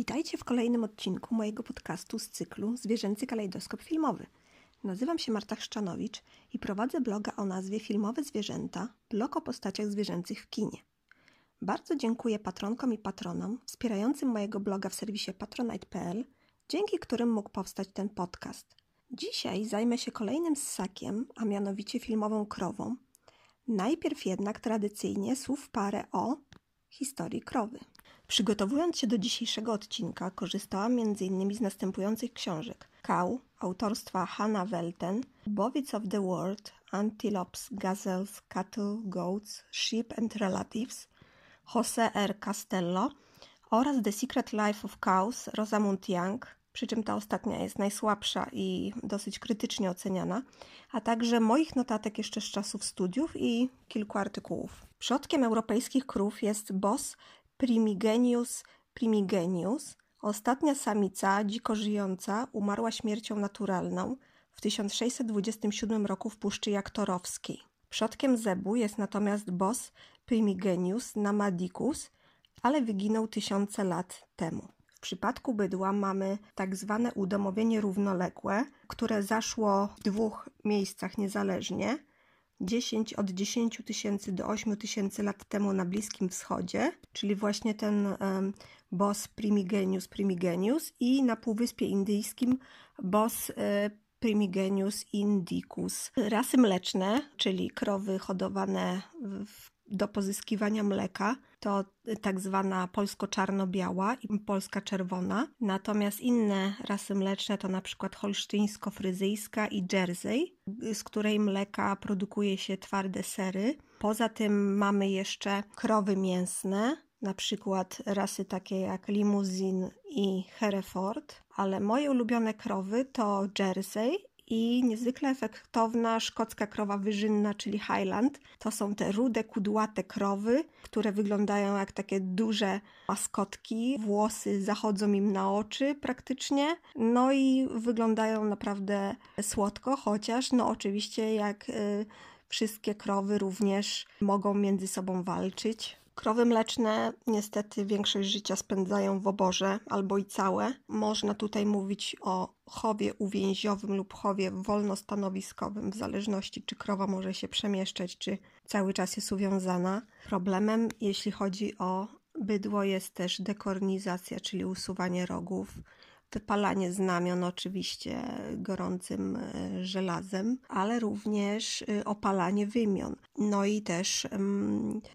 Witajcie w kolejnym odcinku mojego podcastu z cyklu Zwierzęcy kalejdoskop filmowy. Nazywam się Marta Chrzczanowicz i prowadzę bloga o nazwie Filmowe Zwierzęta, blog o postaciach zwierzęcych w kinie. Bardzo dziękuję patronkom i patronom wspierającym mojego bloga w serwisie patronite.pl, dzięki którym mógł powstać ten podcast. Dzisiaj zajmę się kolejnym ssakiem, a mianowicie filmową krową. Najpierw jednak tradycyjnie słów parę o historii krowy. Przygotowując się do dzisiejszego odcinka, korzystałam m.in. z następujących książek: Cow autorstwa Hannah Welten, Bowic of the World, Antelopes, Gazelles, Cattle, Goats, Sheep and Relatives, Jose R. Castello oraz The Secret Life of Cows Rosamund Young, przy czym ta ostatnia jest najsłabsza i dosyć krytycznie oceniana, a także moich notatek jeszcze z czasów studiów i kilku artykułów. Przodkiem europejskich krów jest Bos Primigenius primigenius, ostatnia samica dziko żyjąca, umarła śmiercią naturalną w 1627 roku w Puszczy Jaktorowskiej. Przodkiem zebu jest natomiast Bos primigenius namadicus, ale wyginął tysiące lat temu. W przypadku bydła mamy tak zwane udomowienie równoległe, które zaszło w dwóch miejscach niezależnie – 10 od 10 tysięcy do 8 tysięcy lat temu na Bliskim Wschodzie, czyli właśnie ten um, Bos primigenius primigenius i na Półwyspie Indyjskim Bos e, primigenius indicus. Rasy mleczne, czyli krowy hodowane w do pozyskiwania mleka to tak zwana polsko-czarno-biała i polska czerwona. Natomiast inne rasy mleczne to na przykład holsztyńsko-fryzyjska i jersey, z której mleka produkuje się twarde sery. Poza tym mamy jeszcze krowy mięsne, na przykład rasy takie jak limuzin i Hereford, ale moje ulubione krowy to Jersey i niezwykle efektowna szkocka krowa wyżynna, czyli Highland. To są te rude, kudłate krowy, które wyglądają jak takie duże maskotki. Włosy zachodzą im na oczy praktycznie. No i wyglądają naprawdę słodko, chociaż no oczywiście jak y, wszystkie krowy również mogą między sobą walczyć. Krowy mleczne niestety większość życia spędzają w oborze albo i całe. Można tutaj mówić o chowie uwięziowym lub chowie wolnostanowiskowym, w zależności czy krowa może się przemieszczać, czy cały czas jest uwiązana. Problemem, jeśli chodzi o bydło, jest też dekornizacja, czyli usuwanie rogów wypalanie znamion oczywiście gorącym e, żelazem, ale również e, opalanie wymion. No i też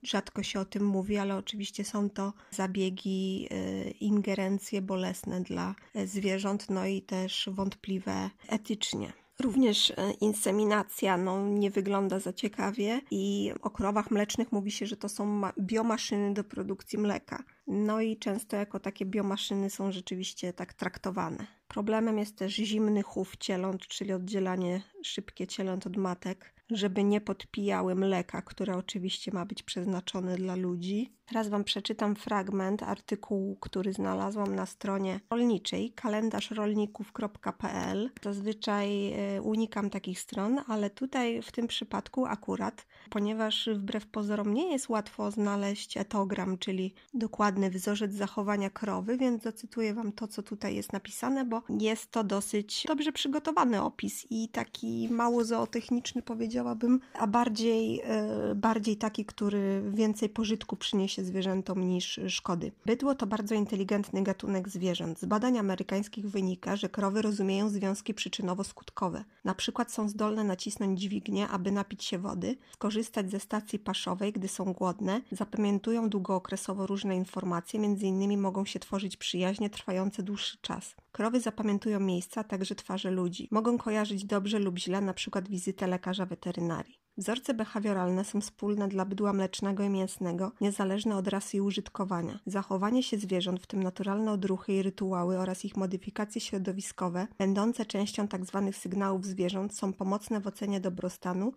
rzadko się o tym mówi, ale oczywiście są to zabiegi, e, ingerencje bolesne dla zwierząt, no i też wątpliwe etycznie. Również inseminacja no, nie wygląda za ciekawie i o krowach mlecznych mówi się, że to są biomaszyny do produkcji mleka. No i często jako takie biomaszyny są rzeczywiście tak traktowane. Problemem jest też zimny chów cieląt, czyli oddzielanie szybkie cieląt od matek żeby nie podpijały mleka, które oczywiście ma być przeznaczone dla ludzi. Teraz Wam przeczytam fragment artykułu, który znalazłam na stronie rolniczej kalendarzrolników.pl. Zazwyczaj e, unikam takich stron, ale tutaj w tym przypadku akurat, ponieważ wbrew pozorom nie jest łatwo znaleźć etogram, czyli dokładny wzorzec zachowania krowy, więc zacytuję Wam to, co tutaj jest napisane, bo jest to dosyć dobrze przygotowany opis i taki mało zootechniczny powiedziałbym powiedziałabym, a bardziej, e, bardziej taki, który więcej pożytku przyniesie zwierzętom niż szkody. Bydło to bardzo inteligentny gatunek zwierząt. Z badań amerykańskich wynika, że krowy rozumieją związki przyczynowo-skutkowe. Na przykład są zdolne nacisnąć dźwignię, aby napić się wody, skorzystać ze stacji paszowej, gdy są głodne, zapamiętują długookresowo różne informacje, między innymi mogą się tworzyć przyjaźnie trwające dłuższy czas. Krowy zapamiętują miejsca, także twarze ludzi. Mogą kojarzyć dobrze lub źle, na przykład wizytę lekarza weterynarii. Wzorce behawioralne są wspólne dla bydła mlecznego i mięsnego, niezależne od rasy i użytkowania. Zachowanie się zwierząt, w tym naturalne odruchy i rytuały oraz ich modyfikacje środowiskowe, będące częścią tzw. Tak sygnałów zwierząt, są pomocne w ocenie dobrostanu,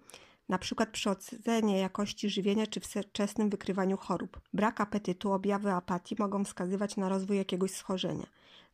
przykład przy ocenie jakości żywienia czy wczesnym wykrywaniu chorób. Brak apetytu, objawy apatii mogą wskazywać na rozwój jakiegoś schorzenia.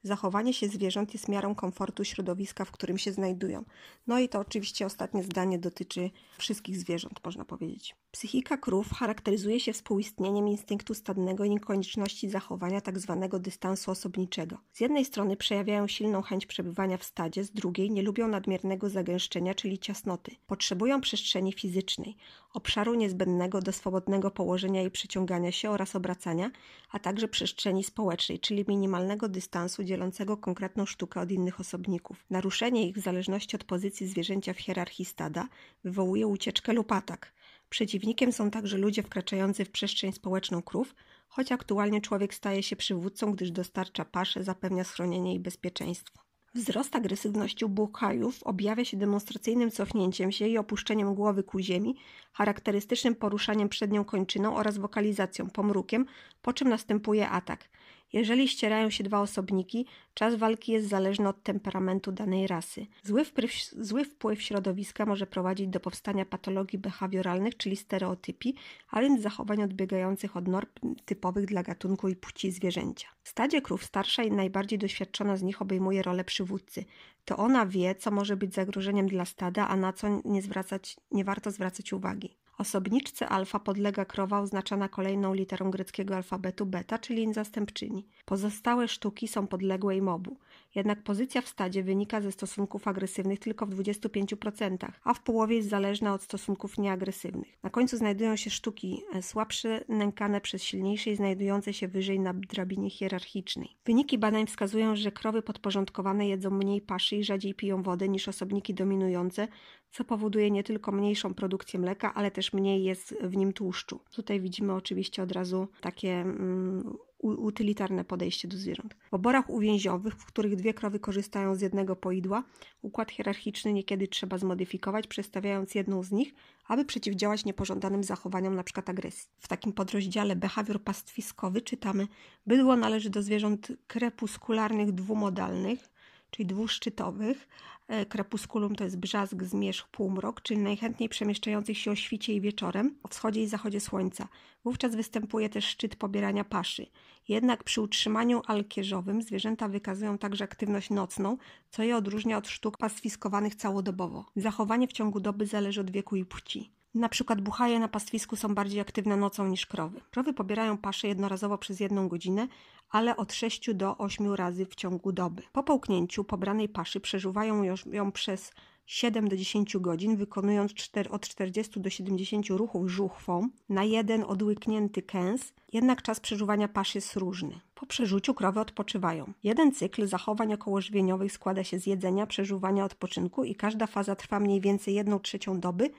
Zachowanie się zwierząt jest miarą komfortu środowiska, w którym się znajdują. No i to oczywiście ostatnie zdanie dotyczy wszystkich zwierząt, można powiedzieć. Psychika krów charakteryzuje się współistnieniem instynktu stadnego i niekonieczności zachowania tzw. Tak dystansu osobniczego. Z jednej strony przejawiają silną chęć przebywania w stadzie, z drugiej nie lubią nadmiernego zagęszczenia, czyli ciasnoty. Potrzebują przestrzeni fizycznej, obszaru niezbędnego do swobodnego położenia i przeciągania się oraz obracania, a także przestrzeni społecznej, czyli minimalnego dystansu dzielącego konkretną sztukę od innych osobników. Naruszenie ich w zależności od pozycji zwierzęcia w hierarchii stada wywołuje ucieczkę lub atak. Przeciwnikiem są także ludzie wkraczający w przestrzeń społeczną krów, choć aktualnie człowiek staje się przywódcą, gdyż dostarcza paszę, zapewnia schronienie i bezpieczeństwo. Wzrost agresywności buchajów objawia się demonstracyjnym cofnięciem się i opuszczeniem głowy ku ziemi, charakterystycznym poruszaniem przednią kończyną oraz wokalizacją, pomrukiem, po czym następuje atak. Jeżeli ścierają się dwa osobniki, czas walki jest zależny od temperamentu danej rasy. Zły wpływ, zły wpływ środowiska może prowadzić do powstania patologii behawioralnych, czyli stereotypii, a więc zachowań odbiegających od norm typowych dla gatunku i płci zwierzęcia. W stadzie krów starsza i najbardziej doświadczona z nich obejmuje rolę przywódcy. To ona wie, co może być zagrożeniem dla stada, a na co nie, zwracać, nie warto zwracać uwagi. Osobniczce alfa podlega krowa oznaczona kolejną literą greckiego alfabetu beta, czyli zastępczyni. Pozostałe sztuki są podległe im obu. Jednak pozycja w stadzie wynika ze stosunków agresywnych tylko w 25%, a w połowie jest zależna od stosunków nieagresywnych. Na końcu znajdują się sztuki e, słabsze, nękane przez silniejsze i znajdujące się wyżej na drabinie hierarchicznej. Wyniki badań wskazują, że krowy podporządkowane jedzą mniej paszy i rzadziej piją wodę niż osobniki dominujące, co powoduje nie tylko mniejszą produkcję mleka, ale też mniej jest w nim tłuszczu. Tutaj widzimy oczywiście od razu takie mm, utylitarne podejście do zwierząt. W oborach uwięziowych, w których dwie krowy korzystają z jednego poidła, układ hierarchiczny niekiedy trzeba zmodyfikować, przestawiając jedną z nich, aby przeciwdziałać niepożądanym zachowaniom, np. agresji. W takim podrozdziale behawior pastwiskowy czytamy: Bydło należy do zwierząt krepuskularnych dwumodalnych, czyli dwuszczytowych. E, krepuskulum to jest brzask, zmierzch, półmrok, czyli najchętniej przemieszczających się o świcie i wieczorem, o wschodzie i zachodzie słońca. Wówczas występuje też szczyt pobierania paszy. Jednak przy utrzymaniu alkierzowym zwierzęta wykazują także aktywność nocną, co je odróżnia od sztuk pastwiskowanych całodobowo. Zachowanie w ciągu doby zależy od wieku i płci. Na przykład buchaje na pastwisku są bardziej aktywne nocą niż krowy. Krowy pobierają paszę jednorazowo przez jedną godzinę, ale od 6 do 8 razy w ciągu doby. Po połknięciu pobranej paszy przeżuwają ją przez 7 do 10 godzin, wykonując 4, od 40 do 70 ruchów żuchwą na jeden odłyknięty kęs, jednak czas przeżuwania paszy jest różny. Po przeżuciu krowy odpoczywają. Jeden cykl zachowań okołożywieniowych składa się z jedzenia, przeżuwania, odpoczynku i każda faza trwa mniej więcej 1 trzecią doby,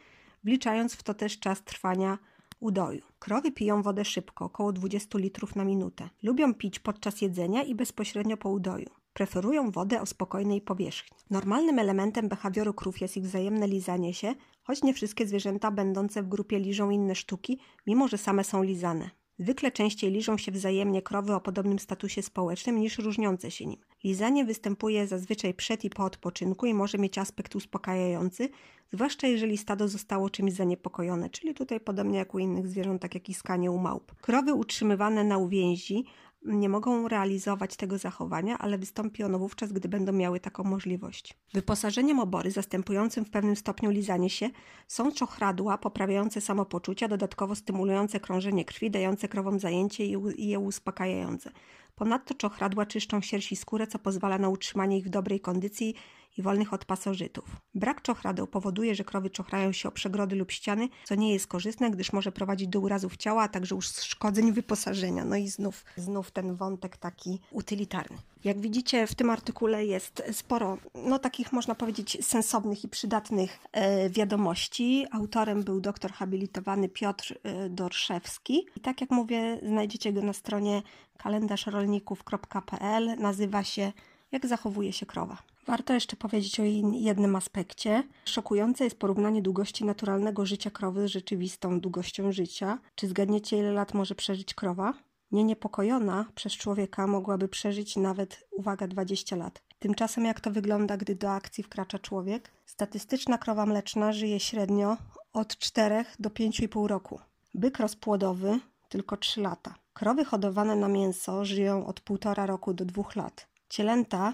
wliczając w to też czas trwania udoju. Krowy piją wodę szybko, około 20 litrów na minutę. Lubią pić podczas jedzenia i bezpośrednio po udoju. Preferują wodę o spokojnej powierzchni. Normalnym elementem behawioru krów jest ich wzajemne lizanie się, choć nie wszystkie zwierzęta będące w grupie liżą inne sztuki, mimo że same są lizane. Zwykle częściej liżą się wzajemnie krowy o podobnym statusie społecznym niż różniące się nim. Lizanie występuje zazwyczaj przed i po odpoczynku i może mieć aspekt uspokajający, zwłaszcza jeżeli stado zostało czymś zaniepokojone, czyli tutaj podobnie jak u innych zwierząt, tak jak iskanie u małp. Krowy utrzymywane na uwięzi nie mogą realizować tego zachowania, ale wystąpi ono wówczas, gdy będą miały taką możliwość. Wyposażeniem obory zastępującym w pewnym stopniu lizanie się są czochradła poprawiające samopoczucie, dodatkowo stymulujące krążenie krwi, dające krowom zajęcie i je uspokajające. Ponadto czochradła czyszczą sierść i skórę, co pozwala na utrzymanie ich w dobrej kondycji i wolnych od pasożytów. Brak czochrady powoduje, że krowy czochrająsię o przegrody lub ściany, co nie jest korzystne, gdyż może prowadzić do urazów ciała, a także uszkodzeń wyposażenia. No i znów, znów ten wątek taki utylitarny. Jak widzicie, w tym artykule jest sporo, no takich można powiedzieć, sensownych i przydatnych e, wiadomości. Autorem był doktor habilitowany Piotr e, Dorszewski. I tak jak mówię, znajdziecie go na stronie kalendarzrolników.pl. Nazywa się Jak zachowuje się krowa. Warto jeszcze powiedzieć o jednym aspekcie. Szokujące jest porównanie długości naturalnego życia krowy z rzeczywistą długością życia. Czy zgadniecie, ile lat może przeżyć krowa? Nieniepokojona przez człowieka mogłaby przeżyć nawet, uwaga, 20 lat. Tymczasem jak to wygląda, gdy do akcji wkracza człowiek? Statystyczna krowa mleczna żyje średnio od 4 do 5,5 roku. Byk rozpłodowy tylko 3 lata. Krowy hodowane na mięso żyją od 1,5 roku do 2 lat. Cielęta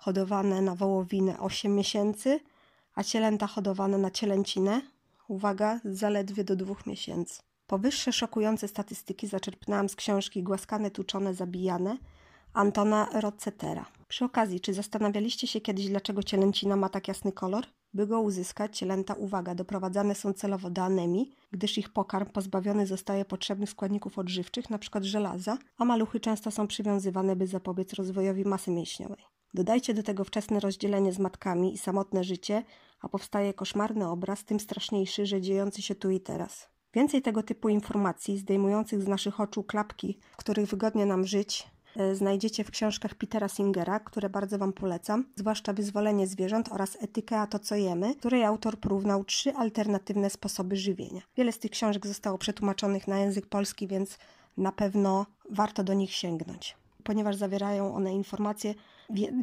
hodowane na wołowinę 8 miesięcy, a cielęta hodowane na cielęcinę, uwaga, zaledwie do 2 miesięcy. Powyższe szokujące statystyki zaczerpnęłam z książki Głaskane, tuczone, zabijane Antona Rocetera. Przy okazji, czy zastanawialiście się kiedyś, dlaczego cielęcina ma tak jasny kolor? By go uzyskać, cielęta, uwaga, doprowadzane są celowo do anemii, gdyż ich pokarm pozbawiony zostaje potrzebnych składników odżywczych, np. żelaza, a maluchy często są przywiązywane, by zapobiec rozwojowi masy mięśniowej. Dodajcie do tego wczesne rozdzielenie z matkami i samotne życie, a powstaje koszmarny obraz, tym straszniejszy, że dziejący się tu i teraz. Więcej tego typu informacji, zdejmujących z naszych oczu klapki, w których wygodnie nam żyć, e, znajdziecie w książkach Petera Singera, które bardzo Wam polecam, zwłaszcza Wyzwolenie zwierząt oraz Etykę a to co jemy, której autor porównał trzy alternatywne sposoby żywienia. Wiele z tych książek zostało przetłumaczonych na język polski, więc na pewno warto do nich sięgnąć, ponieważ zawierają one informacje,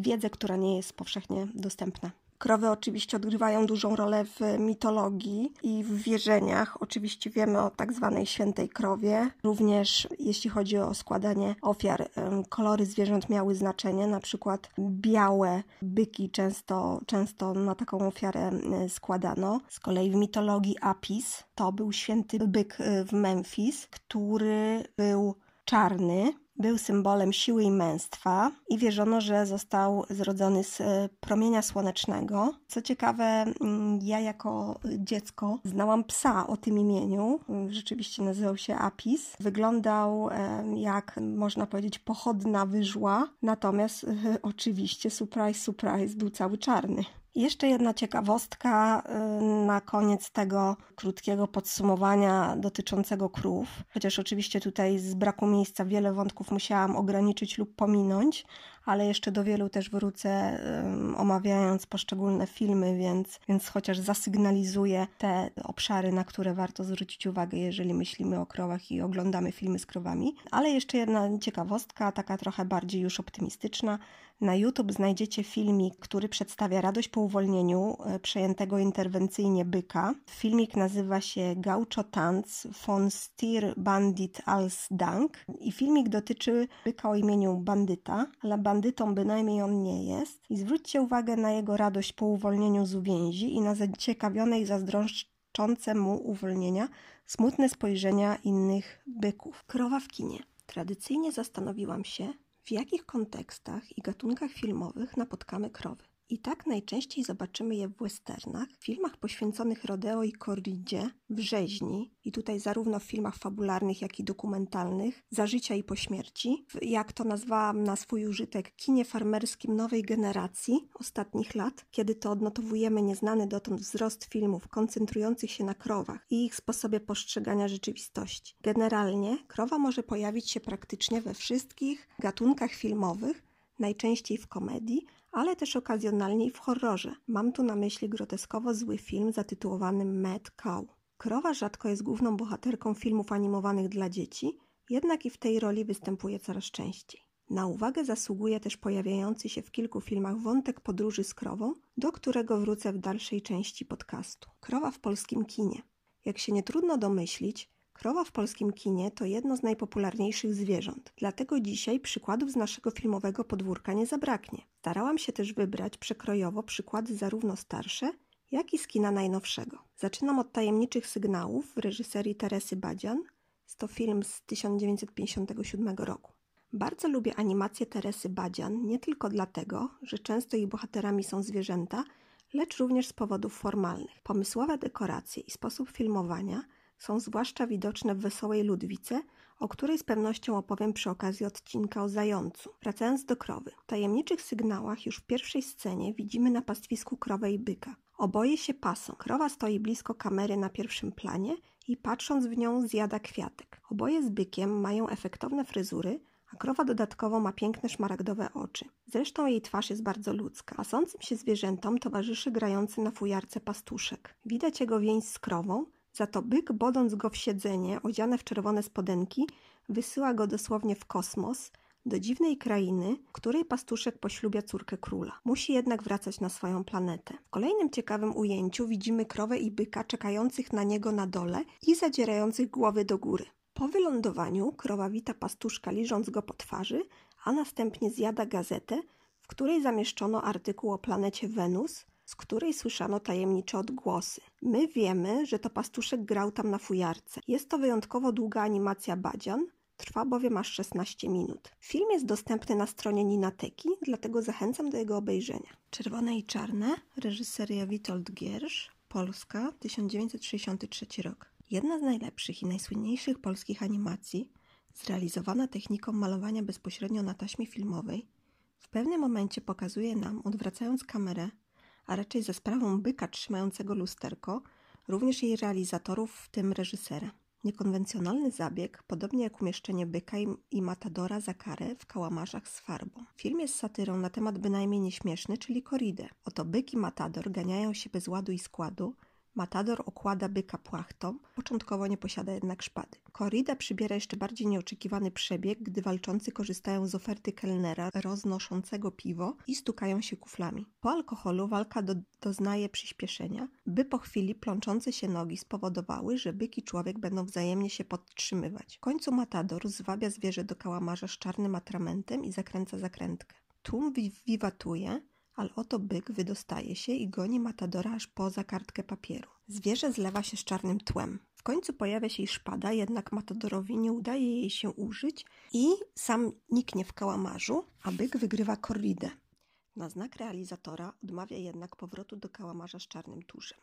wiedzę, która nie jest powszechnie dostępna. Krowy oczywiście odgrywają dużą rolę w mitologii i w wierzeniach. Oczywiście wiemy o tak zwanej świętej krowie. Również jeśli chodzi o składanie ofiar, kolory zwierząt miały znaczenie. Na przykład białe byki często, często na taką ofiarę składano. Z kolei w mitologii Apis to był święty byk e, w Memphis, który był czarny, był symbolem siły i męstwa i wierzono, że został zrodzony z e, promienia słonecznego. Co ciekawe, mm, ja jako dziecko znałam psa o tym imieniu. Rzeczywiście nazywał się Apis. Wyglądał e, jak, można powiedzieć, pochodna wyżła, natomiast e, oczywiście, surprise, surprise, był cały czarny. Jeszcze jedna ciekawostka y, na koniec tego krótkiego podsumowania dotyczącego krów. Chociaż oczywiście tutaj z braku miejsca wiele wątków musiałam ograniczyć lub pominąć, ale jeszcze do wielu też wrócę omawiając poszczególne filmy, więc, więc chociaż zasygnalizuję te obszary, na które warto zwrócić uwagę, jeżeli myślimy o krowach i oglądamy filmy z krowami. Ale jeszcze jedna ciekawostka, taka trochę bardziej już optymistyczna. Na YouTube znajdziecie filmik, który przedstawia radość po uwolnieniu e, przejętego interwencyjnie byka. Filmik nazywa się Gaucho Tanz von Stier Bandit als Dank i filmik dotyczy byka o imieniu Bandyta, ale bandytą bynajmniej on nie jest. I zwróćcie uwagę na jego radość po uwolnieniu z uwięzi i na zaciekawione i zazdroszczące mu uwolnienia smutne spojrzenia innych byków. Krowa w kinie. Tradycyjnie zastanowiłam się, w jakich kontekstach i gatunkach filmowych napotkamy krowy. I tak najczęściej zobaczymy je w westernach, w filmach poświęconych rodeo i korridzie, w rzeźni i tutaj zarówno w filmach fabularnych, jak i dokumentalnych, za życia i po śmierci, w, jak to nazwałam na swój użytek, kinie farmerskim nowej generacji ostatnich lat, kiedy to odnotowujemy nieznany dotąd wzrost filmów koncentrujących się na krowach i ich sposobie postrzegania rzeczywistości. Generalnie krowa może pojawić się praktycznie we wszystkich gatunkach filmowych, najczęściej w komedii, ale też okazjonalnie w horrorze. Mam tu na myśli groteskowo zły film zatytułowany Mad Cow. Krowa rzadko jest główną bohaterką filmów animowanych dla dzieci, jednak i w tej roli występuje coraz częściej. Na uwagę zasługuje też pojawiający się w kilku filmach wątek podróży z krową, do którego wrócę w dalszej części podcastu. Krowa w polskim kinie. Jak się nie trudno domyślić, Krowa w polskim kinie to jedno z najpopularniejszych zwierząt, dlatego dzisiaj przykładów z naszego filmowego podwórka nie zabraknie. Starałam się też wybrać przekrojowo przykłady zarówno starsze, jak i z kina najnowszego. Zaczynam od tajemniczych sygnałów w reżyserii Teresy Badzian. Jest to film z 1957 roku. Bardzo lubię animację Teresy Badzian nie tylko dlatego, że często ich bohaterami są zwierzęta, lecz również z powodów formalnych. Pomysłowe dekoracje i sposób filmowania – są zwłaszcza widoczne w Wesołej Ludwice, o której z pewnością opowiem przy okazji odcinka o zającu. Wracając do krowy. W tajemniczych sygnałach już w pierwszej scenie widzimy na pastwisku krowę i byka. Oboje się pasą. Krowa stoi blisko kamery na pierwszym planie i patrząc w nią zjada kwiatek. Oboje z bykiem mają efektowne fryzury, a krowa dodatkowo ma piękne szmaragdowe oczy. Zresztą jej twarz jest bardzo ludzka. Pasącym się zwierzętom towarzyszy grający na fujarce pastuszek. Widać jego więź z krową, za to byk, bodąc go w siedzenie, odziane w czerwone spodenki, wysyła go dosłownie w kosmos, do dziwnej krainy, której pastuszek poślubia córkę króla. Musi jednak wracać na swoją planetę. W kolejnym ciekawym ujęciu widzimy krowę i byka czekających na niego na dole i zadzierających głowy do góry. Po wylądowaniu krowa wita pastuszka liżąc go po twarzy, a następnie zjada gazetę, w której zamieszczono artykuł o planecie Wenus, z której słyszano tajemnicze odgłosy. My wiemy, że to pastuszek grał tam na fujarce. Jest to wyjątkowo długa animacja Badzian, trwa bowiem aż 16 minut. Film jest dostępny na stronie Ninateki, dlatego zachęcam do jego obejrzenia. Czerwone i czarne, reżyseria Witold Giersz, Polska, 1963 rok. Jedna z najlepszych i najsłynniejszych polskich animacji, zrealizowana techniką malowania bezpośrednio na taśmie filmowej, w pewnym momencie pokazuje nam, odwracając kamerę, a raczej za sprawą byka trzymającego lusterko, również jej realizatorów, w tym reżysera. Niekonwencjonalny zabieg, podobnie jak umieszczenie byka i matadora za karę w kałamarzach z farbą. Film jest satyrą na temat bynajmniej nieśmieszny, czyli koridę. Oto byk i matador ganiają się bez ładu i składu, Matador okłada byka płachtą, początkowo nie posiada jednak szpady. Korrida przybiera jeszcze bardziej nieoczekiwany przebieg, gdy walczący korzystają z oferty kelnera roznoszącego piwo i stukają się kuflami. Po alkoholu walka do, doznaje przyspieszenia, by po chwili plączące się nogi spowodowały, że byk i człowiek będą wzajemnie się podtrzymywać. W końcu Matador zwabia zwierzę do kałamarza z czarnym atramentem i zakręca zakrętkę. Tłum wiwatuje, ale oto byk wydostaje się i goni matadora aż poza kartkę papieru. Zwierzę zlewa się z czarnym tłem. W końcu pojawia się i szpada, jednak matadorowi nie udaje jej się użyć i sam niknie w kałamarzu, a byk wygrywa korridę. Na znak realizatora odmawia jednak powrotu do kałamarza z czarnym tuszem.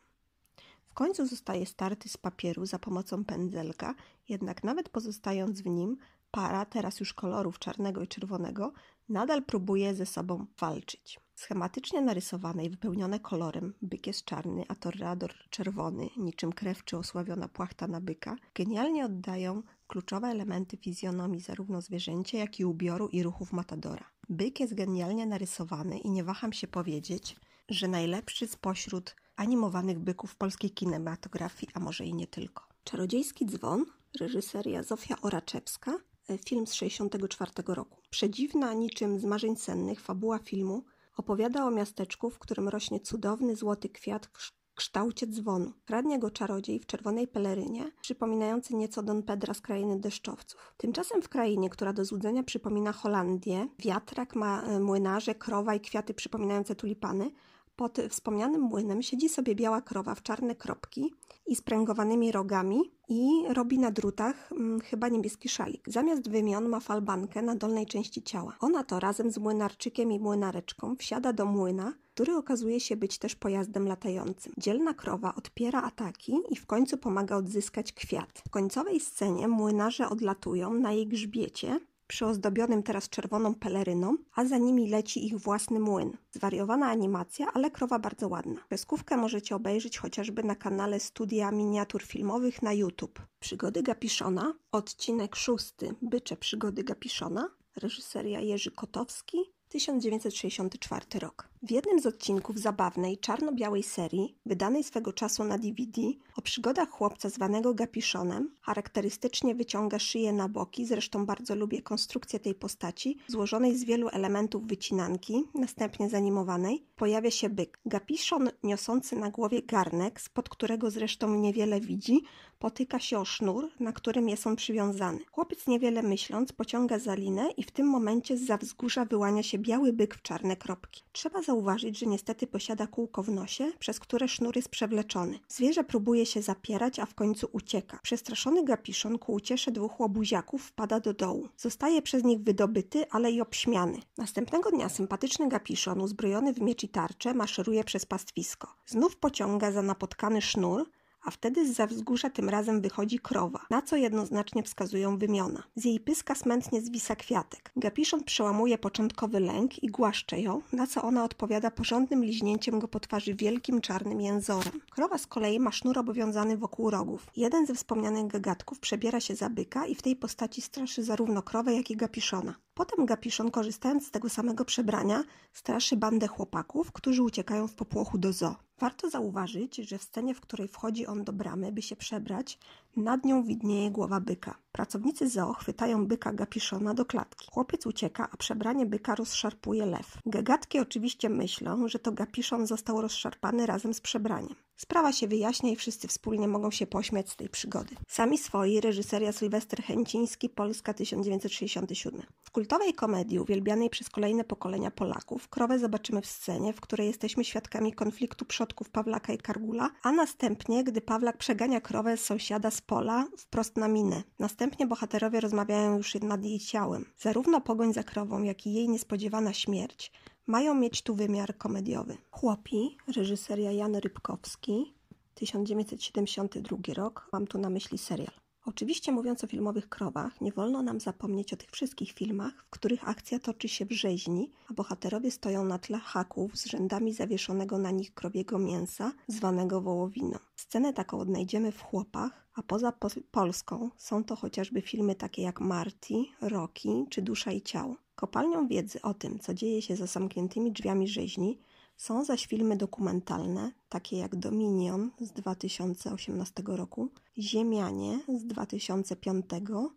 W końcu zostaje starty z papieru za pomocą pędzelka, jednak nawet pozostając w nim, para, teraz już kolorów czarnego i czerwonego, nadal próbuje ze sobą walczyć. Schematycznie narysowane i wypełnione kolorem, byk jest czarny, a torrador czerwony, niczym krew czy osławiona płachta na byka, genialnie oddają kluczowe elementy fizjonomii zarówno zwierzęcia, jak i ubioru i ruchów matadora. Byk jest genialnie narysowany i nie waham się powiedzieć, że najlepszy spośród animowanych byków polskiej kinematografii, a może i nie tylko. Czarodziejski dzwon, reżyseria Zofia Oraczewska, e, film z 1964 roku. Przedziwna, niczym z marzeń sennych, fabuła filmu Opowiada o miasteczku, w którym rośnie cudowny złoty kwiat w kształcie dzwonu. Kradnie go czarodziej w czerwonej pelerynie, przypominający nieco Don Pedra z krainy deszczowców. Tymczasem w krainie, która do złudzenia przypomina Holandię, wiatrak ma e, młynarze, krowa i kwiaty przypominające tulipany, pod wspomnianym młynem siedzi sobie biała krowa w czarne kropki i spręgowanymi rogami i robi na drutach hmm, chyba niebieski szalik. Zamiast wymion ma falbankę na dolnej części ciała. Ona to razem z młynarczykiem i młynareczką wsiada do młyna, który okazuje się być też pojazdem latającym. Dzielna krowa odpiera ataki i w końcu pomaga odzyskać kwiat. W końcowej scenie młynarze odlatują na jej grzbiecie, przyozdobionym teraz czerwoną peleryną, a za nimi leci ich własny młyn. Zwariowana animacja, ale krowa bardzo ładna. Kreskówkę możecie obejrzeć chociażby na kanale Studia Miniatur Filmowych na YouTube. Przygody Gapiszona, odcinek szósty, Bycze Przygody Gapiszona, reżyseria Jerzy Kotowski, 1964 rok. W jednym z odcinków zabawnej, czarno-białej serii, wydanej swego czasu na DVD, o przygodach chłopca zwanego Gapiszonem, charakterystycznie wyciąga szyję na boki, zresztą bardzo lubię konstrukcję tej postaci, złożonej z wielu elementów wycinanki, następnie zanimowanej, pojawia się byk. Gapiszon niosący na głowie garnek, spod którego zresztą niewiele widzi, potyka się o sznur, na którym jest on przywiązany. Chłopiec niewiele myśląc pociąga za linę i w tym momencie z za wzgórza wyłania się biały byk w czarne kropki. Trzeba zauważyć, że niestety posiada kółko w nosie, przez które sznur jest przewleczony. Zwierzę próbuje się zapierać, a w końcu ucieka. Przestraszony gapiszon ku uciesze dwóch łobuziaków wpada do dołu. Zostaje przez nich wydobyty, ale i obśmiany. Następnego dnia sympatyczny gapiszon, uzbrojony w miecz i tarczę, maszeruje przez pastwisko. Znów pociąga za napotkany sznur, a wtedy z za wzgórza tym razem wychodzi krowa, na co jednoznacznie wskazują wymiona. Z jej pyska smętnie zwisa kwiatek. Gapiszon przełamuje początkowy lęk i głaszcze ją, na co ona odpowiada porządnym liźnięciem go po twarzy wielkim czarnym jęzorem. Krowa z kolei ma sznur obowiązany wokół rogów. Jeden ze wspomnianych gagatków przebiera się za byka i w tej postaci straszy zarówno krowę, jak i gapiszona. Potem Gapiszon, korzystając z tego samego przebrania, straszy bandę chłopaków, którzy uciekają w popłochu do zoo. Warto zauważyć, że w scenie, w której wchodzi on do bramy, by się przebrać, nad nią widnieje głowa byka. Pracownicy zoo chwytają byka Gapiszona do klatki. Chłopiec ucieka, a przebranie byka rozszarpuje lew. Gagatki oczywiście myślą, że to Gapiszon został rozszarpany razem z przebraniem. Sprawa się wyjaśnia i wszyscy wspólnie mogą się pośmiać z tej przygody. Sami swoi, reżyseria Sylwester Chęciński, Polska 1967. W kultowej komedii uwielbianej przez kolejne pokolenia Polaków krowę zobaczymy w scenie, w której jesteśmy świadkami konfliktu przodków Pawlaka i Kargula, a następnie, gdy Pawlak przegania krowę z sąsiada z pola wprost na minę. Następnie bohaterowie rozmawiają już nad jej ciałem. Zarówno pogoń za krową, jak i jej niespodziewana śmierć mają mieć tu wymiar komediowy. Chłopi, reżyseria Jan Rybkowski, 1972 rok, mam tu na myśli serial. Oczywiście mówiąc o filmowych krowach, nie wolno nam zapomnieć o tych wszystkich filmach, w których akcja toczy się w rzeźni, a bohaterowie stoją na tle haków z rzędami zawieszonego na nich krowiego mięsa, zwanego wołowiną. Scenę taką odnajdziemy w Chłopach, a poza Polską są to chociażby filmy takie jak Marty, Rocky czy Dusza i Ciało. Kopalnią wiedzy o tym, co dzieje się za zamkniętymi drzwiami rzeźni, są zaś filmy dokumentalne, takie jak Dominion z 2018 roku, Ziemianie z 2005,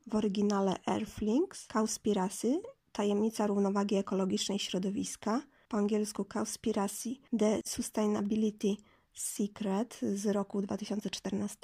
w oryginale Earthlings, Cowspiracy, Tajemnica równowagi ekologicznej środowiska, po angielsku Cowspiracy, The Sustainability Secret z roku 2014,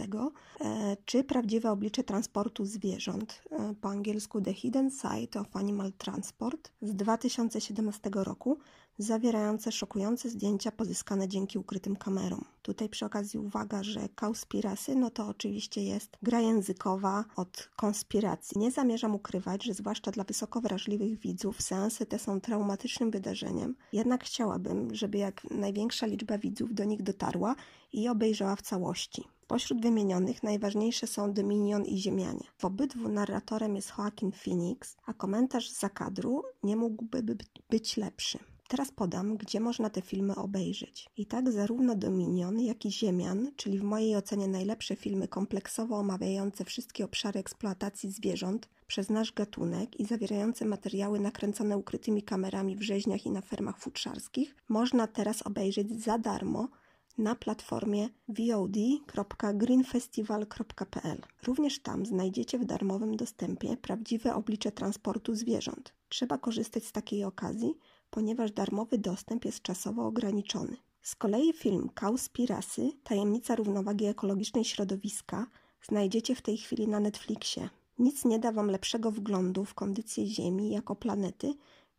e, czy Prawdziwe oblicze transportu zwierząt, e, po angielsku The Hidden Side of Animal Transport z 2017 roku, zawierające szokujące zdjęcia pozyskane dzięki ukrytym kamerom. Tutaj przy okazji uwaga, że kauspirasy, no to oczywiście jest gra językowa od konspiracji. Nie zamierzam ukrywać, że zwłaszcza dla wysoko wrażliwych widzów seansy te są traumatycznym wydarzeniem, jednak chciałabym, żeby jak największa liczba widzów do nich dotarła i obejrzała w całości. Pośród wymienionych najważniejsze są Dominion i Ziemianie. W obydwu narratorem jest Joaquin Phoenix, a komentarz z zakadru nie mógłby być lepszy. Teraz podam, gdzie można te filmy obejrzeć. I tak zarówno Dominion, jak i Ziemian, czyli w mojej ocenie najlepsze filmy kompleksowo omawiające wszystkie obszary eksploatacji zwierząt przez nasz gatunek i zawierające materiały nakręcone ukrytymi kamerami w rzeźniach i na fermach futrzarskich, można teraz obejrzeć za darmo na platformie vod.greenfestival.pl. Również tam znajdziecie w darmowym dostępie prawdziwe oblicze transportu zwierząt. Trzeba korzystać z takiej okazji, ponieważ darmowy dostęp jest czasowo ograniczony. Z kolei film Kauspirasy Tajemnica równowagi ekologicznej środowiska znajdziecie w tej chwili na Netflixie. Nic nie da Wam lepszego wglądu w kondycję Ziemi jako planety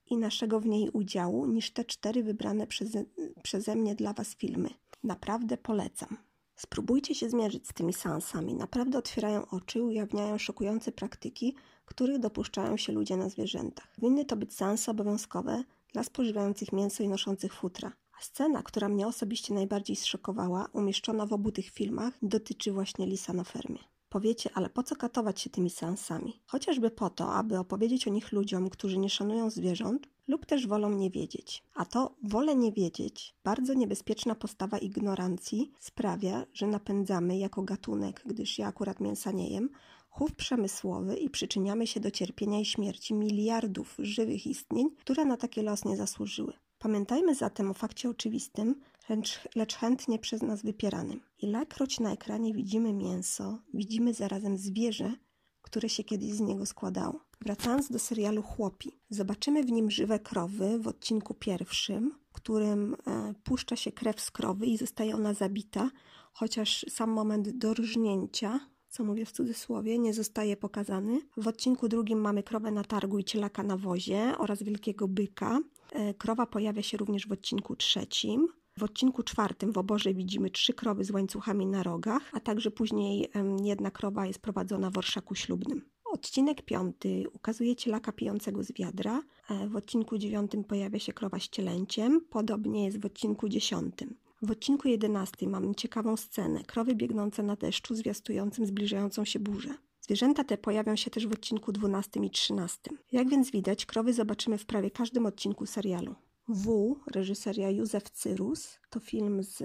i naszego w niej udziału niż te cztery wybrane przeze, przeze mnie dla Was filmy. Naprawdę polecam. Spróbujcie się zmierzyć z tymi seansami. Naprawdę otwierają oczy, ujawniają szokujące praktyki, których dopuszczają się ludzie na zwierzętach. Winny to być seanse obowiązkowe dla spożywających mięso i noszących futra. A scena, która mnie osobiście najbardziej zszokowała, umieszczona w obu tych filmach, dotyczy właśnie lisa na fermie. Powiecie, ale po co katować się tymi seansami? Chociażby po to, aby opowiedzieć o nich ludziom, którzy nie szanują zwierząt lub też wolą nie wiedzieć. A to wolę nie wiedzieć, bardzo niebezpieczna postawa ignorancji sprawia, że napędzamy jako gatunek, gdyż ja akurat mięsa nie jem, chów przemysłowy i przyczyniamy się do cierpienia i śmierci miliardów żywych istnień, które na taki los nie zasłużyły. Pamiętajmy zatem o fakcie oczywistym, lecz, lecz chętnie przez nas wypieranym. Ilekroć na ekranie widzimy mięso, widzimy zarazem zwierzę, które się kiedyś z niego składało. Wracając do serialu Chłopi, zobaczymy w nim żywe krowy w odcinku pierwszym, którym e, puszcza się krew z krowy i zostaje ona zabita, chociaż sam moment dorżnięcia co mówię w cudzysłowie, nie zostaje pokazany. W odcinku drugim mamy krowę na targu i cielaka na wozie oraz wielkiego byka. E, krowa pojawia się również w odcinku trzecim. W odcinku czwartym w oborze widzimy trzy krowy z łańcuchami na rogach, a także później jedna krowa jest prowadzona w orszaku ślubnym. Odcinek piąty ukazuje cielaka pijącego z wiadra. E, w odcinku dziewiątym pojawia się krowa z cielęciem. Podobnie jest w odcinku dziesiątym. W odcinku 11 mamy ciekawą scenę. Krowy biegnące na deszczu, zwiastującym zbliżającą się burzę. Zwierzęta te pojawią się też w odcinku 12 i 13. Jak więc widać, krowy zobaczymy w prawie każdym odcinku serialu. W, reżyseria Józef Cyrus, to film z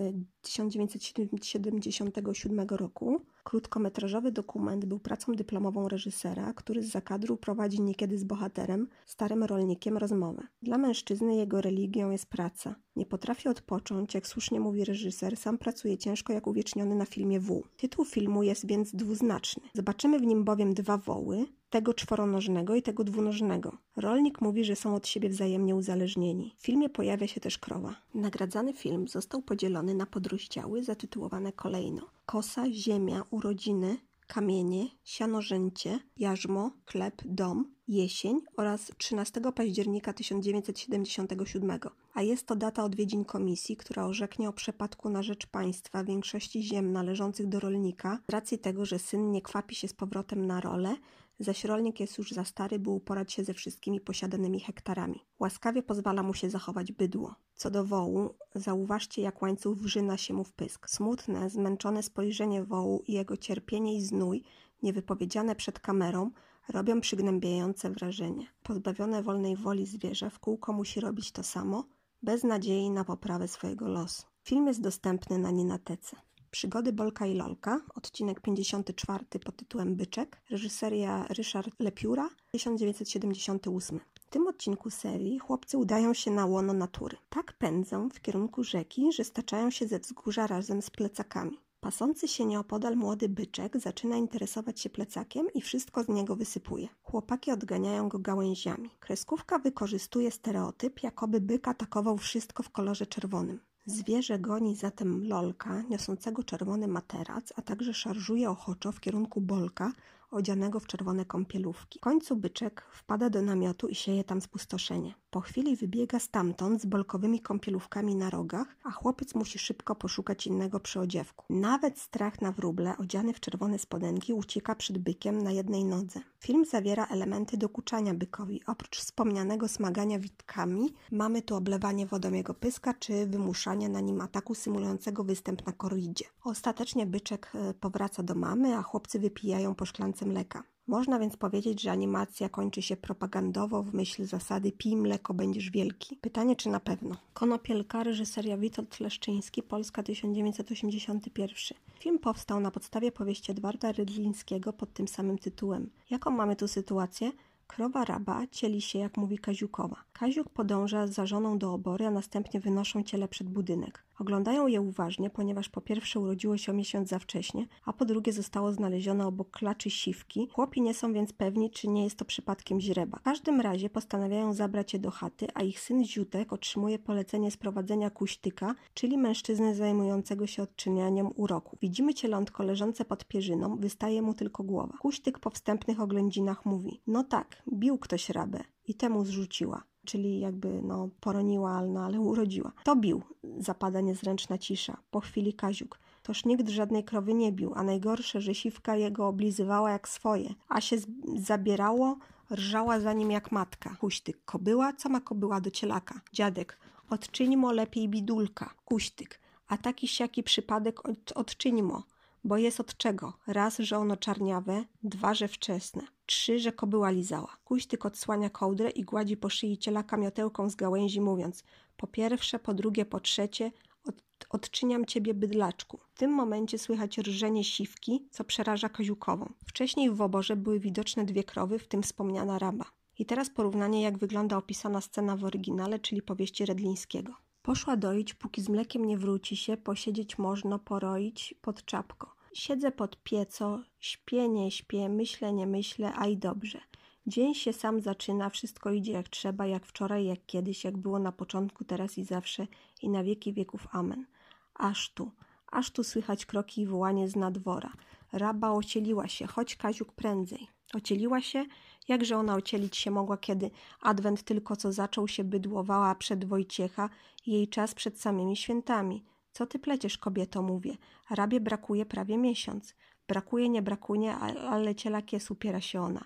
1977 roku. Krótkometrażowy dokument był pracą dyplomową reżysera, który z zakadru prowadzi niekiedy z bohaterem, starym rolnikiem, rozmowę. Dla mężczyzny jego religią jest praca. Nie potrafi odpocząć, jak słusznie mówi reżyser, sam pracuje ciężko jak uwieczniony na filmie W. Tytuł filmu jest więc dwuznaczny. Zobaczymy w nim bowiem dwa woły, tego czworonożnego i tego dwunożnego. Rolnik mówi, że są od siebie wzajemnie uzależnieni. W filmie pojawia się też krowa. Nagradzany film został podzielony na podrozdziały zatytułowane kolejno Kosa, Ziemia, Urodziny, Kamienie, Sianorzęcie, Jarzmo, Chleb, Dom, Jesień oraz 13 października 1977, a jest to data odwiedzin komisji, która orzeknie o przepadku na rzecz państwa większości ziem należących do rolnika z racji tego, że syn nie kwapi się z powrotem na rolę, zaś rolnik jest już za stary, by uporać się ze wszystkimi posiadanymi hektarami. Łaskawie pozwala mu się zachować bydło. Co do wołu, zauważcie, jak łańcuch wrzyna się mu w pysk. Smutne, zmęczone spojrzenie wołu i jego cierpienie i znój, niewypowiedziane przed kamerą, robią przygnębiające wrażenie. Pozbawione wolnej woli zwierzę w kółko musi robić to samo, bez nadziei na poprawę swojego losu. Film jest dostępny na Ninatece. Przygody Bolka i Lolka, odcinek 54 pod tytułem Byczek, reżyseria Ryszard Lepiura, 1978. W tym odcinku serii chłopcy udają się na łono natury. Tak pędzą w kierunku rzeki, że staczają się ze wzgórza razem z plecakami. Pasący się nieopodal młody byczek zaczyna interesować się plecakiem i wszystko z niego wysypuje. Chłopaki odganiają go gałęziami. Kreskówka wykorzystuje stereotyp, jakoby byk atakował wszystko w kolorze czerwonym. Zwierzę goni zatem lolka, niosącego czerwony materac, a także szarżuje ochoczo w kierunku bolka, odzianego w czerwone kąpielówki. W końcu byczek wpada do namiotu i sieje tam spustoszenie. Po chwili wybiega stamtąd z bolkowymi kąpielówkami na rogach, a chłopiec musi szybko poszukać innego przyodziewku. Nawet strach na wróble, odziany w czerwone spodenki, ucieka przed bykiem na jednej nodze. Film zawiera elementy dokuczania bykowi. Oprócz wspomnianego smagania witkami, mamy tu oblewanie wodą jego pyska, czy wymuszanie na nim ataku symulującego występ na korridzie. Ostatecznie byczek e, powraca do mamy, a chłopcy wypijają po szklance mleka. Można więc powiedzieć, że animacja kończy się propagandowo w myśl zasady pij mleko, będziesz wielki. Pytanie, czy na pewno? Konopielka, reżyseria Witold Leszczyński, Polska 1981. Film powstał na podstawie powieści Edwarda Rydlińskiego pod tym samym tytułem. Jaką mamy tu sytuację? Krowa raba cieli się, jak mówi Kaziukowa. Kaziuk podąża za żoną do obory, a następnie wynoszą ciele przed budynek. Oglądają je uważnie, ponieważ po pierwsze urodziło się miesiąc za wcześnie, a po drugie zostało znalezione obok klaczy siwki. Chłopi nie są więc pewni, czy nie jest to przypadkiem źreba. W każdym razie postanawiają zabrać je do chaty, a ich syn Ziutek otrzymuje polecenie sprowadzenia kuśtyka, czyli mężczyzny zajmującego się odczynianiem uroku. Widzimy cielątko leżące pod pierzyną, wystaje mu tylko głowa. Kuśtyk po wstępnych oględzinach mówi, no tak, bił ktoś rabę i temu zrzuciła czyli jakby no, poroniła, no, ale urodziła. To bił, zapada niezręczna cisza. Po chwili Kaziuk. Toż nikt żadnej krowy nie bił, a najgorsze, że siwka jego oblizywała jak swoje, a się zabierało, rżała za nim jak matka. Kuśtyk, kobyła, co ma kobyła do cielaka? Dziadek, odczyńmo lepiej bidulka. Kuśtyk, a taki siaki przypadek od, odczyńmo bo jest od czego. Raz, że ono czarniawe, dwa, że wczesne, trzy, że kobyła lizała. Kuśtyk odsłania kołdrę i gładzi po szyi ciela kamiotełką z gałęzi, mówiąc po pierwsze, po drugie, po trzecie, od, odczyniam ciebie bydlaczku. W tym momencie słychać rżenie siwki, co przeraża Kaziukową. Wcześniej w oborze były widoczne dwie krowy, w tym wspomniana raba. I teraz porównanie, jak wygląda opisana scena w oryginale, czyli powieści Redlińskiego. Poszła doić, póki z mlekiem nie wróci się, posiedzieć można, poroić pod czapko. Siedzę pod pieco, śpię, nie śpię, myślę, nie myślę, a i dobrze. Dzień się sam zaczyna, wszystko idzie jak trzeba, jak wczoraj, jak kiedyś, jak było na początku, teraz i zawsze i na wieki wieków. Amen. Aż tu, aż tu słychać kroki i wołanie z nadwora. Raba ocieliła się, choć Kaziuk prędzej. Ocieliła się, jakże ona ocielić się mogła, kiedy adwent tylko co zaczął się bydłowała przed Wojciecha jej czas przed samymi świętami. Co ty pleciesz, kobieto, mówię. Rabie brakuje prawie miesiąc. Brakuje, nie brakuje, ale cielak jest, upiera się ona.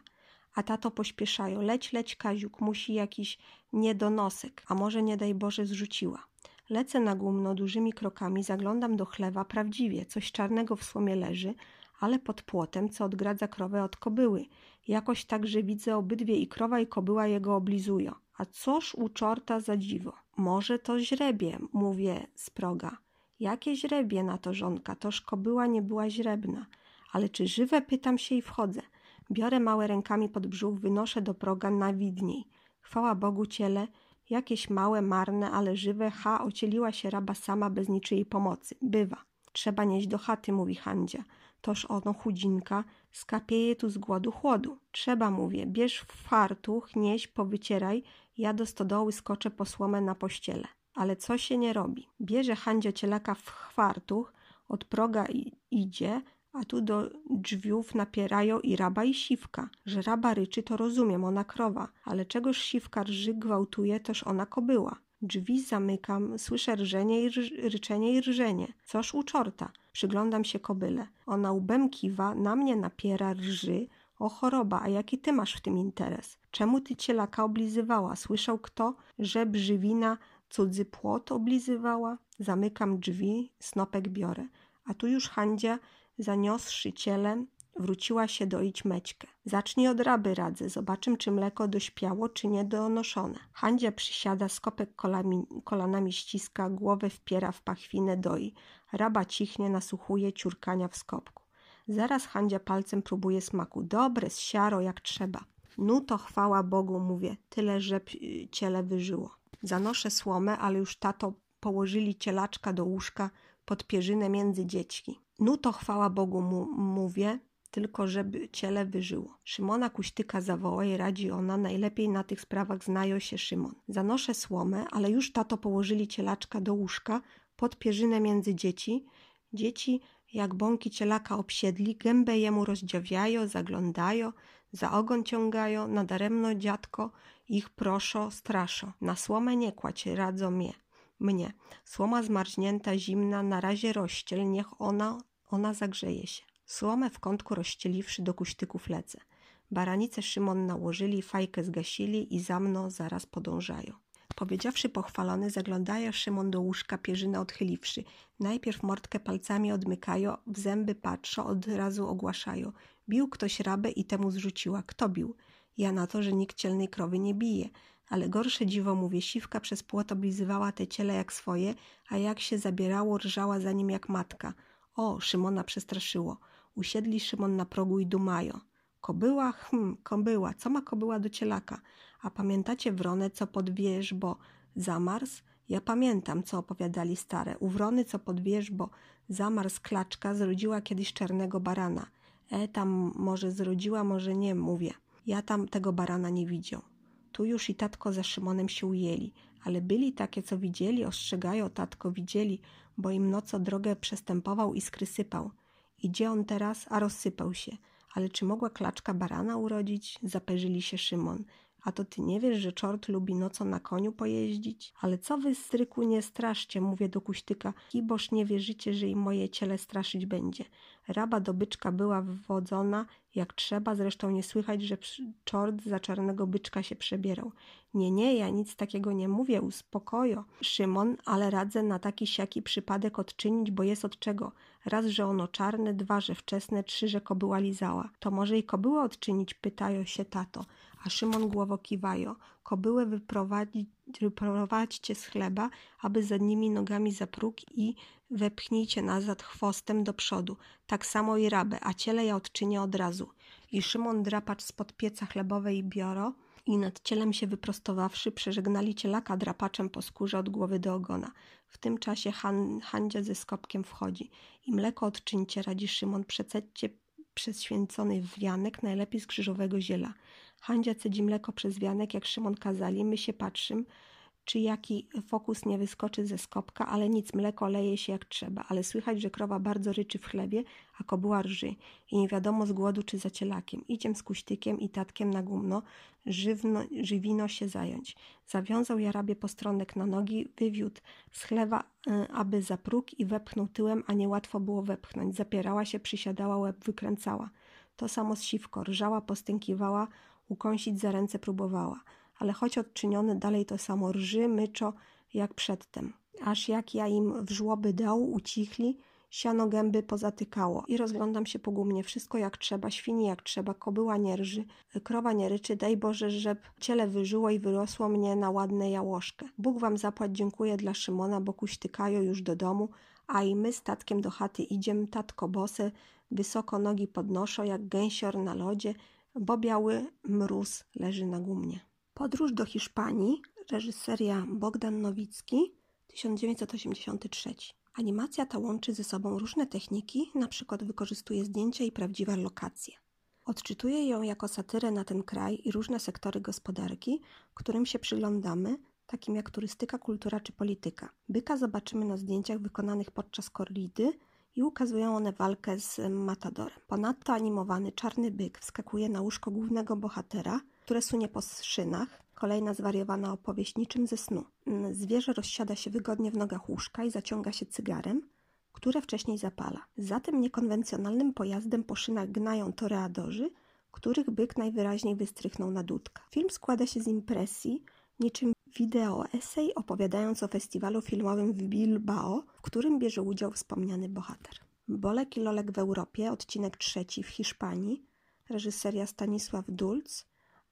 A tato pośpieszają. Leć, leć, Kaziuk, musi jakiś niedonosek, a może nie daj Boże zrzuciła. Lecę na gumno dużymi krokami, zaglądam do chlewa, prawdziwie, coś czarnego w słomie leży, ale pod płotem, co odgradza krowę od kobyły. Jakoś także widzę obydwie i krowa i kobyła jego oblizują. A coż u czorta za dziwo? Może to źrebie, mówię z proga. Jakie źrebie na to żonka, toż kobyła nie była źrebna. Ale czy żywe? Pytam się i wchodzę. Biorę małe rękami pod brzuch, wynoszę do proga nawidniej. Chwała Bogu ciele, jakieś małe, marne, ale żywe, ha, ocieliła się raba sama bez niczyjej pomocy. Bywa. Trzeba nieść do chaty, mówi Handzia. Toż ono chudzinka, skapieje tu z głodu chłodu. Trzeba, mówię, bierz fartuch, nieś, powycieraj, ja do stodoły skoczę po słomę na pościele. Ale co się nie robi? Bierze Handzia cielaka w fartuch, od proga idzie, a tu do drzwiów napierają i raba i siwka. Że raba ryczy, to rozumiem, ona krowa, ale czegoż siwka rży gwałtuje, toż ona kobyła. Drzwi zamykam, słyszę rżenie i rż, ryczenie i rżenie. Coż u czorta? Przyglądam się kobyle. Ona łbem kiwa, na mnie napiera, rży. O choroba, a jaki ty masz w tym interes? Czemu ty cielaka oblizywała? Słyszał kto, że brzywina cudzy płot oblizywała? Zamykam drzwi, snopek biorę. A tu już Handzia, zaniosszy cielem, wróciła się doić Mećkę. Zacznij od raby radzę, zobaczym czy mleko dośpiało, czy nie donoszone. Handzia przysiada, skopek kolami, kolanami ściska, głowę wpiera w pachwinę doi. Raba cichnie, nasłuchuje ciurkania w skopku. Zaraz Handzia palcem próbuje smaku. Dobre, z siaro jak trzeba. No to chwała Bogu, mówię, tyle, że ciele wyżyło. Zanoszę słomę, ale już tato położyli cielaczka do łóżka pod pierzynę między dzieci. No to chwała Bogu, mu, mówię, tylko żeby ciele wyżyło. Szymona Kuśtyka zawoła i radzi ona, najlepiej na tych sprawach znają się Szymon. Zanoszę słomę, ale już tato położyli cielaczka do łóżka pod pierzynę między dzieci. Dzieci jak bąki cielaka obsiedli, gębę jemu rozdziawiają, zaglądają, za ogon ciągają, nadaremno dziadko ich proszo, straszo. Na słomę nie kładź, radzą mnie. Mnie. Słoma zmarznięta, zimna, na razie rozściel, niech ona, ona zagrzeje się. Słomę w kątku rozścieliwszy do kuśtyków lecę. Baranice Szymon nałożyli, fajkę zgasili i za mną zaraz podążają. Powiedziawszy pochwalony, zaglądają Szymon do łóżka, pierzynę odchyliwszy. Najpierw mordkę palcami odmykają, w zęby patrzą, od razu ogłaszają. Bił ktoś rabę i temu zrzuciła. Kto bił? Ja na to, że nikt cielnej krowy nie bije. Ale gorsze dziwo, mówię, siwka przez płot oblizywała te ciele jak swoje, a jak się zabierało, rżała za nim jak matka. O, Szymona przestraszyło. Usiedli Szymon na progu i dumają. Kobyła? Hm, kobyła. Co ma kobyła do cielaka? A pamiętacie wronę, co pod wierzbo zamarz? Ja pamiętam, co opowiadali stare. U wrony, co pod wierzbo zamarz klaczka, zrodziła kiedyś czarnego barana. E, tam może zrodziła, może nie, mówię. Ja tam tego barana nie widział. Tu już i tatko za Szymonem się ujęli, ale byli takie, co widzieli, ostrzegają, tatko widzieli, bo im noco drogę przestępował i skrysypał. Idzie on teraz, a rozsypał się. Ale czy mogła klaczka barana urodzić? Zaperzyli się Szymon. A to ty nie wiesz, że czort lubi nocą na koniu pojeździć? Ale co wy, stryku, nie straszcie, mówię do kuśtyka, kiboż nie wierzycie, że i moje ciele straszyć będzie. Raba do byczka była wwodzona jak trzeba, zresztą nie słychać, że czort za czarnego byczka się przebierał. Nie, nie, ja nic takiego nie mówię, uspokojo. Szymon, ale radzę na taki siaki przypadek odczynić, bo jest od czego. Raz, że ono czarne, dwa, że wczesne, trzy, że kobyła lizała. To może i kobyła odczynić, pytają się tato. A Szymon głowo kiwajo. Kobyłę wyprowadźcie z chleba, aby za nimi nogami za próg i wepchnijcie nazad chwostem do przodu. Tak samo i rabę, a ciele ja odczynię od razu. I Szymon drapacz spod pieca chlebowej bioro i nad cielem się wyprostowawszy, przeżegnali cielaka drapaczem po skórze od głowy do ogona. W tym czasie Han, Handzia ze skopkiem wchodzi. I mleko odczyńcie, radzi Szymon, przecedźcie przez święcony wianek, najlepiej z krzyżowego ziela. Handzia cedzi mleko przez wianek, jak Szymon kazali, my się patrzymy, czy jaki fokus nie wyskoczy ze skopka, ale nic, mleko leje się jak trzeba, ale słychać, że krowa bardzo ryczy w chlebie, a kobyła rży i nie wiadomo z głodu czy za cielakiem. Idziem z kuśtykiem i tatkiem na gumno, żywno, żywino się zająć. Zawiązał jarabie postronek na nogi, wywiódł z chlewa, y, aby za próg i wepchnął tyłem, a niełatwo było wepchnąć. Zapierała się, przysiadała, łeb wykręcała. To samo z siwko, rżała, postękiwała, ukąsić za ręce próbowała ale choć odczyniony dalej to samo rży, myczo jak przedtem. Aż jak ja im w żłoby dał, ucichli, Siano gęby pozatykało i rozglądam się pogumnie. Wszystko jak trzeba, świni jak trzeba, kobyła nie rży, krowa nie ryczy, daj Boże, żeby ciele wyżyło i wyrosło mnie na ładne jałoszkę. Bóg wam zapłać, dziękuję dla Szymona, bo kuśtykają już do domu, a i my statkiem do chaty idziem, tatko bose, wysoko nogi podnoszą jak gęsior na lodzie, bo biały mróz leży na gumnie. Podróż do Hiszpanii, reżyseria Bogdan Nowicki, 1983. Animacja ta łączy ze sobą różne techniki, na przykład wykorzystuje zdjęcia i prawdziwe lokacje. Odczytuje ją jako satyrę na ten kraj i różne sektory gospodarki, którym się przyglądamy, takim jak turystyka, kultura czy polityka. Byka zobaczymy na zdjęciach wykonanych podczas korridy i ukazują one walkę z matadorem. Ponadto animowany czarny byk wskakuje na łóżko głównego bohatera, które sunie po szynach, Kolejna zwariowana opowieść niczym ze snu. Zwierzę rozsiada się wygodnie w nogach łóżka i zaciąga się cygarem, które wcześniej zapala. Za tym niekonwencjonalnym pojazdem po szynach gnają toreadorzy, których byk najwyraźniej wystrychnął na dudka. Film składa się z impresji, niczym wideo esej opowiadając o festiwalu filmowym w Bilbao, w którym bierze udział wspomniany bohater. Bolek i Lolek w Europie, odcinek trzeci w Hiszpanii, reżyseria Stanisław Dulc,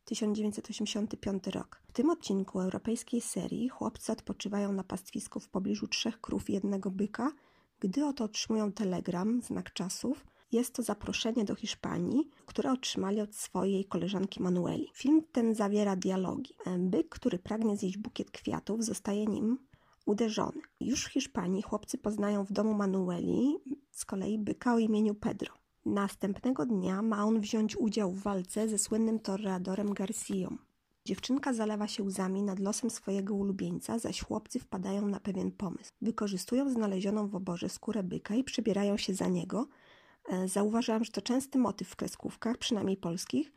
1985 rok. W tym odcinku europejskiej serii chłopcy odpoczywają na pastwisku w pobliżu trzech krów jednego byka, gdy oto otrzymują telegram, znak czasów. Jest to zaproszenie do Hiszpanii, które otrzymali od swojej koleżanki Manueli. Film ten zawiera dialogi. Byk, który pragnie zjeść bukiet kwiatów, zostaje nim uderzony. Już w Hiszpanii chłopcy poznają w domu Manueli z kolei byka o imieniu Pedro. Następnego dnia ma on wziąć udział w walce ze słynnym toreadorem Garcją. Dziewczynka zalewa się łzami nad losem swojego ulubieńca, zaś chłopcy wpadają na pewien pomysł. Wykorzystują znalezioną w oborze skórę byka i przebierają się za niego. E, zauważyłam, że to częsty motyw w kreskówkach, przynajmniej polskich,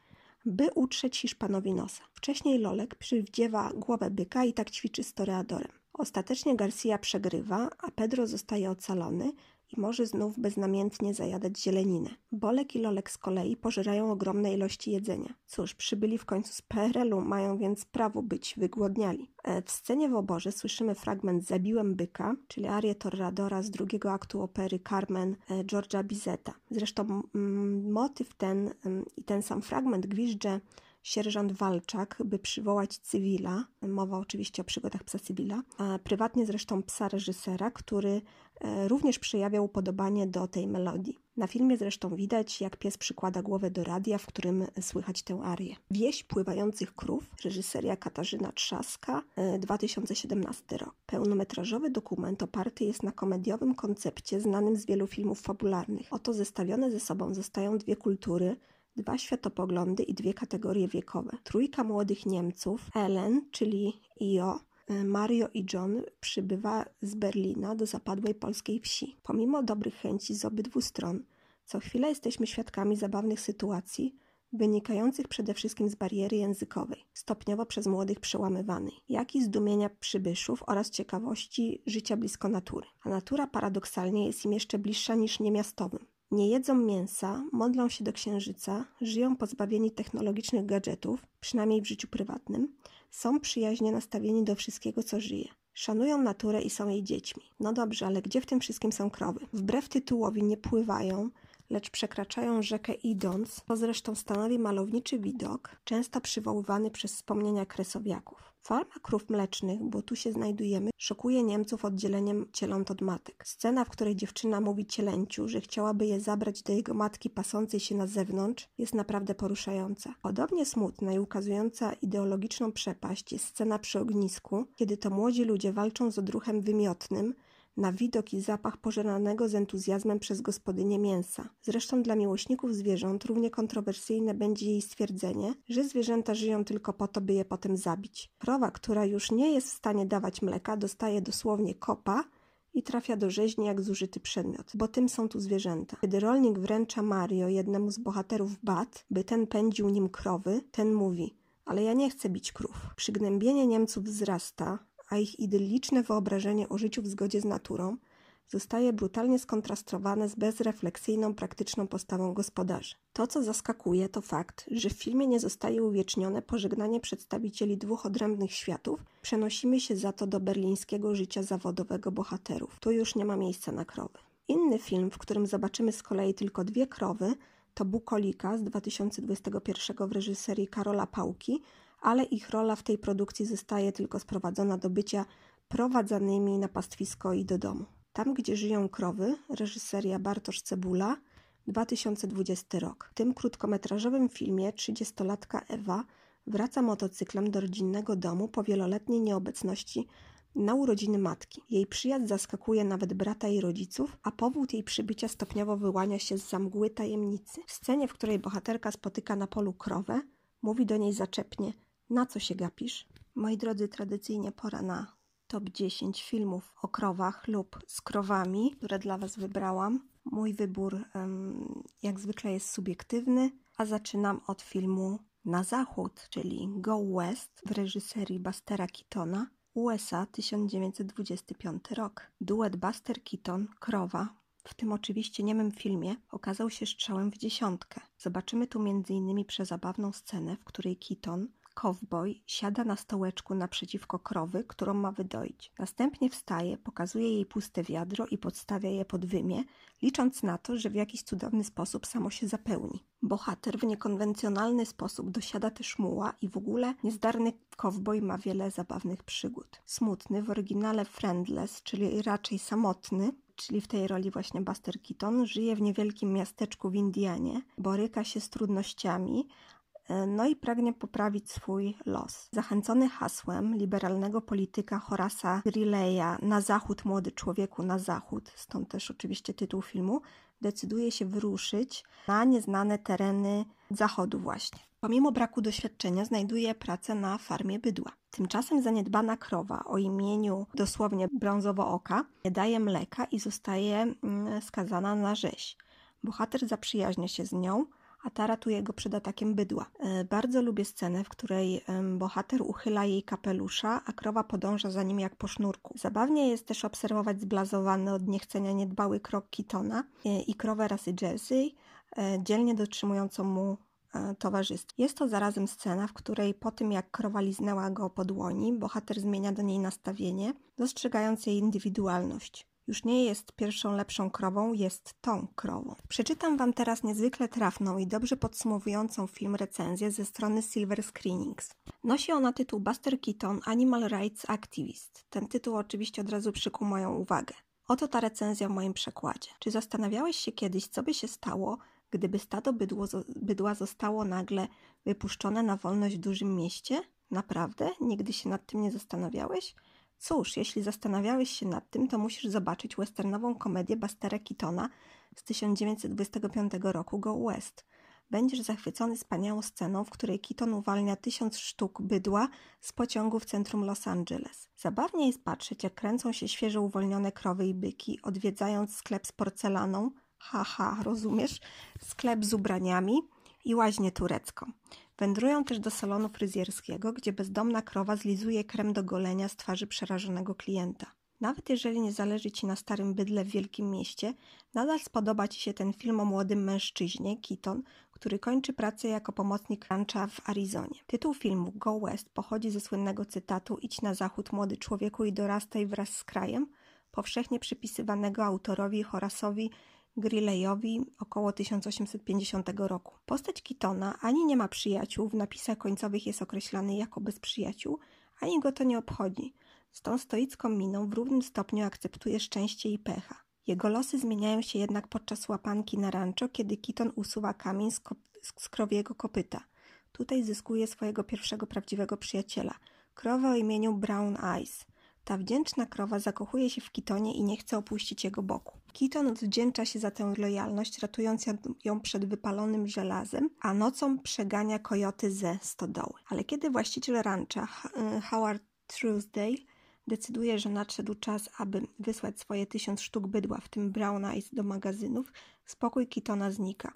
by utrzeć Hiszpanowi nosa. Wcześniej Lolek przywdziewa głowę byka i tak ćwiczy z toreadorem. Ostatecznie Garcia przegrywa, a Pedro zostaje ocalony, może znów beznamiętnie zajadać zieleninę. Bolek i Lolek z kolei pożerają ogromne ilości jedzenia. Cóż, przybyli w końcu z PRL-u, mają więc prawo być wygłodniali. E, w scenie w oborze słyszymy fragment Zabiłem byka, czyli arię Torradora z drugiego aktu opery Carmen e, Georgia Bizeta. Zresztą motyw ten i ten sam fragment gwizdże sierżant Walczak, by przywołać cywila, mowa oczywiście o przygodach psa cywila, prywatnie zresztą psa reżysera, który e, również przejawiał upodobanie do tej melodii. Na filmie zresztą widać, jak pies przykłada głowę do radia, w którym słychać tę arię. Wieś pływających krów, reżyseria Katarzyna Trzaska, 2017 e, rok. Pełnometrażowy dokument oparty jest na komediowym koncepcie znanym z wielu filmów fabularnych. Oto zestawione ze sobą zostają dwie kultury, dwa światopoglądy i dwie kategorie wiekowe. Trójka młodych Niemców, Ellen, czyli Io, Mario i John przybywa z Berlina do zapadłej polskiej wsi. Pomimo dobrych chęci z obydwu stron, co chwilę jesteśmy świadkami zabawnych sytuacji, wynikających przede wszystkim z bariery językowej, stopniowo przez młodych przełamywanej, jak i zdumienia przybyszów oraz ciekawości życia blisko natury. A natura paradoksalnie jest im jeszcze bliższa niż niemiastowym. Nie jedzą mięsa, modlą się do księżyca, żyją pozbawieni technologicznych gadżetów, przynajmniej w życiu prywatnym, są przyjaźnie nastawieni do wszystkiego, co żyje. Szanują naturę i są jej dziećmi. No dobrze, ale gdzie w tym wszystkim są krowy? Wbrew tytułowi nie pływają, lecz przekraczają rzekę idąc, to zresztą stanowi malowniczy widok, często przywoływany przez wspomnienia kresowiaków. Farma krów mlecznych, bo tu się znajdujemy, szokuje Niemców oddzieleniem cieląt od matek. Scena, w której dziewczyna mówi cielęciu, że chciałaby je zabrać do jego matki pasącej się na zewnątrz, jest naprawdę poruszająca. Podobnie smutna i ukazująca ideologiczną przepaść jest scena przy ognisku, kiedy to młodzi ludzie walczą z odruchem wymiotnym, na widok i zapach pożeranego z entuzjazmem przez gospodynię mięsa. Zresztą dla miłośników zwierząt równie kontrowersyjne będzie jej stwierdzenie, że zwierzęta żyją tylko po to, by je potem zabić. Krowa, która już nie jest w stanie dawać mleka, dostaje dosłownie kopa i trafia do rzeźni jak zużyty przedmiot, bo tym są tu zwierzęta. Kiedy rolnik wręcza Mario jednemu z bohaterów bat, by ten pędził nim krowy, ten mówi – ale ja nie chcę bić krów. Przygnębienie Niemców wzrasta, a ich idylliczne wyobrażenie o życiu w zgodzie z naturą zostaje brutalnie skontrastowane z bezrefleksyjną, praktyczną postawą gospodarzy. To, co zaskakuje, to fakt, że w filmie nie zostaje uwiecznione pożegnanie przedstawicieli dwóch odrębnych światów, przenosimy się za to do berlińskiego życia zawodowego bohaterów. Tu już nie ma miejsca na krowy. Inny film, w którym zobaczymy z kolei tylko dwie krowy, to Bukolika z 2021 w reżyserii Karola Pałki, ale ich rola w tej produkcji zostaje tylko sprowadzona do bycia prowadzanymi na pastwisko i do domu. Tam, gdzie żyją krowy, reżyseria Bartosz Cebula, 2020 rok. W tym krótkometrażowym filmie 30-latka Ewa wraca motocyklem do rodzinnego domu po wieloletniej nieobecności na urodziny matki. Jej przyjazd zaskakuje nawet brata i rodziców, a powód jej przybycia stopniowo wyłania się z zamgły tajemnicy. W scenie, w której bohaterka spotyka na polu krowę, mówi do niej zaczepnie: Na co się gapisz? Moi drodzy, tradycyjnie pora na top 10 filmów o krowach lub z krowami, które dla Was wybrałam. Mój wybór, jak zwykle, jest subiektywny, a zaczynam od filmu Na Zachód, czyli Go West w reżyserii Bastera Keatona. USA 1925 rok. Duet Buster Keaton, Krowa, w tym oczywiście niemym filmie, okazał się strzałem w dziesiątkę. Zobaczymy tu m.in. przezabawną scenę, w której Keaton Cowboy siada na stołeczku naprzeciwko krowy, którą ma wydoić. Następnie wstaje, pokazuje jej puste wiadro i podstawia je pod wymię, licząc na to, że w jakiś cudowny sposób samo się zapełni. Bohater w niekonwencjonalny sposób dosiada też muła i w ogóle niezdarny cowboy ma wiele zabawnych przygód. Smutny, w oryginale friendless, czyli raczej samotny, czyli w tej roli właśnie Buster Keaton, żyje w niewielkim miasteczku w Indianie, boryka się z trudnościami, no i pragnie poprawić swój los. Zachęcony hasłem liberalnego polityka Horasa Greeleya na zachód, młody człowieku, na zachód, stąd też oczywiście tytuł filmu, decyduje się wyruszyć na nieznane tereny zachodu właśnie. Pomimo braku doświadczenia znajduje pracę na farmie bydła. Tymczasem zaniedbana krowa o imieniu dosłownie brązowo oka nie daje mleka i zostaje mm, skazana na rzeź. Bohater zaprzyjaźnia się z nią, a ta ratuje go przed atakiem bydła. E, bardzo lubię scenę, w której bohater uchyla jej kapelusza, a krowa podąża za nim jak po sznurku. Zabawnie jest też obserwować zblazowany od niechcenia niedbały krok Kitona e, i krowę rasy Jersey, e, dzielnie dotrzymującą mu towarzystwa. Jest to zarazem scena, w której po tym jak krowa liznęła go po dłoni, bohater zmienia do niej nastawienie, dostrzegając jej indywidualność już nie jest pierwszą lepszą krową, jest tą krową. Przeczytam Wam teraz niezwykle trafną i dobrze podsumowującą film recenzję ze strony Silver Screenings. Nosi ona tytuł Buster Keaton Animal Rights Activist. Ten tytuł oczywiście od razu przykuł moją uwagę. Oto ta recenzja w moim przekładzie. Czy zastanawiałeś się kiedyś, co by się stało, gdyby stado bydła zostało nagle wypuszczone na wolność w dużym mieście? Naprawdę? Nigdy się nad tym nie zastanawiałeś? Cóż, jeśli zastanawiałeś się nad tym, to musisz zobaczyć westernową komedię Bastera Keatona z 1925 roku Go West. Będziesz zachwycony wspaniałą sceną, w której Keaton uwalnia tysiąc sztuk bydła z pociągu w centrum Los Angeles. Zabawnie jest patrzeć, jak kręcą się świeżo uwolnione krowy i byki, odwiedzając sklep z porcelaną, haha, rozumiesz, sklep z ubraniami i łaźnię turecką. Wędrują też do salonu fryzjerskiego, gdzie bezdomna krowa zlizuje krem do golenia z twarzy przerażonego klienta. Nawet jeżeli nie zależy Ci na starym bydle w wielkim mieście, nadal spodoba Ci się ten film o młodym mężczyźnie, Keaton, który kończy pracę jako pomocnik rancha w Arizonie. Tytuł filmu Go West pochodzi ze słynnego cytatu Idź na zachód, młody człowieku i dorastaj wraz z krajem, powszechnie przypisywanego autorowi Horasowi Grilleyowi około 1850 roku. Postać Kitona ani nie ma przyjaciół, w napisach końcowych jest określany jako bez przyjaciół, ani go to nie obchodzi. Z tą stoicką miną w równym stopniu akceptuje szczęście i pecha. Jego losy zmieniają się jednak podczas łapanki na rancho, kiedy Kiton usuwa kamień z, z krowiego kopyta. Tutaj zyskuje swojego pierwszego prawdziwego przyjaciela, krowę o imieniu Brown Eyes – ta wdzięczna krowa zakochuje się w Kitonie i nie chce opuścić jego boku. Kiton odwdzięcza się za tę lojalność, ratując ją przed wypalonym żelazem, a nocą przegania kojoty ze stodoły. Ale kiedy właściciel rancha, y, Howard Truesdale, decyduje, że nadszedł czas, aby wysłać swoje tysiąc sztuk bydła, w tym brown eyes, do magazynów, spokój Kitona znika.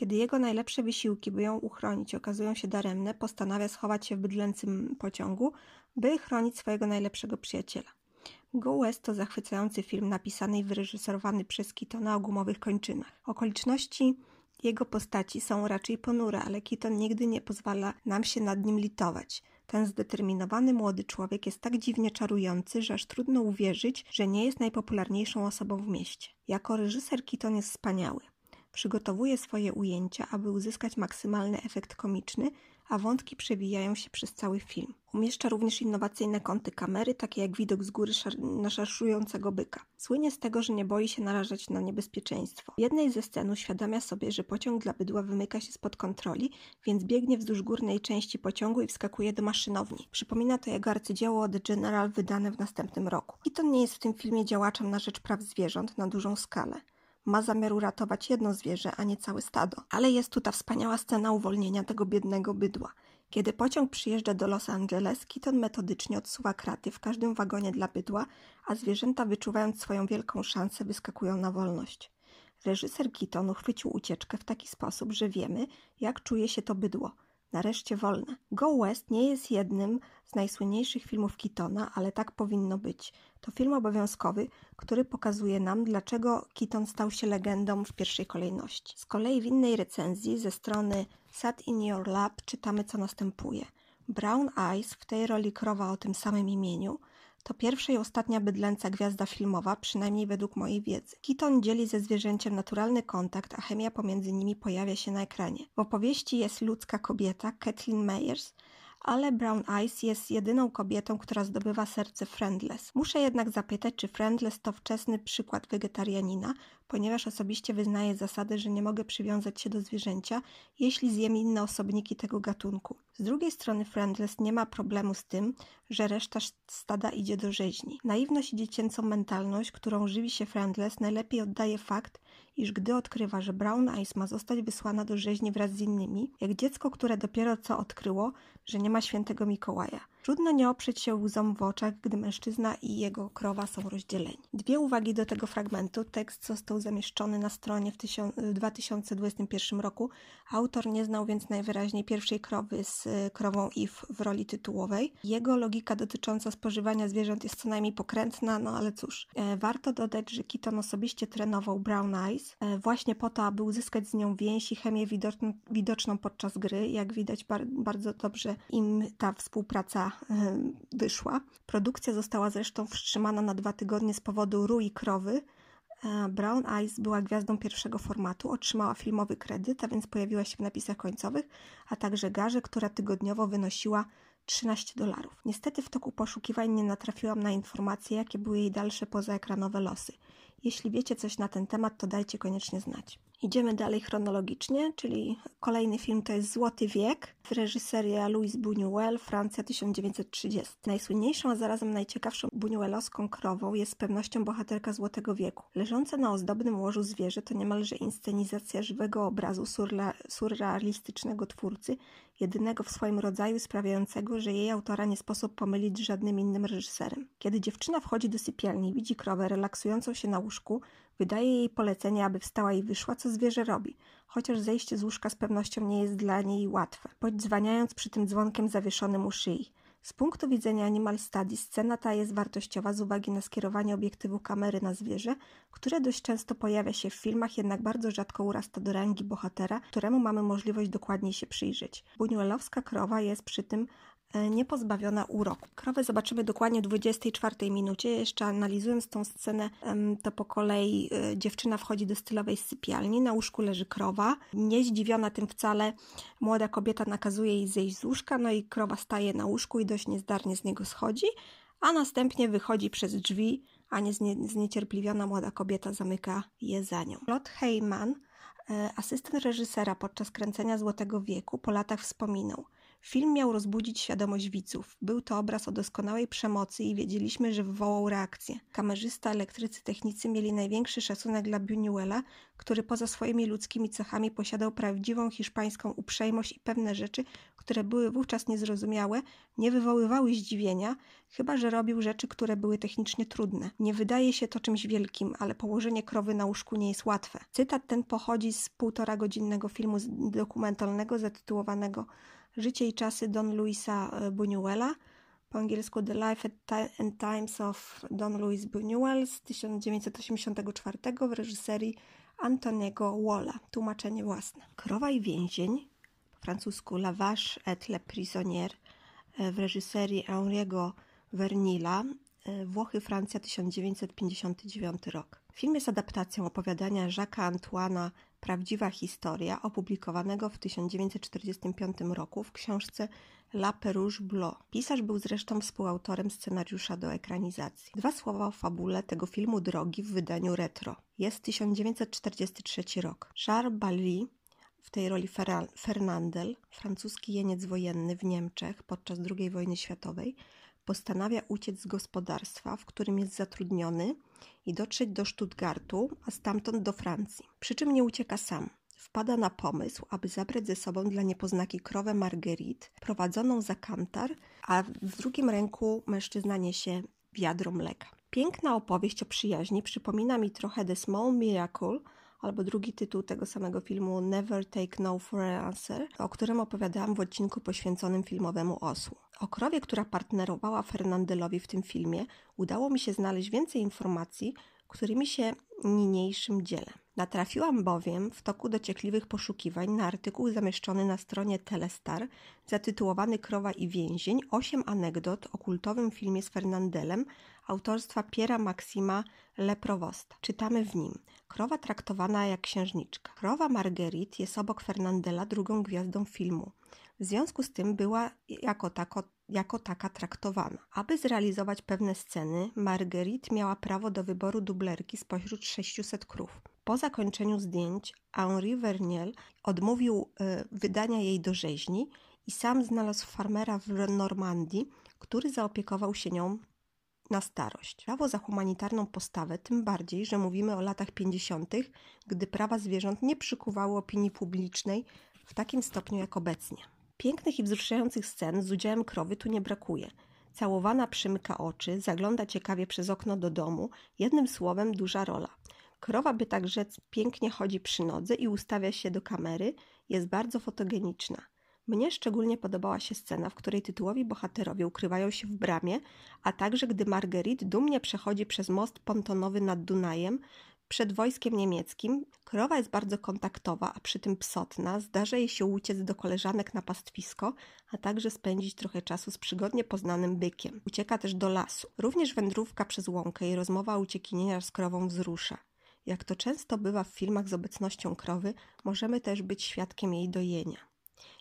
Kiedy jego najlepsze wysiłki, by ją uchronić, okazują się daremne, postanawia schować się w bydlęcym pociągu, by chronić swojego najlepszego przyjaciela. Go West to zachwycający film napisany i wyreżyserowany przez Keatona o gumowych kończynach. Okoliczności jego postaci są raczej ponure, ale Keaton nigdy nie pozwala nam się nad nim litować. Ten zdeterminowany młody człowiek jest tak dziwnie czarujący, że aż trudno uwierzyć, że nie jest najpopularniejszą osobą w mieście. Jako reżyser Keaton jest wspaniały. Przygotowuje swoje ujęcia, aby uzyskać maksymalny efekt komiczny, a wątki przewijają się przez cały film. Umieszcza również innowacyjne kąty kamery, takie jak widok z góry szar na szarszującego byka. Słynie z tego, że nie boi się narażać na niebezpieczeństwo. W jednej ze scen uświadamia sobie, że pociąg dla bydła wymyka się spod kontroli, więc biegnie wzdłuż górnej części pociągu i wskakuje do maszynowni. Przypomina to jego arcydzieło The General wydane w następnym roku. To nie jest w tym filmie działaczem na rzecz praw zwierząt na dużą skalę ma zamiar uratować jedno zwierzę, a nie całe stado. Ale jest tu ta wspaniała scena uwolnienia tego biednego bydła. Kiedy pociąg przyjeżdża do Los Angeles, Keaton metodycznie odsuwa kraty w każdym wagonie dla bydła, a zwierzęta wyczuwając swoją wielką szansę wyskakują na wolność. Reżyser Keaton uchwycił ucieczkę w taki sposób, że wiemy, jak czuje się to bydło – nareszcie wolne. Go West nie jest jednym z najsłynniejszych filmów Keatona, ale tak powinno być. To film obowiązkowy, który pokazuje nam, dlaczego Keaton stał się legendą w pierwszej kolejności. Z kolei w innej recenzji ze strony Sat in Your Lab czytamy, co następuje. Brown Eyes, w tej roli krowa o tym samym imieniu, to pierwsza i ostatnia bydlęca gwiazda filmowa, przynajmniej według mojej wiedzy. Keaton dzieli ze zwierzęciem naturalny kontakt, a chemia pomiędzy nimi pojawia się na ekranie. W opowieści jest ludzka kobieta, Kathleen Meyers, ale Brown Eyes jest jedyną kobietą, która zdobywa serce Friendless. Muszę jednak zapytać, czy Friendless to wczesny przykład wegetarianina, ponieważ osobiście wyznaję zasadę, że nie mogę przywiązać się do zwierzęcia, jeśli zjem inne osobniki tego gatunku. Z drugiej strony Friendless nie ma problemu z tym, że reszta stada idzie do rzeźni. Naiwność i dziecięcą mentalność, którą żywi się Friendless, najlepiej oddaje fakt, iż gdy odkrywa, że Brown Eyes ma zostać wysłana do rzeźni wraz z innymi, jak dziecko, które dopiero co odkryło, że nie ma świętego Mikołaja. Trudno nie oprzeć się łzom w oczach, gdy mężczyzna i jego krowa są rozdzieleni. Dwie uwagi do tego fragmentu. Tekst został zamieszczony na stronie w, w 2021 roku. Autor nie znał więc najwyraźniej pierwszej krowy z e, krową Eve w roli tytułowej. Jego logika dotycząca spożywania zwierząt jest co najmniej pokrętna, no ale cóż. E, warto dodać, że Keaton osobiście trenował Brown Eyes e, właśnie po to, aby uzyskać z nią więź i chemię widoczną, podczas gry. Jak widać, bar bardzo dobrze im ta współpraca wyszła. Produkcja została zresztą wstrzymana na dwa tygodnie z powodu rui krowy. E, Brown Eyes była gwiazdą pierwszego formatu, otrzymała filmowy kredyt, a więc pojawiła się w napisach końcowych, a także garzę, która tygodniowo wynosiła 13 dolarów. Niestety w toku poszukiwań nie natrafiłam na informacje, jakie były jej dalsze pozaekranowe losy. Jeśli wiecie coś na ten temat, to dajcie koniecznie znać. Idziemy dalej chronologicznie, czyli kolejny film to jest Złoty Wiek, reżyseria Louis Buñuel, Francja 1930. Najsłynniejszą, a zarazem najciekawszą buñuelowską krową jest z pewnością bohaterka Złotego Wieku. Leżące na ozdobnym łożu zwierzę to niemalże inscenizacja żywego obrazu surrealistycznego twórcy, jedynego w swoim rodzaju sprawiającego, że jej autora nie sposób pomylić z żadnym innym reżyserem. Kiedy dziewczyna wchodzi do sypialni i widzi krowę relaksującą się na łóżku, wydaje jej polecenie, aby wstała i wyszła, co zwierzę robi, chociaż zejście z łóżka z pewnością nie jest dla niej łatwe, podzwaniając przy tym dzwonkiem zawieszonym u szyi. Z punktu widzenia Animal Studies scena ta jest wartościowa z uwagi na skierowanie obiektywu kamery na zwierzę, które dość często pojawia się w filmach, jednak bardzo rzadko urasta do rangi bohatera, któremu mamy możliwość dokładniej się przyjrzeć. Buñuelowska krowa jest przy tym niepozbawiona uroku. Krowę zobaczymy dokładnie w 24 minucie. Jeszcze analizując tą scenę, to po kolei e, dziewczyna wchodzi do stylowej sypialni. Na łóżku leży krowa. Niezdziwiona tym wcale, młoda kobieta nakazuje jej zejść z łóżka, no i krowa staje na łóżku i dość niezdarnie z niego schodzi, a następnie wychodzi przez drzwi, a nie zniecierpliwiona młoda kobieta zamyka je za nią. Lot Heyman, e, asystent reżysera podczas kręcenia Złotego Wieku, po latach wspominał – Film miał rozbudzić świadomość widzów. Był to obraz o doskonałej przemocy i wiedzieliśmy, że wywołał reakcję. Kamerzysta, elektrycy, technicy mieli największy szacunek dla Buñuela, który poza swoimi ludzkimi cechami posiadał prawdziwą hiszpańską uprzejmość i pewne rzeczy, które były wówczas niezrozumiałe, nie wywoływały zdziwienia, chyba że robił rzeczy, które były technicznie trudne. Nie wydaje się to czymś wielkim, ale położenie krowy na łóżku nie jest łatwe. Cytat ten pochodzi z półtora godzinnego filmu dokumentalnego zatytułowanego Życie i czasy Don Luisa e, Buñuela, po angielsku The Life and Times of Don Luis Buñuel z 1984 w reżyserii Antoniego Walla, tłumaczenie własne. Krowa i więzień, po francusku La Vache et le Prisonnier, w reżyserii Henri'ego Vernila, Włochy, Francja, 1959 rok. Film jest adaptacją opowiadania Jacques'a Antoine'a Prawdziwa historia, opublikowanego w 1945 roku w książce La Perouge Bleu. Pisarz był zresztą współautorem scenariusza do ekranizacji. Dwa słowa o fabule tego filmu drogi w wydaniu retro. Jest 1943 rok. Charles Bally w tej roli Fernandel, francuski jeniec wojenny w Niemczech podczas II wojny światowej, postanawia uciec z gospodarstwa, w którym jest zatrudniony i dotrzeć do Stuttgartu, a stamtąd do Francji. Przy czym nie ucieka sam. Wpada na pomysł, aby zabrać ze sobą dla niepoznaki krowę Marguerite, prowadzoną za kantar, a w drugim ręku mężczyzna niesie wiadro mleka. Piękna opowieść o przyjaźni przypomina mi trochę The Small Miracle, albo drugi tytuł tego samego filmu Never Take No for an Answer, o którym opowiadałam w odcinku poświęconym filmowemu osłu. O krowie, która partnerowała Fernandelowi w tym filmie, udało mi się znaleźć więcej informacji, którymi się niniejszym dzielę. Natrafiłam bowiem w toku dociekliwych poszukiwań na artykuł zamieszczony na stronie Telestar zatytułowany Krowa i więzień – osiem anegdot o kultowym filmie z Fernandelem autorstwa Piera Maxima Leprowosta. Czytamy w nim Krowa traktowana jak księżniczka. Krowa Marguerite jest obok Fernandela drugą gwiazdą filmu. W związku z tym była jako, tako, jako taka traktowana. Aby zrealizować pewne sceny, Marguerite miała prawo do wyboru dublerki spośród 600 krów. Po zakończeniu zdjęć Henri Verniel odmówił y, wydania jej do rzeźni i sam znalazł farmera w Normandii, który zaopiekował się nią na starość. Prawo za humanitarną postawę, tym bardziej, że mówimy o latach 50., gdy prawa zwierząt nie przykuwały opinii publicznej w takim stopniu jak obecnie. Pięknych i wzruszających scen z udziałem krowy tu nie brakuje. Całowana przymyka oczy, zagląda ciekawie przez okno do domu, jednym słowem duża rola. Krowa, by tak rzec, pięknie chodzi przy nodze i ustawia się do kamery, jest bardzo fotogeniczna. Mnie szczególnie podobała się scena, w której tytułowi bohaterowie ukrywają się w bramie, a także gdy Marguerite dumnie przechodzi przez most pontonowy nad Dunajem przed wojskiem niemieckim. Krowa jest bardzo kontaktowa, a przy tym psotna. Zdarza jej się uciec do koleżanek na pastwisko, a także spędzić trochę czasu z przygodnie poznanym bykiem. Ucieka też do lasu. Również wędrówka przez łąkę i rozmowa o uciekinieniach z krową wzrusza. Jak to często bywa w filmach z obecnością krowy, możemy też być świadkiem jej dojenia.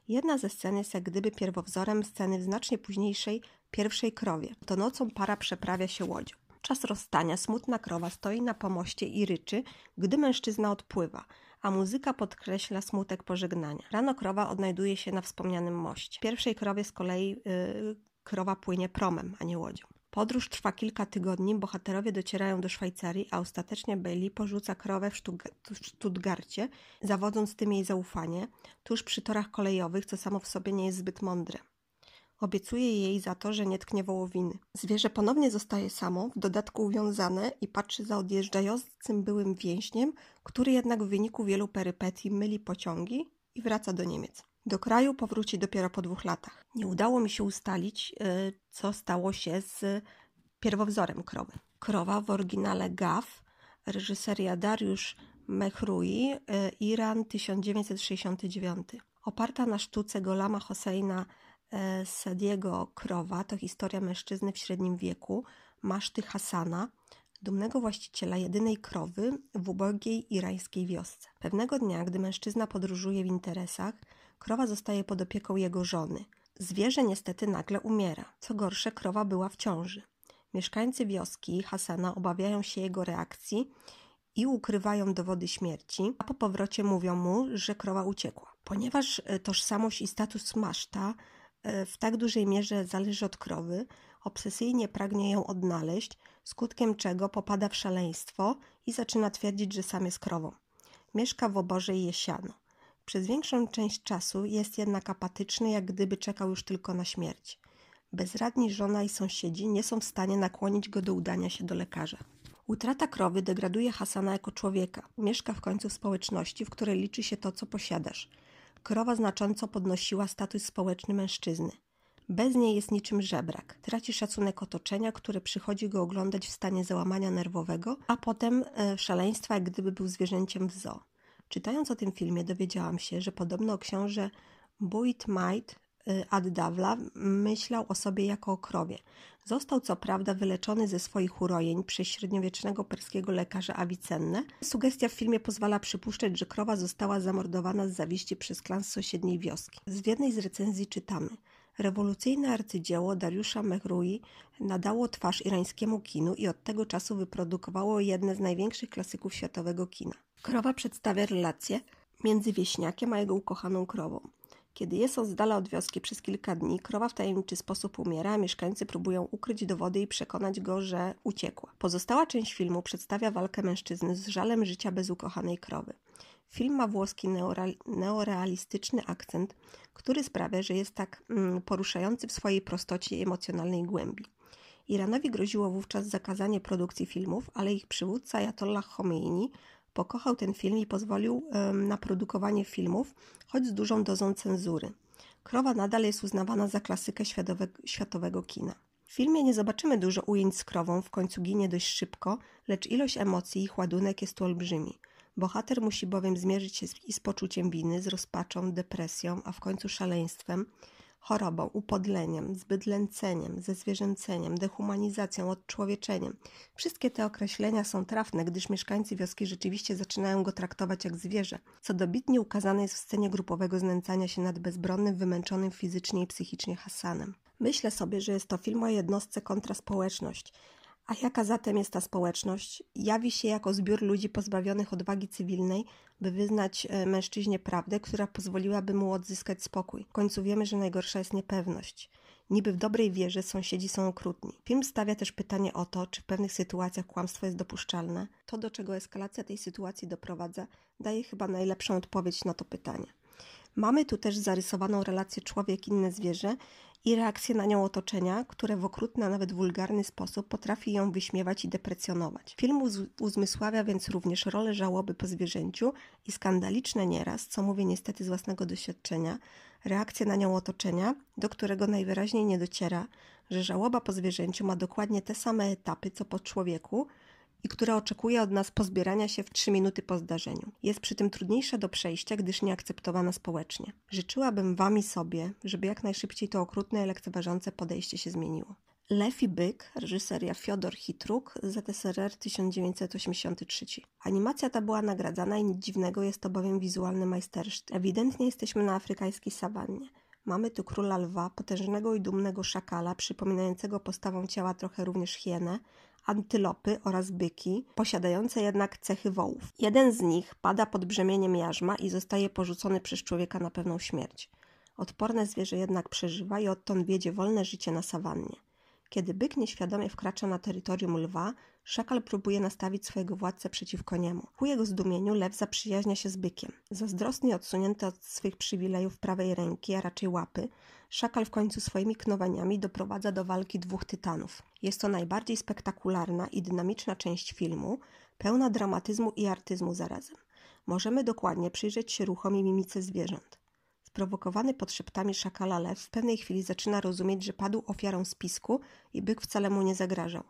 Jedna ze scen jest jak gdyby pierwowzorem sceny w znacznie późniejszej pierwszej krowie. To nocą para przeprawia się łodzią. Czas rozstania smutna krowa stoi na pomoście i ryczy, gdy mężczyzna odpływa, a muzyka podkreśla smutek pożegnania. Rano krowa odnajduje się na wspomnianym moście. W pierwszej krowie z kolei yy, krowa płynie promem, a nie łodzią. Podróż trwa kilka tygodni, bohaterowie docierają do Szwajcarii, a ostatecznie Bailey porzuca krowę w, Stuttgarcie, zawodząc tym jej zaufanie, tuż przy torach kolejowych, co samo w sobie nie jest zbyt mądre. Obiecuje jej za to, że nie tknie wołowiny. Zwierzę ponownie zostaje samo, w dodatku uwiązane i patrzy za odjeżdżającym byłym więźniem, który jednak w wyniku wielu perypetii myli pociągi i wraca do Niemiec. Do kraju powróci dopiero po dwóch latach. Nie udało mi się ustalić, y, co stało się z pierwowzorem krowy. Krowa w oryginale Gav, reżyseria Dariusz Mehrui, y, Iran 1969. Oparta na sztuce Golama Hosseina y, Sadiego Krowa, to historia mężczyzny w średnim wieku, Maszty Hasana, dumnego właściciela jedynej krowy w ubogiej irańskiej wiosce. Pewnego dnia, gdy mężczyzna podróżuje w interesach, Krowa zostaje pod opieką jego żony. Zwierzę niestety nagle umiera. Co gorsze, krowa była w ciąży. Mieszkańcy wioski Hasana obawiają się jego reakcji i ukrywają dowody śmierci, a po powrocie mówią mu, że krowa uciekła. Ponieważ e, tożsamość i status maszta e, w tak dużej mierze zależy od krowy, obsesyjnie pragnie ją odnaleźć, skutkiem czego popada w szaleństwo i zaczyna twierdzić, że sam jest krową. Mieszka w oborze i jesiano. Przez większą część czasu jest jednak apatyczny, jak gdyby czekał już tylko na śmierć. Bezradni żona i sąsiedzi nie są w stanie nakłonić go do udania się do lekarza. Utrata krowy degraduje Hasana jako człowieka. Mieszka w końcu w społeczności, w której liczy się to, co posiadasz. Krowa znacząco podnosiła status społeczny mężczyzny. Bez niej jest niczym żebrak. Traci szacunek otoczenia, które przychodzi go oglądać w stanie załamania nerwowego, a potem e, szaleństwa, jak gdyby był zwierzęciem w zoo. Czytając o tym filmie dowiedziałam się, że podobno książę Buit Might y, Addawla myślał o sobie jako o krowie. Został co prawda wyleczony ze swoich urojeń przez średniowiecznego perskiego lekarza Avicennę. Sugestia w filmie pozwala przypuszczać, że krowa została zamordowana z zawiści przez klan z sąsiedniej wioski. W jednej z recenzji czytamy – Rewolucyjne arcydzieło Dariusza Mehrui nadało twarz irańskiemu kinu i od tego czasu wyprodukowało jedne z największych klasyków światowego kina. Krowa przedstawia relacje między wieśniakiem a jego ukochaną krową. Kiedy jest on z dala od wioski przez kilka dni, krowa w tajemniczy sposób umiera, a mieszkańcy próbują ukryć dowody i przekonać go, że uciekła. Pozostała część filmu przedstawia walkę mężczyzny z żalem życia bez ukochanej krowy. Film ma włoski neorealistyczny akcent, który sprawia, że jest tak mm, poruszający w swojej prostocie i emocjonalnej głębi. Iranowi groziło wówczas zakazanie produkcji filmów, ale ich przywódca Ayatollah Khomeini pokochał ten film i pozwolił na produkowanie filmów, choć z dużą dozą cenzury. Krowa nadal jest uznawana za klasykę światowego, kina. W filmie nie zobaczymy dużo ujęć z krową, w końcu ginie dość szybko, lecz ilość emocji i ładunek jest tu olbrzymi. Bohater musi bowiem zmierzyć się z, i z poczuciem winy, z rozpaczą, depresją, a w końcu szaleństwem, chorobą, upodleniem, zbydlęceniem, zezwierzęceniem, dehumanizacją, odczłowieczeniem. Wszystkie te określenia są trafne, gdyż mieszkańcy wioski rzeczywiście zaczynają go traktować jak zwierzę, co dobitnie ukazane jest w scenie grupowego znęcania się nad bezbronnym, wymęczonym fizycznie i psychicznie Hassanem. Myślę sobie, że jest to film o jednostce kontra społeczność, a jaka zatem jest ta społeczność? Jawi się jako zbiór ludzi pozbawionych odwagi cywilnej, by wyznać e, mężczyźnie prawdę, która pozwoliłaby mu odzyskać spokój. W końcu wiemy, że najgorsza jest niepewność. Niby w dobrej wierze sąsiedzi są okrutni. Film stawia też pytanie o to, czy w pewnych sytuacjach kłamstwo jest dopuszczalne. To, do czego eskalacja tej sytuacji doprowadza, daje chyba najlepszą odpowiedź na to pytanie. Mamy tu też zarysowaną relację człowiek-inne zwierzę i reakcję na nią otoczenia, które w okrutny, a nawet wulgarny sposób potrafi ją wyśmiewać i deprecjonować. Film uz uzmysławia więc również rolę żałoby po zwierzęciu i skandaliczne nieraz, co mówię niestety z własnego doświadczenia, reakcję na nią otoczenia, do którego najwyraźniej nie dociera, że żałoba po zwierzęciu ma dokładnie te same etapy co po człowieku, i która oczekuje od nas pozbierania się w 3 minuty po zdarzeniu. Jest przy tym trudniejsza do przejścia, gdyż nieakceptowana społecznie. Życzyłabym Wam i sobie, żeby jak najszybciej to okrutne i lekceważące podejście się zmieniło. Lew byk, reżyseria Fiodor Hitruk, ZSRR 1983. Animacja ta była nagradzana i nic dziwnego, jest to bowiem wizualny majstersztyk. Ewidentnie jesteśmy na afrykańskiej sawannie. Mamy tu króla lwa, potężnego i dumnego szakala, przypominającego postawą ciała trochę również hienę, antylopy oraz byki, posiadające jednak cechy wołów. Jeden z nich pada pod brzemieniem jarzma i zostaje porzucony przez człowieka na pewną śmierć. Odporne zwierzę jednak przeżywa i odtąd wiedzie wolne życie na sawannie. Kiedy byk nieświadomie wkracza na terytorium lwa, szakal próbuje nastawić swojego władcę przeciwko niemu. Ku jego zdumieniu lew zaprzyjaźnia się z bykiem. Zazdrosny odsunięty od swych przywilejów prawej ręki, a raczej łapy, szakal w końcu swoimi knowaniami doprowadza do walki dwóch tytanów. Jest to najbardziej spektakularna i dynamiczna część filmu, pełna dramatyzmu i artyzmu zarazem. Możemy dokładnie przyjrzeć się ruchom i mimice zwierząt. Sprowokowany podszeptami szakala lew w pewnej chwili zaczyna rozumieć, że padł ofiarą spisku i byk wcale mu nie zagrażał.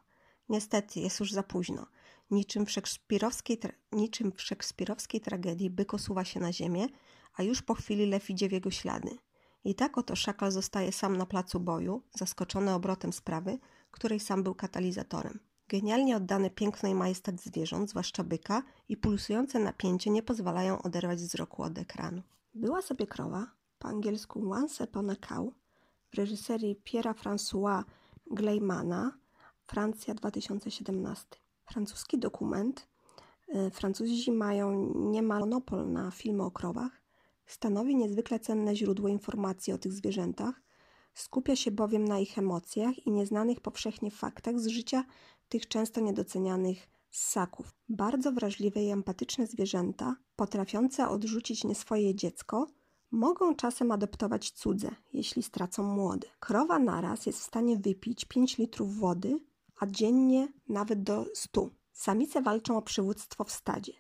Niestety, jest już za późno. Niczym w szekspirowskiej, tra- niczym w szekspirowskiej tragedii byk osuwa się na ziemię, a już po chwili lew idzie w jego ślady. I tak oto szakal zostaje sam na placu boju, zaskoczony obrotem sprawy, której sam był katalizatorem. Genialnie oddane piękno i majestat zwierząt, zwłaszcza byka, i pulsujące napięcie nie pozwalają oderwać wzroku od ekranu. Była sobie krowa, po angielsku Once Upon a Cow, w reżyserii Piera François Gleimana, Francja 2017. Francuski dokument. E, Francuzi mają niemal monopol na filmy o krowach. Stanowi niezwykle cenne źródło informacji o tych zwierzętach. Skupia się bowiem na ich emocjach i nieznanych powszechnie faktach z życia tych często niedocenianych ssaków. Bardzo wrażliwe i empatyczne zwierzęta, potrafiące odrzucić nieswoje dziecko, mogą czasem adoptować cudze, jeśli stracą młode. Krowa naraz jest w stanie wypić 5 litrów wody, a dziennie nawet do 100. Samice walczą o przywództwo w stadzie.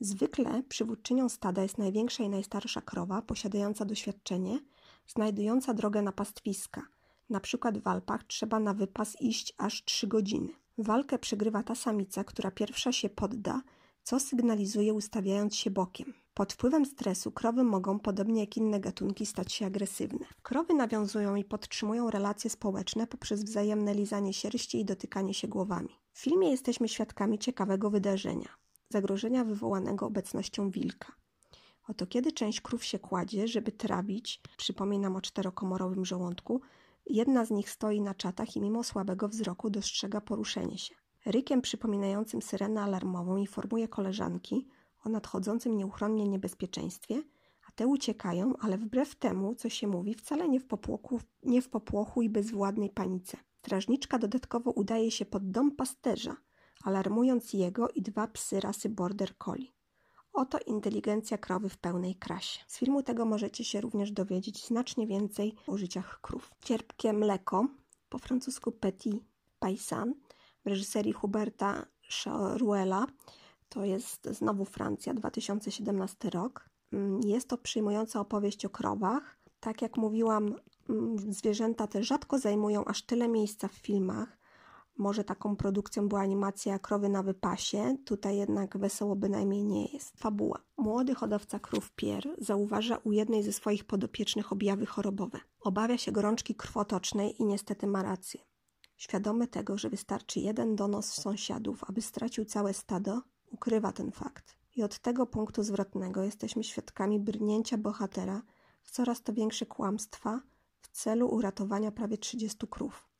Zwykle przywódczynią stada jest największa i najstarsza krowa, posiadająca doświadczenie, znajdująca drogę na pastwiska. Na przykład w Alpach trzeba na wypas iść aż 3 godziny. Walkę przegrywa ta samica, która pierwsza się podda, co sygnalizuje ustawiając się bokiem. Pod wpływem stresu krowy mogą, podobnie jak inne gatunki, stać się agresywne. Krowy nawiązują i podtrzymują relacje społeczne poprzez wzajemne lizanie sierści i dotykanie się głowami. W filmie jesteśmy świadkami ciekawego wydarzenia zagrożenia wywołanego obecnością wilka. Oto kiedy część krów się kładzie, żeby trawić, przypominam o czterokomorowym żołądku, jedna z nich stoi na czatach i mimo słabego wzroku dostrzega poruszenie się. Rykiem przypominającym syrenę alarmową informuje koleżanki o nadchodzącym nieuchronnie niebezpieczeństwie, a te uciekają, ale wbrew temu, co się mówi, wcale nie w popłochu, nie w popłochu i bezwładnej panice. Strażniczka dodatkowo udaje się pod dom pasterza, alarmując jego i dwa psy rasy Border Collie. Oto inteligencja krowy w pełnej krasie. Z filmu tego możecie się również dowiedzieć znacznie więcej o życiach krów. Cierpkie mleko, po francusku Petit Paysan, w reżyserii Huberta Charuela, to jest znowu Francja, 2017 rok. Mm, jest to przyjmująca opowieść o krowach. Tak jak mówiłam, mm, zwierzęta te rzadko zajmują aż tyle miejsca w filmach. Może taką produkcją była animacja Krowy na wypasie, tutaj jednak wesoło bynajmniej nie jest. Fabuła. Młody hodowca krów Pier zauważa u jednej ze swoich podopiecznych objawy chorobowe. Obawia się gorączki krwotocznej i niestety ma rację. Świadomy tego, że wystarczy jeden donos sąsiadów, aby stracił całe stado, ukrywa ten fakt. I od tego punktu zwrotnego jesteśmy świadkami brnięcia bohatera w coraz to większe kłamstwa w celu uratowania prawie 30 krów.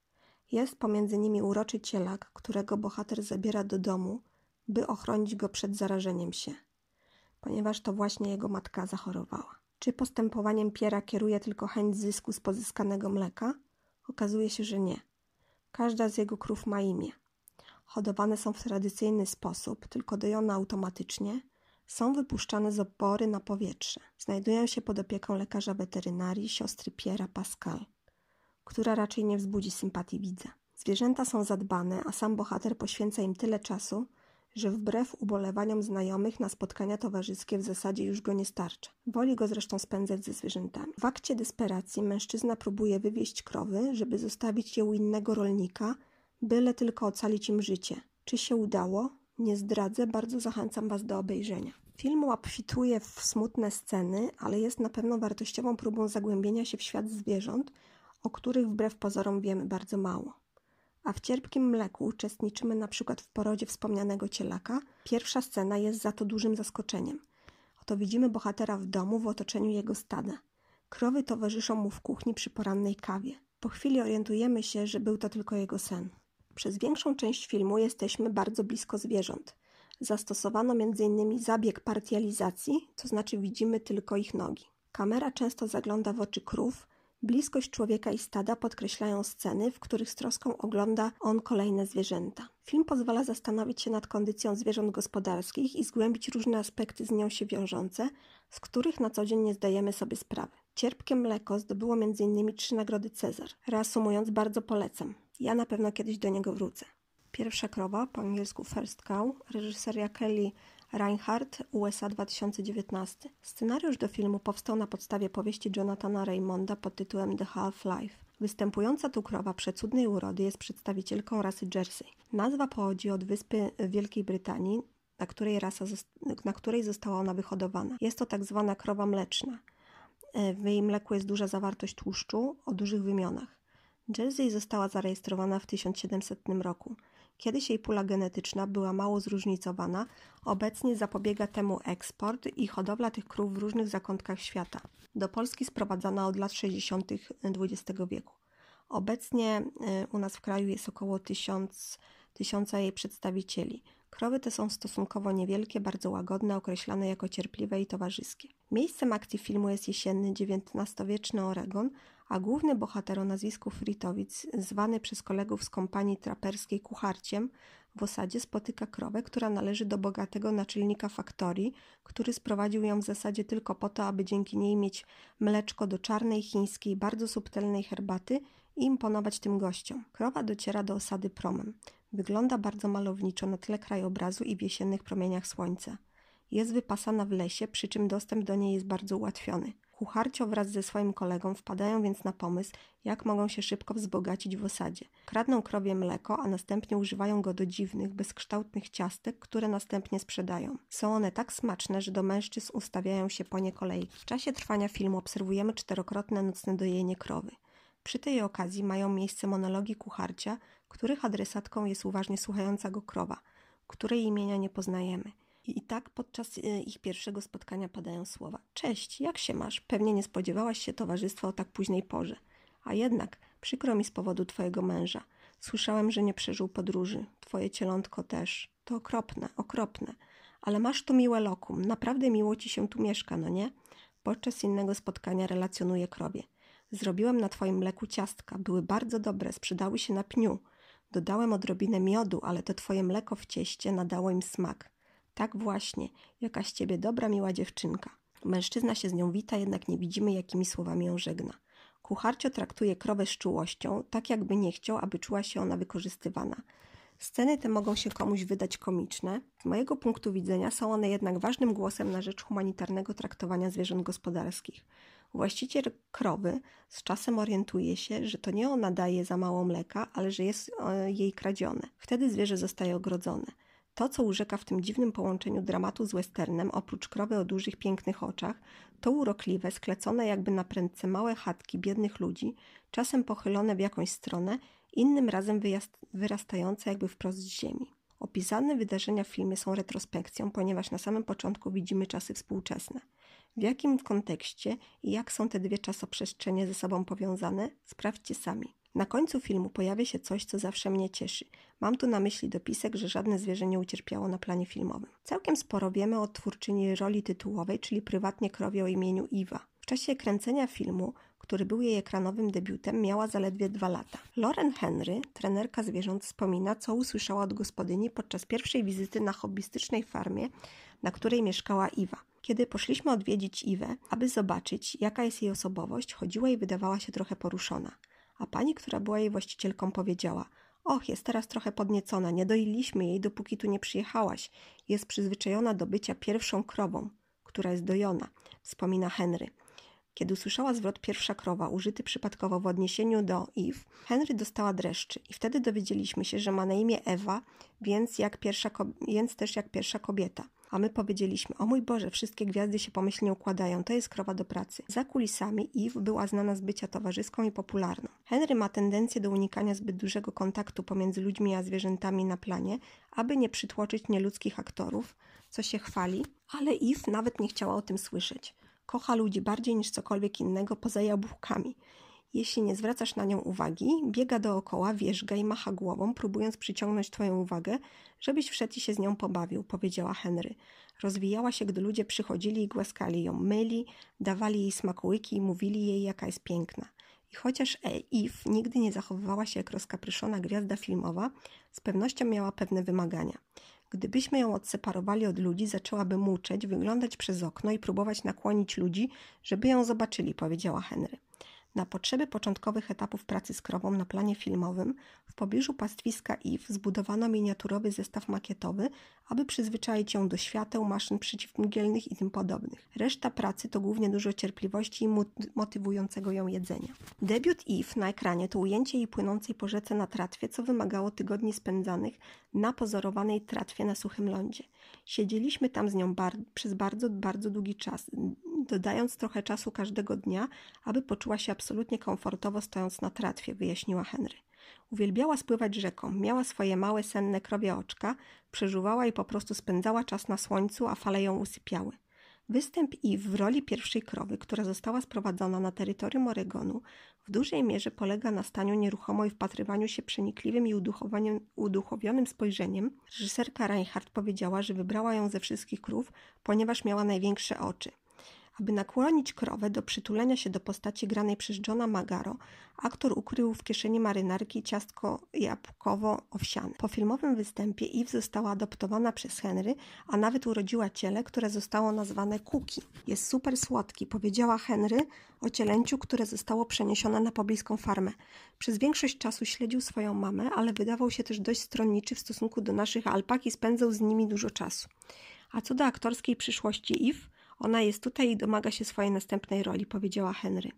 Jest pomiędzy nimi uroczy cielak, którego bohater zabiera do domu, by ochronić go przed zarażeniem się, ponieważ to właśnie jego matka zachorowała. Czy postępowaniem Piera kieruje tylko chęć zysku z pozyskanego mleka? Okazuje się, że nie. Każda z jego krów ma imię. Hodowane są w tradycyjny sposób, tylko dojone automatycznie, są wypuszczane z opory na powietrze. Znajdują się pod opieką lekarza weterynarii, siostry Piera Pascal która raczej nie wzbudzi sympatii widza. Zwierzęta są zadbane, a sam bohater poświęca im tyle czasu, że wbrew ubolewaniom znajomych na spotkania towarzyskie w zasadzie już go nie starcza. Woli go zresztą spędzać ze zwierzętami. W akcie desperacji mężczyzna próbuje wywieźć krowy, żeby zostawić je u innego rolnika, byle tylko ocalić im życie. Czy się udało? Nie zdradzę, bardzo zachęcam Was do obejrzenia. Film obfituje w smutne sceny, ale jest na pewno wartościową próbą zagłębienia się w świat zwierząt, o których wbrew pozorom wiemy bardzo mało. A w cierpkim mleku uczestniczymy na przykład w porodzie wspomnianego cielaka. Pierwsza scena jest za to dużym zaskoczeniem. Oto widzimy bohatera w domu w otoczeniu jego stada. Krowy towarzyszą mu w kuchni przy porannej kawie. Po chwili orientujemy się, że był to tylko jego sen. Przez większą część filmu jesteśmy bardzo blisko zwierząt. Zastosowano m.in. zabieg partializacji, to znaczy widzimy tylko ich nogi. Kamera często zagląda w oczy krów, Bliskość człowieka i stada podkreślają sceny, w których z troską ogląda on kolejne zwierzęta. Film pozwala zastanowić się nad kondycją zwierząt gospodarskich i zgłębić różne aspekty z nią się wiążące, z których na co dzień nie zdajemy sobie sprawy. Cierpkie mleko zdobyło m.in. trzy nagrody Cezar. Reasumując, bardzo polecam. Ja na pewno kiedyś do niego wrócę. Pierwsza krowa, po angielsku First Cow, reżyseria Kelly Reinhardt, USA 2019. Scenariusz do filmu powstał na podstawie powieści Jonathana Raymonda pod tytułem The Half-Life. Występująca tu krowa przecudnej urody jest przedstawicielką rasy Jersey. Nazwa pochodzi od wyspy Wielkiej Brytanii, na której, rasa, na której została ona wyhodowana. Jest to tak zwana krowa mleczna. W jej mleku jest duża zawartość tłuszczu o dużych wymionach. Jersey została zarejestrowana w 1700 roku. Kiedyś jej pula genetyczna była mało zróżnicowana, obecnie zapobiega temu eksport i hodowla tych krów w różnych zakątkach świata. Do Polski sprowadzana od lat 60. XX wieku. Obecnie y, u nas w kraju jest około tysiąc, tysiąca jej przedstawicieli. Krowy te są stosunkowo niewielkie, bardzo łagodne, określane jako cierpliwe i towarzyskie. Miejscem akcji filmu jest jesienny XIX-wieczny Oregon, a główny bohater o nazwisku Fritowic, zwany przez kolegów z kompanii traperskiej kucharciem, w osadzie spotyka krowę, która należy do bogatego naczelnika faktorii, który sprowadził ją w zasadzie tylko po to, aby dzięki niej mieć mleczko do czarnej chińskiej, bardzo subtelnej herbaty i imponować tym gościom. Krowa dociera do osady promem. Wygląda bardzo malowniczo na tle krajobrazu i w jesiennych promieniach słońca. Jest wypasana w lesie, przy czym dostęp do niej jest bardzo ułatwiony. Kucharcio wraz ze swoim kolegą wpadają więc na pomysł, jak mogą się szybko wzbogacić w osadzie. Kradną krowie mleko, a następnie używają go do dziwnych, bezkształtnych ciastek, które następnie sprzedają. Są one tak smaczne, że do mężczyzn ustawiają się po nie kolejki. W czasie trwania filmu obserwujemy czterokrotne nocne dojenie krowy. Przy tej okazji mają miejsce monologi kucharcia, których adresatką jest uważnie słuchająca go krowa, której imienia nie poznajemy. I tak podczas y, ich pierwszego spotkania padają słowa: Cześć, jak się masz? Pewnie nie spodziewałaś się towarzystwa o tak późnej porze. A jednak, przykro mi z powodu twojego męża. Słyszałem, że nie przeżył podróży. Twoje cielątko też. To okropne, okropne. Ale masz tu miłe lokum. Naprawdę miło ci się tu mieszka, no nie? Podczas innego spotkania relacjonuje krowie. Zrobiłem na twoim mleku ciastka. Były bardzo dobre, sprzedały się na pniu. Dodałem odrobinę miodu, ale to twoje mleko w cieście nadało im smak. Tak właśnie, jakaś ciebie dobra, miła dziewczynka. Mężczyzna się z nią wita, jednak nie widzimy, jakimi słowami ją żegna. Kucharcio traktuje krowę z czułością, tak jakby nie chciał, aby czuła się ona wykorzystywana. Sceny te mogą się komuś wydać komiczne. Z mojego punktu widzenia są one jednak ważnym głosem na rzecz humanitarnego traktowania zwierząt gospodarskich. Właściciel krowy z czasem orientuje się, że to nie ona daje za mało mleka, ale że jest e, jej kradzione. Wtedy zwierzę zostaje ogrodzone. To, co urzeka w tym dziwnym połączeniu dramatu z westernem, oprócz krowy o dużych, pięknych oczach, to urokliwe, sklecone jakby na prędce małe chatki biednych ludzi, czasem pochylone w jakąś stronę, innym razem wyrastające jakby wprost z ziemi. Opisane wydarzenia w filmie są retrospekcją, ponieważ na samym początku widzimy czasy współczesne. W jakim kontekście i jak są te dwie czasoprzestrzenie ze sobą powiązane, sprawdźcie sami. Na końcu filmu pojawia się coś, co zawsze mnie cieszy. Mam tu na myśli dopisek, że żadne zwierzę nie ucierpiało na planie filmowym. Całkiem sporo wiemy o twórczyni roli tytułowej, czyli prywatnie krowie o imieniu Iwa. W czasie kręcenia filmu, który był jej ekranowym debiutem, miała zaledwie dwa lata. Lauren Henry, trenerka zwierząt, wspomina, co usłyszała od gospodyni podczas pierwszej wizyty na hobbystycznej farmie, na której mieszkała Iwa. Kiedy poszliśmy odwiedzić Iwę, aby zobaczyć, jaka jest jej osobowość, chodziła i wydawała się trochę poruszona a pani, która była jej właścicielką, powiedziała: Och, jest teraz trochę podniecona, nie doiliśmy jej, dopóki tu nie przyjechałaś. Jest przyzwyczajona do bycia pierwszą krową, która jest dojona, wspomina Henry. Kiedy usłyszała zwrot pierwsza krowa, użyty przypadkowo w odniesieniu do Eve, Henry dostała dreszczy i wtedy dowiedzieliśmy się, że ma na imię Ewa, więc, jak pierwsza, więc też jak pierwsza kobieta a my powiedzieliśmy, o mój Boże, wszystkie gwiazdy się pomyślnie układają, to jest krowa do pracy. Za kulisami Eve była znana z bycia towarzyską i popularną. Henry ma tendencję do unikania zbyt dużego kontaktu pomiędzy ludźmi a zwierzętami na planie, aby nie przytłoczyć nieludzkich aktorów, co się chwali, ale Eve nawet nie chciała o tym słyszeć. Kocha ludzi bardziej niż cokolwiek innego poza jabłkami. Jeśli nie zwracasz na nią uwagi, biega dookoła, wierzga i macha głową, próbując przyciągnąć twoją uwagę, żebyś wszedł i się z nią pobawił, powiedziała Henry. Rozwijała się, gdy ludzie przychodzili i głaskali ją, myli, dawali jej smakołyki i mówili jej, jaka jest piękna. I chociaż Eve nigdy nie zachowywała się jak rozkapryszona gwiazda filmowa, z pewnością miała pewne wymagania. Gdybyśmy ją odseparowali od ludzi, zaczęłaby muczeć, wyglądać przez okno i próbować nakłonić ludzi, żeby ją zobaczyli, powiedziała Henry. Na potrzeby początkowych etapów pracy z krową na planie filmowym w pobliżu pastwiska IF zbudowano miniaturowy zestaw makietowy, aby przyzwyczaić ją do świateł, maszyn przeciwmgielnych i tym podobnych. Reszta pracy to głównie dużo cierpliwości i motywującego ją jedzenia. Debiut IF na ekranie to ujęcie jej płynącej po rzece na tratwie, co wymagało tygodni spędzanych na pozorowanej tratwie na suchym lądzie. Siedzieliśmy tam z nią bar przez bardzo, bardzo długi czas, dodając trochę czasu każdego dnia, aby poczuła się absolutnie komfortowo stojąc na tratwie, wyjaśniła Henry. Uwielbiała spływać rzeką, miała swoje małe, senne krowie oczka, przeżuwała i po prostu spędzała czas na słońcu, a fale ją usypiały. Występ Eve w roli pierwszej krowy, która została sprowadzona na terytorium Oregonu, w dużej mierze polega na staniu nieruchomo i wpatrywaniu się przenikliwym i uduchowionym spojrzeniem. Reżyserka Reinhardt powiedziała, że wybrała ją ze wszystkich krów, ponieważ miała największe oczy. Aby nakłonić krowę do przytulenia się do postaci granej przez Johna Magaro, aktor ukrył w kieszeni marynarki ciastko jabłkowo-owsiane. Po filmowym występie Eve została adoptowana przez Henry, a nawet urodziła ciele, które zostało nazwane Cookie. Jest super słodki, powiedziała Henry o cielęciu, które zostało przeniesione na pobliską farmę. Przez większość czasu śledził swoją mamę, ale wydawał się też dość stronniczy w stosunku do naszych alpak i spędzał z nimi dużo czasu. A co do aktorskiej przyszłości Eve, Ona jest tutaj i domaga się swojej następnej roli, powiedziała Henry.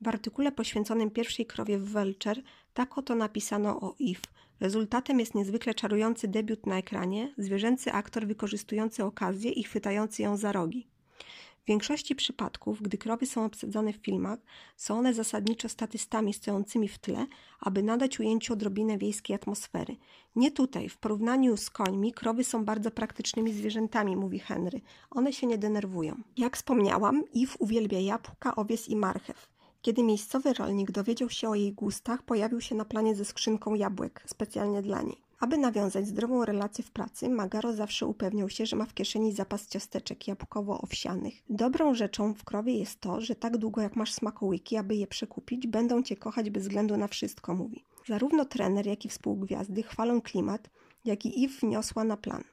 W artykule poświęconym pierwszej krowie w Welcher tak oto napisano o Eve. Rezultatem jest niezwykle czarujący debiut na ekranie, zwierzęcy aktor wykorzystujący okazję i chwytający ją za rogi. W większości przypadków, gdy krowy są obsadzone w filmach, są one zasadniczo statystami stojącymi w tle, aby nadać ujęciu odrobinę wiejskiej atmosfery. Nie tutaj, w porównaniu z końmi, krowy są bardzo praktycznymi zwierzętami, mówi Henry. One się nie denerwują. Jak wspomniałam, Eve uwielbia jabłka, owiec i marchew. Kiedy miejscowy rolnik dowiedział się o jej gustach, pojawił się na planie ze skrzynką jabłek, specjalnie dla niej. Aby nawiązać zdrową relację w pracy, Magaro zawsze upewniał się, że ma w kieszeni zapas ciasteczek jabłkowo-owsianych. Dobrą rzeczą w krowie jest to, że tak długo jak masz smakołyki, aby je przekupić, będą cię kochać bez względu na wszystko, mówi. Zarówno trener, jak i współgwiazdy chwalą klimat, jaki Eve wniosła na plan.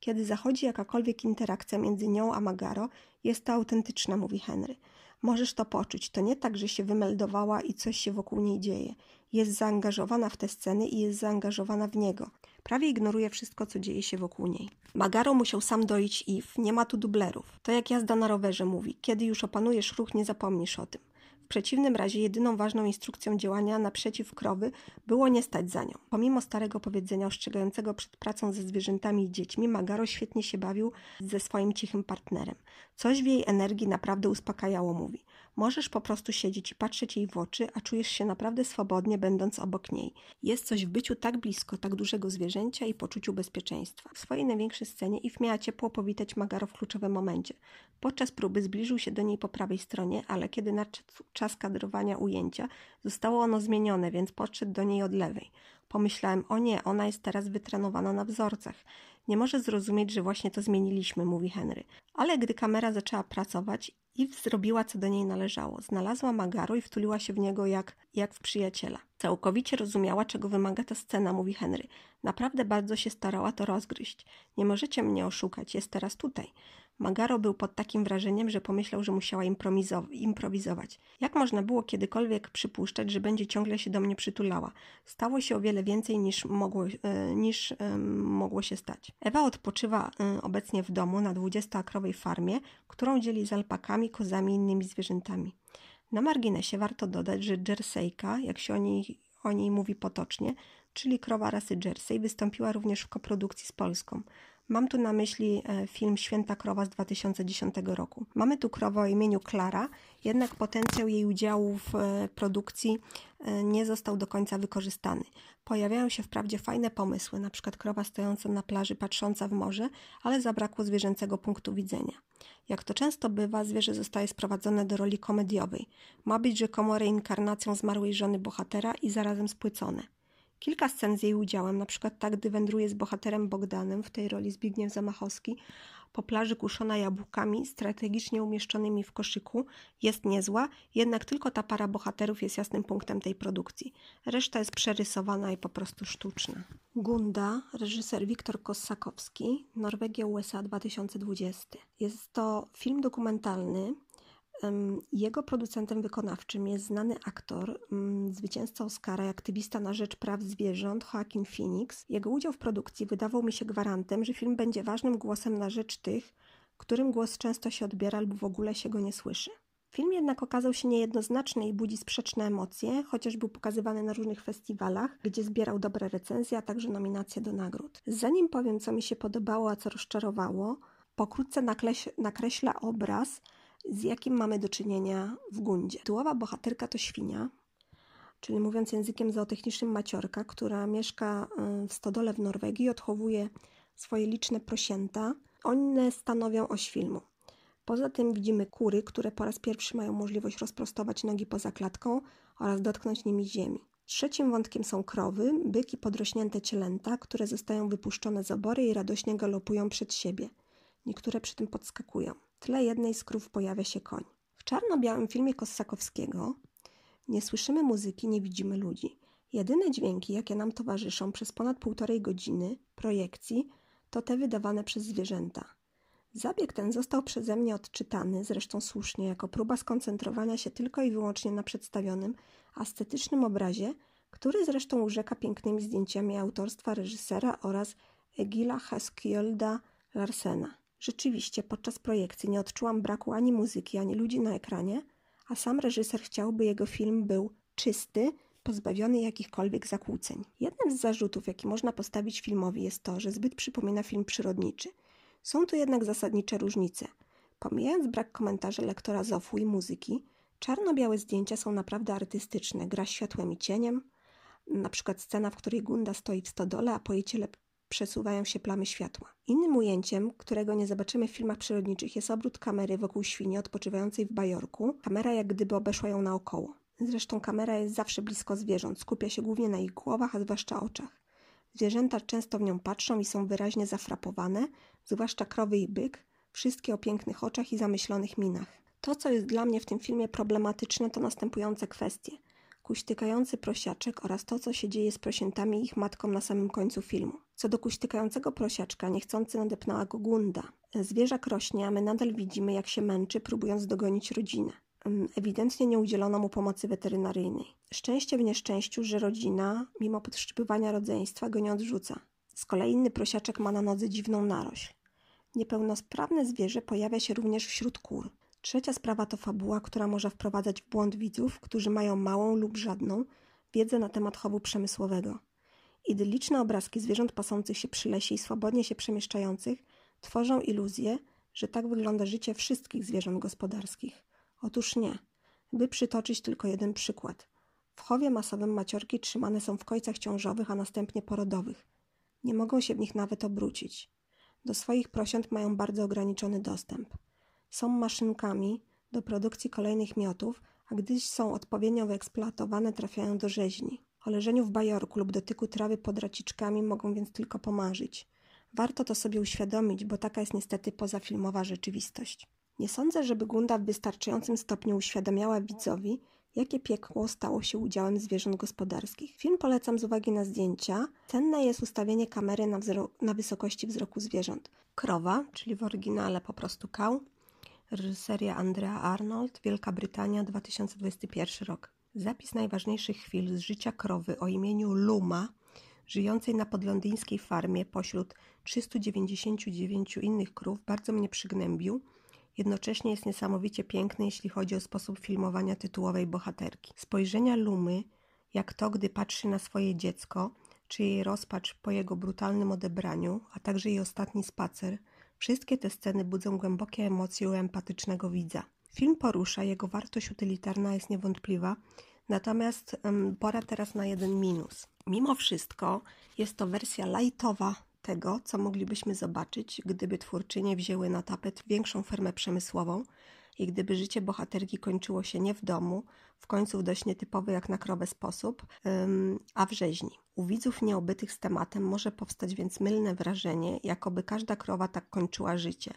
Kiedy zachodzi jakakolwiek interakcja między nią a Magaro, jest to autentyczna, mówi Henry. Możesz to poczuć. To nie tak, że się wymeldowała i coś się wokół niej dzieje. Jest zaangażowana w te sceny i jest zaangażowana w niego. Prawie ignoruje wszystko, co dzieje się wokół niej. Magaro musiał sam doić Eve, nie ma tu dublerów. To jak jazda na rowerze mówi. Kiedy już opanujesz ruch, nie zapomnisz o tym przeciwnym razie jedyną ważną instrukcją działania naprzeciw krowy było nie stać za nią. Pomimo starego powiedzenia ostrzegającego przed pracą ze zwierzętami i dziećmi, Magaro świetnie się bawił ze swoim cichym partnerem. Coś w jej energii naprawdę uspokajało, mówi. Możesz po prostu siedzieć i patrzeć jej w oczy, a czujesz się naprawdę swobodnie, będąc obok niej. Jest coś w byciu tak blisko, tak dużego zwierzęcia i poczuciu bezpieczeństwa. W swojej największej scenie If miała ciepło powitać Magaro w kluczowym momencie. Podczas próby zbliżył się do niej po prawej stronie, ale kiedy nadszedł czas kadrowania ujęcia, zostało ono zmienione, więc podszedł do niej od lewej. Pomyślałem, o nie, ona jest teraz wytrenowana na wzorcach. Nie może zrozumieć, że właśnie to zmieniliśmy, mówi Henry. Ale gdy kamera zaczęła pracować, Eve zrobiła, co do niej należało. Znalazła Magaro i wtuliła się w niego jak, jak w przyjaciela. Całkowicie rozumiała, czego wymaga ta scena, mówi Henry. Naprawdę bardzo się starała to rozgryźć. Nie możecie mnie oszukać, jest teraz tutaj. Magaro był pod takim wrażeniem, że pomyślał, że musiała improwizować. Jak można było kiedykolwiek przypuszczać, że będzie ciągle się do mnie przytulała? Stało się o wiele więcej niż mogło, e, niż mogło się stać. Ewa odpoczywa e, obecnie w domu na 20-akrowej farmie, którą dzieli z alpakami, kozami i innymi zwierzętami. Na marginesie warto dodać, że Jerseyka, jak się o niej, o niej mówi potocznie, czyli krowa rasy Jersey, wystąpiła również w koprodukcji z Polską. Mam tu na myśli e, film Święta Krowa z 2010 roku. Mamy tu krowę o imieniu Klara, jednak potencjał jej udziału w e, produkcji e, nie został do końca wykorzystany. Pojawiają się wprawdzie fajne pomysły, przykład krowa stojąca na plaży patrząca w morze, ale zabrakło zwierzęcego punktu widzenia. Jak to często bywa, zwierzę zostaje sprowadzone do roli komediowej. Ma być rzekomo reinkarnacją zmarłej żony bohatera i zarazem spłycone. Kilka scen z jej udziałem, na przykład tak, gdy wędruje z bohaterem Bogdanem, w tej roli Zbigniew Zamachowski, po plaży kuszona jabłkami strategicznie umieszczonymi w koszyku, jest niezła, jednak tylko ta para bohaterów jest jasnym punktem tej produkcji. Reszta jest przerysowana i po prostu sztuczna. Gunda, reżyser Wiktor Kossakowski, Norwegia USA 2020. Jest to film dokumentalny, jego producentem wykonawczym jest znany aktor, mm, zwycięzca Oscara i aktywista na rzecz praw zwierząt Joaquin Phoenix. Jego udział w produkcji wydawał mi się gwarantem, że film będzie ważnym głosem na rzecz tych, którym głos często się odbiera lub w ogóle się go nie słyszy. Film jednak okazał się niejednoznaczny i budzi sprzeczne emocje, chociaż był pokazywany na różnych festiwalach, gdzie zbierał dobre recenzje, a także nominacje do nagród. Zanim powiem, co mi się podobało, a co rozczarowało, pokrótce nakreślę obraz, z jakim mamy do czynienia w Gundzie. Tytułowa bohaterka to świnia, czyli mówiąc językiem zootechnicznym maciorka, która mieszka y, w stodole w Norwegii i odchowuje swoje liczne prosięta. One stanowią oś filmu. Poza tym widzimy kury, które po raz pierwszy mają możliwość rozprostować nogi poza klatką oraz dotknąć nimi ziemi. Trzecim wątkiem są krowy, byki podrośnięte cielęta, które zostają wypuszczone z obory i radośnie galopują przed siebie. Niektóre przy tym podskakują tle jednej z krów pojawia się koń. W czarno-białym filmie Kossakowskiego nie słyszymy muzyki, nie widzimy ludzi. Jedyne dźwięki, jakie nam towarzyszą przez ponad półtorej godziny projekcji, to te wydawane przez zwierzęta. Zabieg ten został przeze mnie odczytany, zresztą słusznie, jako próba skoncentrowania się tylko i wyłącznie na przedstawionym, estetycznym obrazie, który zresztą urzeka pięknymi zdjęciami autorstwa reżysera oraz Egila Haskjölda Larsena. Rzeczywiście, podczas projekcji nie odczułam braku ani muzyki, ani ludzi na ekranie, a sam reżyser chciał, by jego film był czysty, pozbawiony jakichkolwiek zakłóceń. Jednym z zarzutów, jaki można postawić filmowi, jest to, że zbyt przypomina film przyrodniczy. Są tu jednak zasadnicze różnice. Pomijając brak komentarzy lektora Zofu i muzyki, czarno-białe zdjęcia są naprawdę artystyczne. Gra światłem i cieniem, na przykład scena, w której Gunda stoi w stodole, a po jej ciele przesuwają się plamy światła. Innym ujęciem, którego nie zobaczymy w filmach przyrodniczych, jest obrót kamery wokół świni odpoczywającej w bajorku. Kamera jak gdyby obeszła ją naokoło. Zresztą kamera jest zawsze blisko zwierząt, skupia się głównie na ich głowach, a zwłaszcza oczach. Zwierzęta często w nią patrzą i są wyraźnie zafrapowane, zwłaszcza krowy i byk, wszystkie o pięknych oczach i zamyślonych minach. To, co jest dla mnie w tym filmie problematyczne, to następujące kwestie. Kuśtykający prosiaczek oraz to, co się dzieje z prosiętami i ich matką na samym końcu filmu. Co do kuśtykającego prosiaczka, niechcący nadepnęła go Gunda. Zwierzak rośnie, a my nadal widzimy, jak się męczy, próbując dogonić rodzinę. Ewidentnie nie udzielono mu pomocy weterynaryjnej. Szczęście w nieszczęściu, że rodzina, mimo podszczypywania rodzeństwa, go nie odrzuca. Z kolei inny prosiaczek ma na nodze dziwną narośl. Niepełnosprawne zwierzę pojawia się również wśród kur. Trzecia sprawa to fabuła, która może wprowadzać w błąd widzów, którzy mają małą lub żadną wiedzę na temat chowu przemysłowego. Idyliczne obrazki zwierząt pasących się przy lesie i swobodnie się przemieszczających tworzą iluzję, że tak wygląda życie wszystkich zwierząt gospodarskich. Otóż nie. By przytoczyć tylko jeden przykład. W chowie masowym maciorki trzymane są w kojcach ciążowych, a następnie porodowych. Nie mogą się w nich nawet obrócić. Do swoich prosiąt mają bardzo ograniczony dostęp. Są maszynkami do produkcji kolejnych miotów, a gdy są odpowiednio wyeksploatowane, trafiają do rzeźni. O leżeniu w bajorku lub dotyku trawy pod raciczkami mogą więc tylko pomarzyć. Warto to sobie uświadomić, bo taka jest niestety pozafilmowa rzeczywistość. Nie sądzę, żeby Gunda w wystarczającym stopniu uświadamiała widzowi, jakie piekło stało się udziałem zwierząt gospodarskich. Film polecam z uwagi na zdjęcia. Cenne jest ustawienie kamery na, na wysokości wzroku zwierząt. Krowa, czyli w oryginale po prostu kał. Reżyseria Andrea Arnold, Wielka Brytania, 2021 rok. Zapis najważniejszych chwil z życia krowy o imieniu Luma, żyjącej na podlondyńskiej farmie pośród 399 innych krów, bardzo mnie przygnębił Jednocześnie jest niesamowicie piękny, jeśli chodzi o sposób filmowania tytułowej bohaterki. Spojrzenia Lumy, jak to, gdy patrzy na swoje dziecko, czy jej rozpacz po jego brutalnym odebraniu, a także jej ostatni spacer, wszystkie te sceny budzą głębokie emocje u empatycznego widza. Film porusza, jego wartość utylitarna jest niewątpliwa, natomiast pora teraz na jeden minus. Mimo wszystko jest to wersja lightowa tego, co moglibyśmy zobaczyć, gdyby twórczynie wzięły na tapet większą fermę przemysłową i gdyby życie bohaterki kończyło się nie w domu, w końcu w dość nietypowy jak na krowę sposób, a w rzeźni. U widzów nieobytych z tematem może powstać więc mylne wrażenie, jakoby każda krowa tak kończyła życie.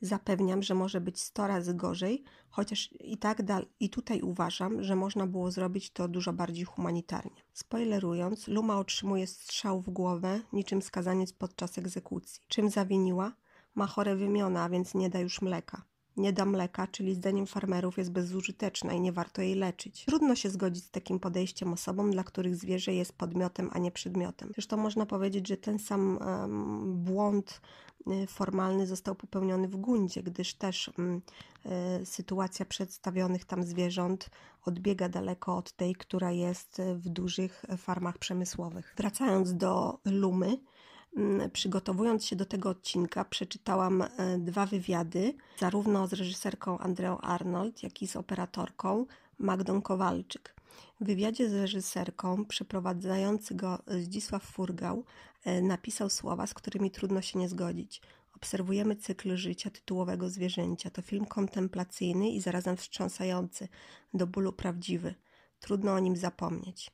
Zapewniam, że może być sto razy gorzej, chociaż i tak i tutaj uważam, że można było zrobić to dużo bardziej humanitarnie. Spoilerując, Luma otrzymuje strzał w głowę, niczym skazaniec podczas egzekucji. Czym zawiniła? Ma chore wymiona, a więc nie da już mleka nie da mleka, czyli zdaniem farmerów jest bezużyteczna i nie warto jej leczyć. Trudno się zgodzić z takim podejściem osobom, dla których zwierzę jest podmiotem, a nie przedmiotem. Zresztą można powiedzieć, że ten sam um, błąd y, formalny został popełniony w Gundzie, gdyż też um, sytuacja przedstawionych tam zwierząt odbiega daleko od tej, która jest w dużych farmach przemysłowych. Wracając do Lumy, przygotowując się do tego odcinka, przeczytałam e, dwa wywiady, zarówno z reżyserką Andreą Arnold, jak i z operatorką Magdą Kowalczyk. W wywiadzie z reżyserką przeprowadzający go Zdzisław Furgał e, napisał słowa, z którymi trudno się nie zgodzić. Obserwujemy cykl życia tytułowego zwierzęcia. To film kontemplacyjny i zarazem wstrząsający, do bólu prawdziwy. Trudno o nim zapomnieć.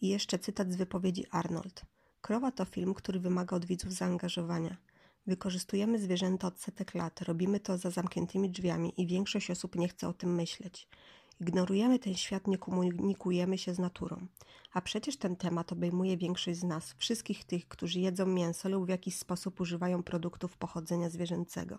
I jeszcze cytat z wypowiedzi Arnold. Krowa to film, który wymaga od widzów zaangażowania. Wykorzystujemy zwierzęta od setek lat, robimy to za zamkniętymi drzwiami i większość osób nie chce o tym myśleć. Ignorujemy ten świat, nie komunikujemy się z naturą. A przecież ten temat obejmuje większość z nas, wszystkich tych, którzy jedzą mięso lub w jakiś sposób używają produktów pochodzenia zwierzęcego.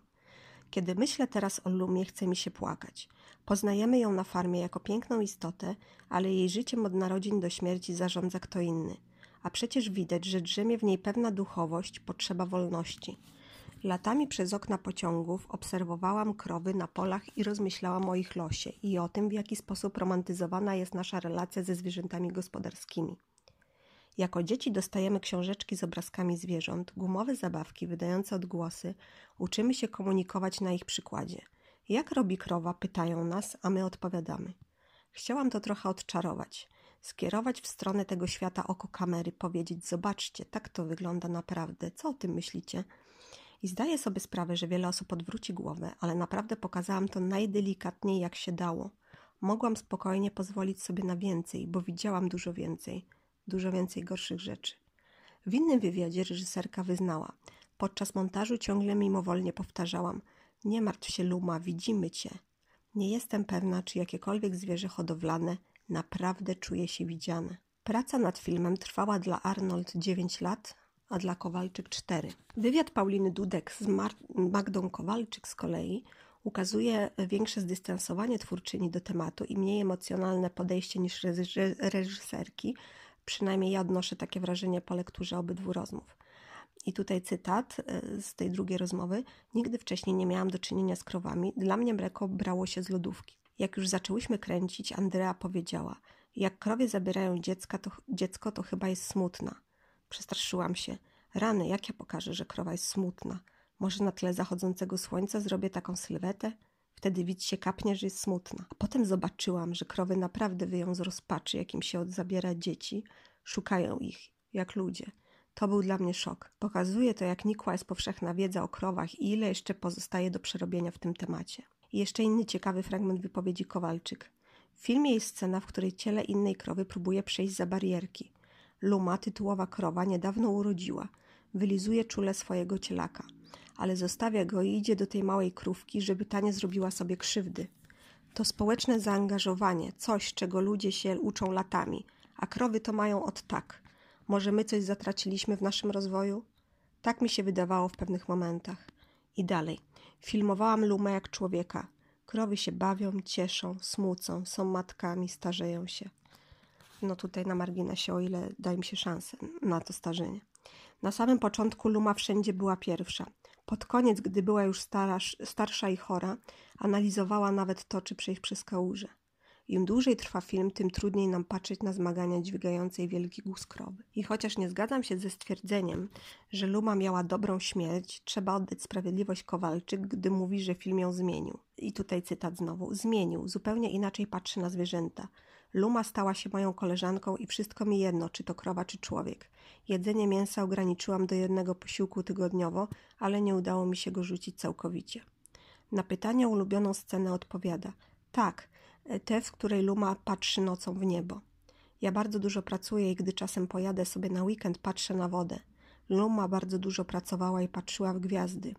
Kiedy myślę teraz o Lumie, chce mi się płakać. Poznajemy ją na farmie jako piękną istotę, ale jej życiem od narodzin do śmierci zarządza kto inny – a przecież widać, że drzemie w niej pewna duchowość, potrzeba wolności. Latami przez okna pociągów obserwowałam krowy na polach i rozmyślałam o ich losie i o tym, w jaki sposób romantyzowana jest nasza relacja ze zwierzętami gospodarskimi. Jako dzieci dostajemy książeczki z obrazkami zwierząt, gumowe zabawki wydające odgłosy, uczymy się komunikować na ich przykładzie. Jak robi krowa? Pytają nas, a my odpowiadamy. Chciałam to trochę odczarować, skierować w stronę tego świata oko kamery, powiedzieć: Zobaczcie, tak to wygląda naprawdę. Co o tym myślicie? I zdaję sobie sprawę, że wiele osób odwróci głowę, ale naprawdę pokazałam to najdelikatniej, jak się dało. Mogłam spokojnie pozwolić sobie na więcej, bo widziałam dużo więcej, dużo więcej gorszych rzeczy. W innym wywiadzie reżyserka wyznała: Podczas montażu ciągle mimowolnie powtarzałam: Nie martw się, Luma, widzimy cię. Nie jestem pewna, czy jakiekolwiek zwierzę hodowlane naprawdę czuje się widziane. Praca nad filmem trwała dla Arnold 9 lat, a dla Kowalczyk 4. Wywiad Pauliny Dudek z Magdą Kowalczyk z kolei ukazuje większe zdystansowanie twórczyni do tematu i mniej emocjonalne podejście niż reżyserki. Przynajmniej ja odnoszę takie wrażenie po lekturze obydwu rozmów. I tutaj cytat e, z tej drugiej rozmowy. Nigdy wcześniej nie miałam do czynienia z krowami. Dla mnie mleko brało się z lodówki. Jak już zaczęłyśmy kręcić, Andrea powiedziała: Jak krowie zabierają dziecka, to, dziecko, to chyba jest smutna. Przestraszyłam się. Rany, jak ja pokażę, że krowa jest smutna? Może na tle zachodzącego słońca zrobię taką sylwetę? Wtedy widz się kapnie, że jest smutna. A potem zobaczyłam, że krowy naprawdę wyją z rozpaczy, jakim się zabiera dzieci, szukają ich, jak ludzie. To był dla mnie szok. Pokazuje to, jak nikła jest powszechna wiedza o krowach i ile jeszcze pozostaje do przerobienia w tym temacie. I jeszcze inny ciekawy fragment wypowiedzi Kowalczyk. W filmie jest scena, w której ciele innej krowy próbuje przejść za barierki. Luma, tytułowa krowa, niedawno urodziła. Wylizuje czule swojego cielaka, ale zostawia go i idzie do tej małej krówki, żeby ta nie zrobiła sobie krzywdy. To społeczne zaangażowanie, coś, czego ludzie się uczą latami, a krowy to mają od tak. Może my coś zatraciliśmy w naszym rozwoju? Tak mi się wydawało w pewnych momentach. I dalej. Filmowałam Lumę jak człowieka. Krowy się bawią, cieszą, smucą, są matkami, starzeją się no tutaj na marginesie, o ile da im się szansę na to starzenie. Na samym początku Luma wszędzie była pierwsza. Pod koniec, gdy była już stara, starsza i chora, analizowała nawet to, czy przejść przez kałużę. Im dłużej trwa film, tym trudniej nam patrzeć na zmagania dźwigającej wielki guz krowy. I chociaż nie zgadzam się ze stwierdzeniem, że Luma miała dobrą śmierć, trzeba oddać sprawiedliwość Kowalczyk, gdy mówi, że film ją zmienił. I tutaj cytat znowu. Zmienił, zupełnie inaczej patrzy na zwierzęta. Luma stała się moją koleżanką i wszystko mi jedno, czy to krowa, czy człowiek. Jedzenie mięsa ograniczyłam do jednego posiłku tygodniowo, ale nie udało mi się go rzucić całkowicie. Na pytanie ulubioną scenę odpowiada: Tak, tę, w której Luma patrzy nocą w niebo. Ja bardzo dużo pracuję i gdy czasem pojadę sobie na weekend, patrzę na wodę. Luma bardzo dużo pracowała i patrzyła w gwiazdy.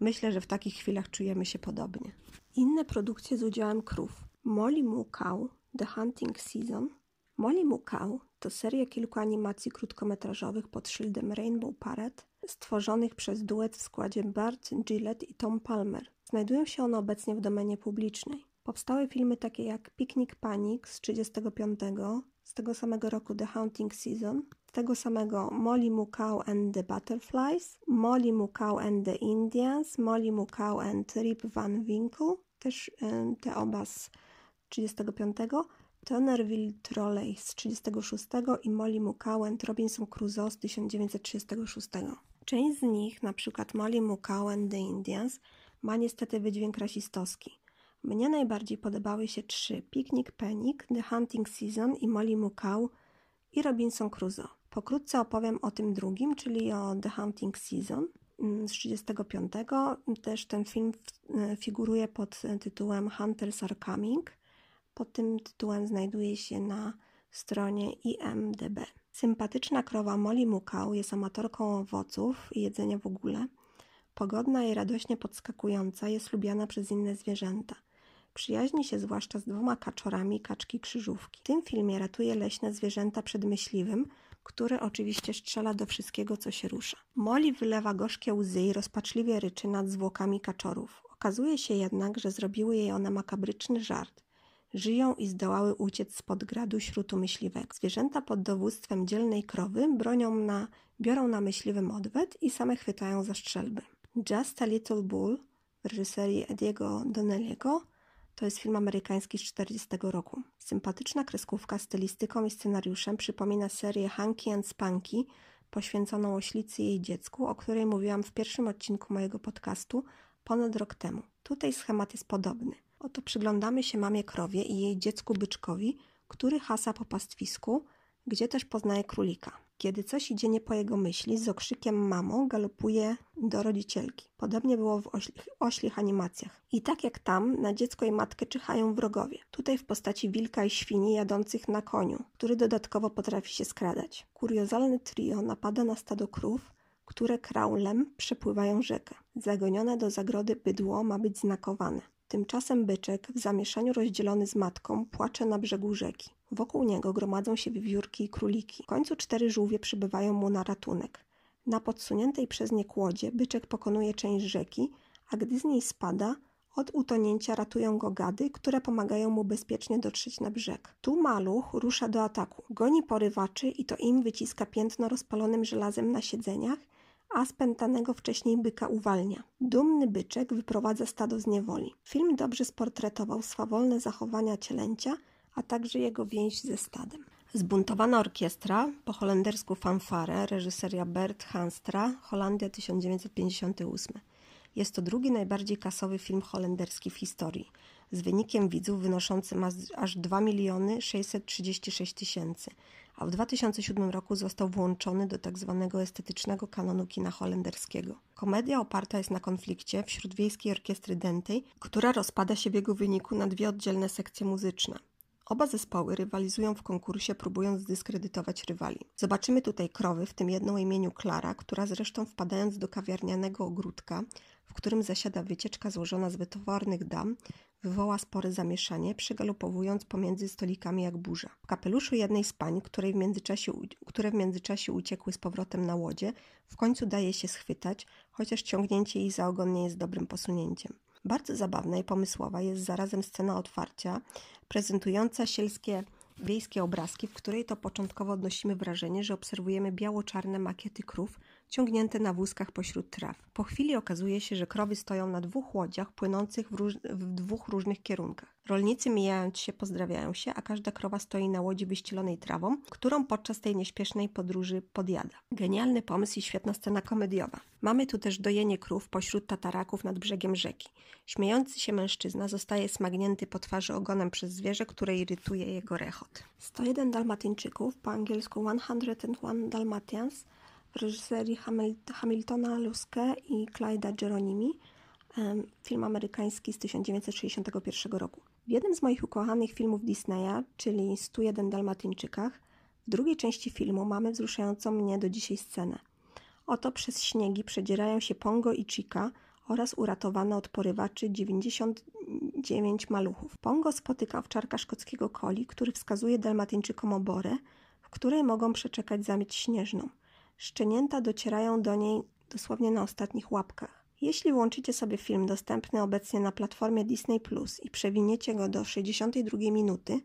Myślę, że w takich chwilach czujemy się podobnie. Inne produkcje z udziałem krów. Molly Mukau The Hunting Season. Molly Mukau to seria kilku animacji krótkometrażowych pod szyldem Rainbow Parrot, stworzonych przez duet w składzie Bart Gillette i Tom Palmer. Znajdują się one obecnie w domenie publicznej. Powstały filmy takie jak Picnic Panic z 1935, z tego samego roku The Hunting Season, z tego samego Molly Mukau and the Butterflies, Molly Mukau and the Indians, Molly Mukau and Rip Van Winkle, też te oba z 35, Tonerville Trolley z 36 i Molly Mukauen Robinson Crusoe z 1936. Część z nich, np. Molly Mukauen The Indians, ma niestety wydźwięk rasistowski. Mnie najbardziej podobały się trzy: Picnic Panic, The Hunting Season i Molly Mukau i Robinson Crusoe. Pokrótce opowiem o tym drugim, czyli o The Hunting Season mm, z 35. Też ten film figuruje pod tytułem Hunters Are Coming pod tym tytułem znajduje się na stronie IMDB. Sympatyczna krowa Molly Mukau jest amatorką owoców i jedzenia w ogóle. Pogodna i radośnie podskakująca jest lubiana przez inne zwierzęta. Przyjaźni się zwłaszcza z dwoma kaczorami kaczki krzyżówki. W tym filmie ratuje leśne zwierzęta przed myśliwym, który oczywiście strzela do wszystkiego, co się rusza. Molly wylewa gorzkie łzy i rozpaczliwie ryczy nad zwłokami kaczorów. Okazuje się jednak, że zrobiły jej one makabryczny żart. Żyją i zdołały uciec spod gradu śrutu myśliwego. Zwierzęta pod dowództwem dzielnej krowy bronią na, biorą na myśliwym odwet i same chwytają za strzelby. Just a Little Bull w reżyserii Ediego Donnelly'ego to jest film amerykański z 40 roku. Sympatyczna kreskówka stylistyką i scenariuszem przypomina serię Hanky and Spunky poświęconą oślicy i jej dziecku, o której mówiłam w pierwszym odcinku mojego podcastu ponad rok temu. Tutaj schemat jest podobny. Oto przyglądamy się mamie krowie i jej dziecku byczkowi, który hasa po pastwisku, gdzie też poznaje królika. Kiedy coś idzie nie po jego myśli, z okrzykiem mamo galopuje do rodzicielki. Podobnie było w oślich, oślich animacjach. I tak jak tam, na dziecko i matkę czyhają wrogowie. Tutaj w postaci wilka i świni jadących na koniu, który dodatkowo potrafi się skradać. Kuriozalny trio napada na stado krów, które kraulem przepływają rzekę. Zagonione do zagrody bydło ma być znakowane. Tymczasem byczek, w zamieszaniu rozdzielony z matką, płacze na brzegu rzeki. Wokół niego gromadzą się wiewiórki i króliki. W końcu cztery żółwie przybywają mu na ratunek. Na podsuniętej przez nie kłodzie byczek pokonuje część rzeki, a gdy z niej spada, od utonięcia ratują go gady, które pomagają mu bezpiecznie dotrzeć na brzeg. Tu maluch rusza do ataku. Goni porywaczy i to im wyciska piętno rozpalonym żelazem na siedzeniach, a spętanego wcześniej byka uwalnia. Dumny byczek wyprowadza stado z niewoli. Film dobrze sportretował swawolne zachowania cielęcia, a także jego więź ze stadem. Zbuntowana orkiestra, po holendersku fanfare, reżyseria Bert Hanstra, Holandia 1958. Jest to drugi najbardziej kasowy film holenderski w historii, z wynikiem widzów wynoszącym aż 2 miliony 636 tysięcy, a w 2007 roku został włączony do tzw. Tak estetycznego kanonu kina holenderskiego. Komedia oparta jest na konflikcie wśród wiejskiej orkiestry dętej, która rozpada się w jego wyniku na dwie oddzielne sekcje muzyczne. Oba zespoły rywalizują w konkursie, próbując zdyskredytować rywali. Zobaczymy tutaj krowy, w tym jedną o imieniu Klara, która zresztą wpadając do kawiarnianego ogródka, w którym zasiada wycieczka złożona z wytwornych dam, wywoła spore zamieszanie, przegalopowując pomiędzy stolikami jak burza. W kapeluszu jednej z pań, której w międzyczasie, które w międzyczasie uciekły z powrotem na łodzie, w końcu daje się schwytać, chociaż ciągnięcie jej za ogon nie jest dobrym posunięciem. Bardzo zabawna i pomysłowa jest zarazem scena otwarcia, prezentująca sielskie wiejskie obrazki, w której to początkowo odnosimy wrażenie, że obserwujemy biało-czarne makiety krów, ciągnięte na wózkach pośród traw. Po chwili okazuje się, że krowy stoją na dwóch łodziach płynących w, róż w dwóch różnych kierunkach. Rolnicy mijając się pozdrawiają się, a każda krowa stoi na łodzi wyścielonej trawą, którą podczas tej nieśpiesznej podróży podjada. Genialny pomysł i świetna scena komediowa. Mamy tu też dojenie krów pośród tataraków nad brzegiem rzeki. Śmiejący się mężczyzna zostaje smagnięty po twarzy ogonem przez zwierzę, które irytuje jego rechot. 101 Dalmatyńczyków, po angielsku 101 Dalmatians, w reżyserii Hamiltona Luske i Clyda Geronimi, film amerykański z 1961 roku. W jednym z moich ukochanych filmów Disneya, czyli 101 Dalmatyńczykach, w drugiej części filmu mamy wzruszającą mnie do dzisiaj scenę. Oto przez śniegi przedzierają się Pongo i Chica oraz uratowane od porywaczy 99 maluchów. Pongo spotyka owczarka szkockiego coli, który wskazuje Dalmatyńczykom oborę, w której mogą przeczekać zamieć śnieżną. Szczenięta docierają do niej dosłownie na ostatnich łapkach. Jeśli włączycie sobie film dostępny obecnie na platformie Disney Plus i przewiniecie go do 62 minuty,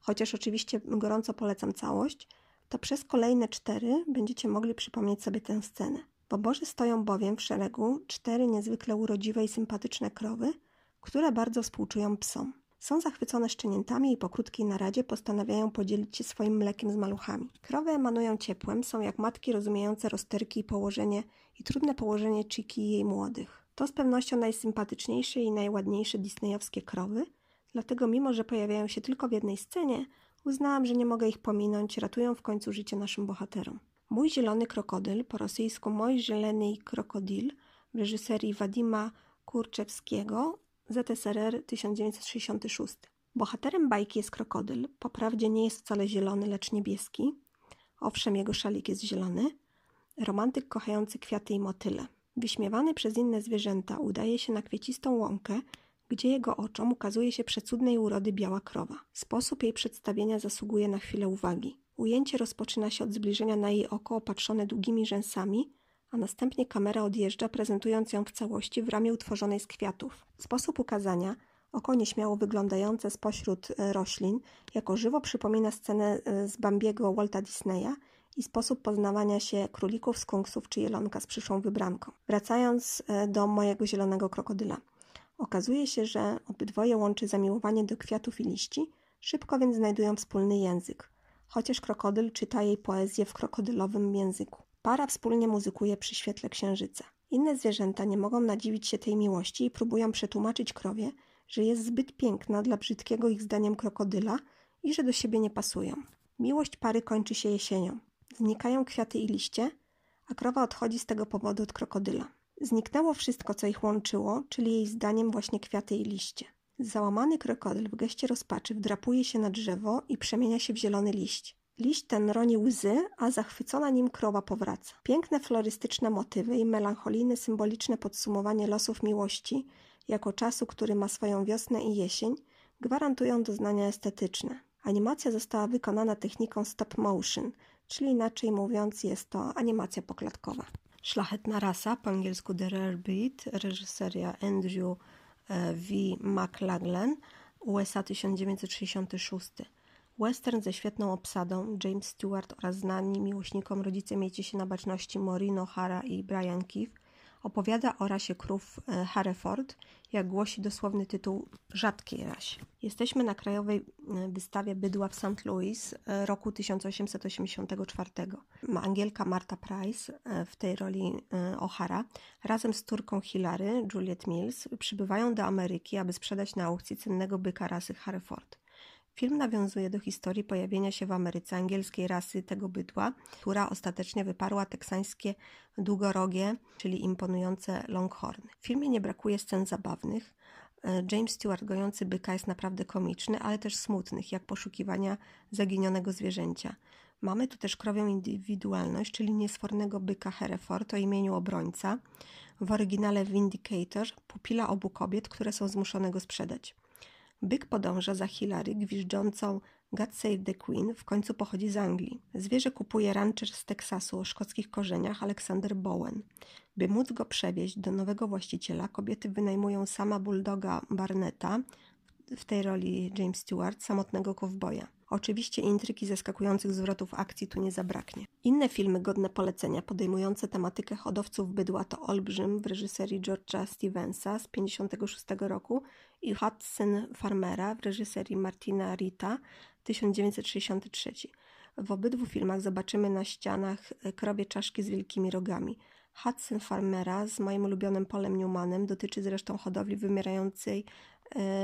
chociaż oczywiście gorąco polecam całość, to przez kolejne cztery będziecie mogli przypomnieć sobie tę scenę. W oborze stoją bowiem w szeregu cztery niezwykle urodziwe i sympatyczne krowy, które bardzo współczują psom. Są zachwycone szczeniętami i po krótkiej naradzie postanawiają podzielić się swoim mlekiem z maluchami. Krowy emanują ciepłem, są jak matki rozumiejące rozterki i położenie i trudne położenie Chiki i jej młodych. To z pewnością najsympatyczniejsze i najładniejsze disneyowskie krowy, dlatego mimo, że pojawiają się tylko w jednej scenie, uznałam, że nie mogę ich pominąć, ratują w końcu życie naszym bohaterom. Mój zielony krokodyl, po rosyjsku Mój zielony krokodil w reżyserii Wadima Kurczewskiego ZSRR 1966. Bohaterem bajki jest krokodyl. Poprawdzie nie jest wcale zielony, lecz niebieski. Owszem, jego szalik jest zielony. Romantyk kochający kwiaty i motyle. Wyśmiewany przez inne zwierzęta udaje się na kwiecistą łąkę, gdzie jego oczom ukazuje się przecudnej urody biała krowa. Sposób jej przedstawienia zasługuje na chwilę uwagi. Ujęcie rozpoczyna się od zbliżenia na jej oko opatrzone długimi rzęsami, a następnie kamera odjeżdża, prezentując ją w całości w ramie utworzonej z kwiatów. Sposób ukazania, oko nieśmiało wyglądające spośród e, roślin, jako żywo przypomina scenę e, z Bambiego Walta Disneya i sposób poznawania się królików, skunksów czy jelonka z przyszłą wybranką. Wracając e, do mojego zielonego krokodyla. Okazuje się, że obydwoje łączy zamiłowanie do kwiatów i liści, szybko więc znajdują wspólny język, chociaż krokodyl czyta jej poezję w krokodylowym języku. Para wspólnie muzykuje przy świetle księżyca. Inne zwierzęta nie mogą nadziwić się tej miłości i próbują przetłumaczyć krowie, że jest zbyt piękna dla brzydkiego ich zdaniem krokodyla i że do siebie nie pasują. Miłość pary kończy się jesienią. Znikają kwiaty i liście, a krowa odchodzi z tego powodu od krokodyla. Zniknęło wszystko, co ich łączyło, czyli jej zdaniem właśnie kwiaty i liście. Załamany krokodyl w geście rozpaczy wdrapuje się na drzewo i przemienia się w zielony liść. Liść ten roni łzy, a zachwycona nim krowa powraca. Piękne florystyczne motywy i melancholijne symboliczne podsumowanie losów miłości, jako czasu, który ma swoją wiosnę i jesień, gwarantują doznania estetyczne. Animacja została wykonana techniką stop motion, czyli inaczej mówiąc jest to animacja poklatkowa. Szlachetna rasa, po angielsku The Rare Breed, reżyseria Andrew e, V. McLaglen, USA 1966. Western ze świetną obsadą, James Stewart oraz znani miłośnikom rodzice miejcie się na baczności Maureen O'Hara i Brian Keith, opowiada o rasie krów e, Hereford, jak głosi dosłowny tytuł rzadkiej rasie. Jesteśmy na krajowej e, wystawie bydła w St. Louis e, roku 1884. Angielka Marta Price w tej roli O'Hara razem z Turką Hilary, Juliet Mills, przybywają do Ameryki, aby sprzedać na aukcji cennego byka rasy Hereford. Film nawiązuje do historii pojawienia się w Ameryce angielskiej rasy tego bydła, która ostatecznie wyparła teksańskie długorogie, czyli imponujące longhorny. W filmie nie brakuje scen zabawnych. E, James Stewart gojący byka jest naprawdę komiczny, ale też smutnych, jak poszukiwania zaginionego zwierzęcia. Mamy tu też krowią indywidualność, czyli niesfornego byka Hereford o imieniu Obrońca, w oryginale Vindicator, pupila obu kobiet, które są zmuszone go sprzedać. Byk podąża za Hilary, gwiżdżącą God Save the Queen, w końcu pochodzi z Anglii. Zwierzę kupuje rancher z Teksasu o szkockich korzeniach Alexander Bowen. By móc go przewieźć do nowego właściciela, kobiety wynajmują sama bulldoga Barneta, w tej roli James Stewart, samotnego kowboja. Oczywiście intrygi zaskakujących zwrotów akcji tu nie zabraknie. Inne filmy godne polecenia podejmujące tematykę hodowców bydła to Olbrzym w reżyserii George'a Stevensa z 1956 roku i Hudson Farmera w reżyserii Martina Rita 1963. W obydwu filmach zobaczymy na ścianach krowie czaszki z wielkimi rogami. Hudson Farmera z moim ulubionym Polem Newmanem dotyczy zresztą hodowli wymierającej e,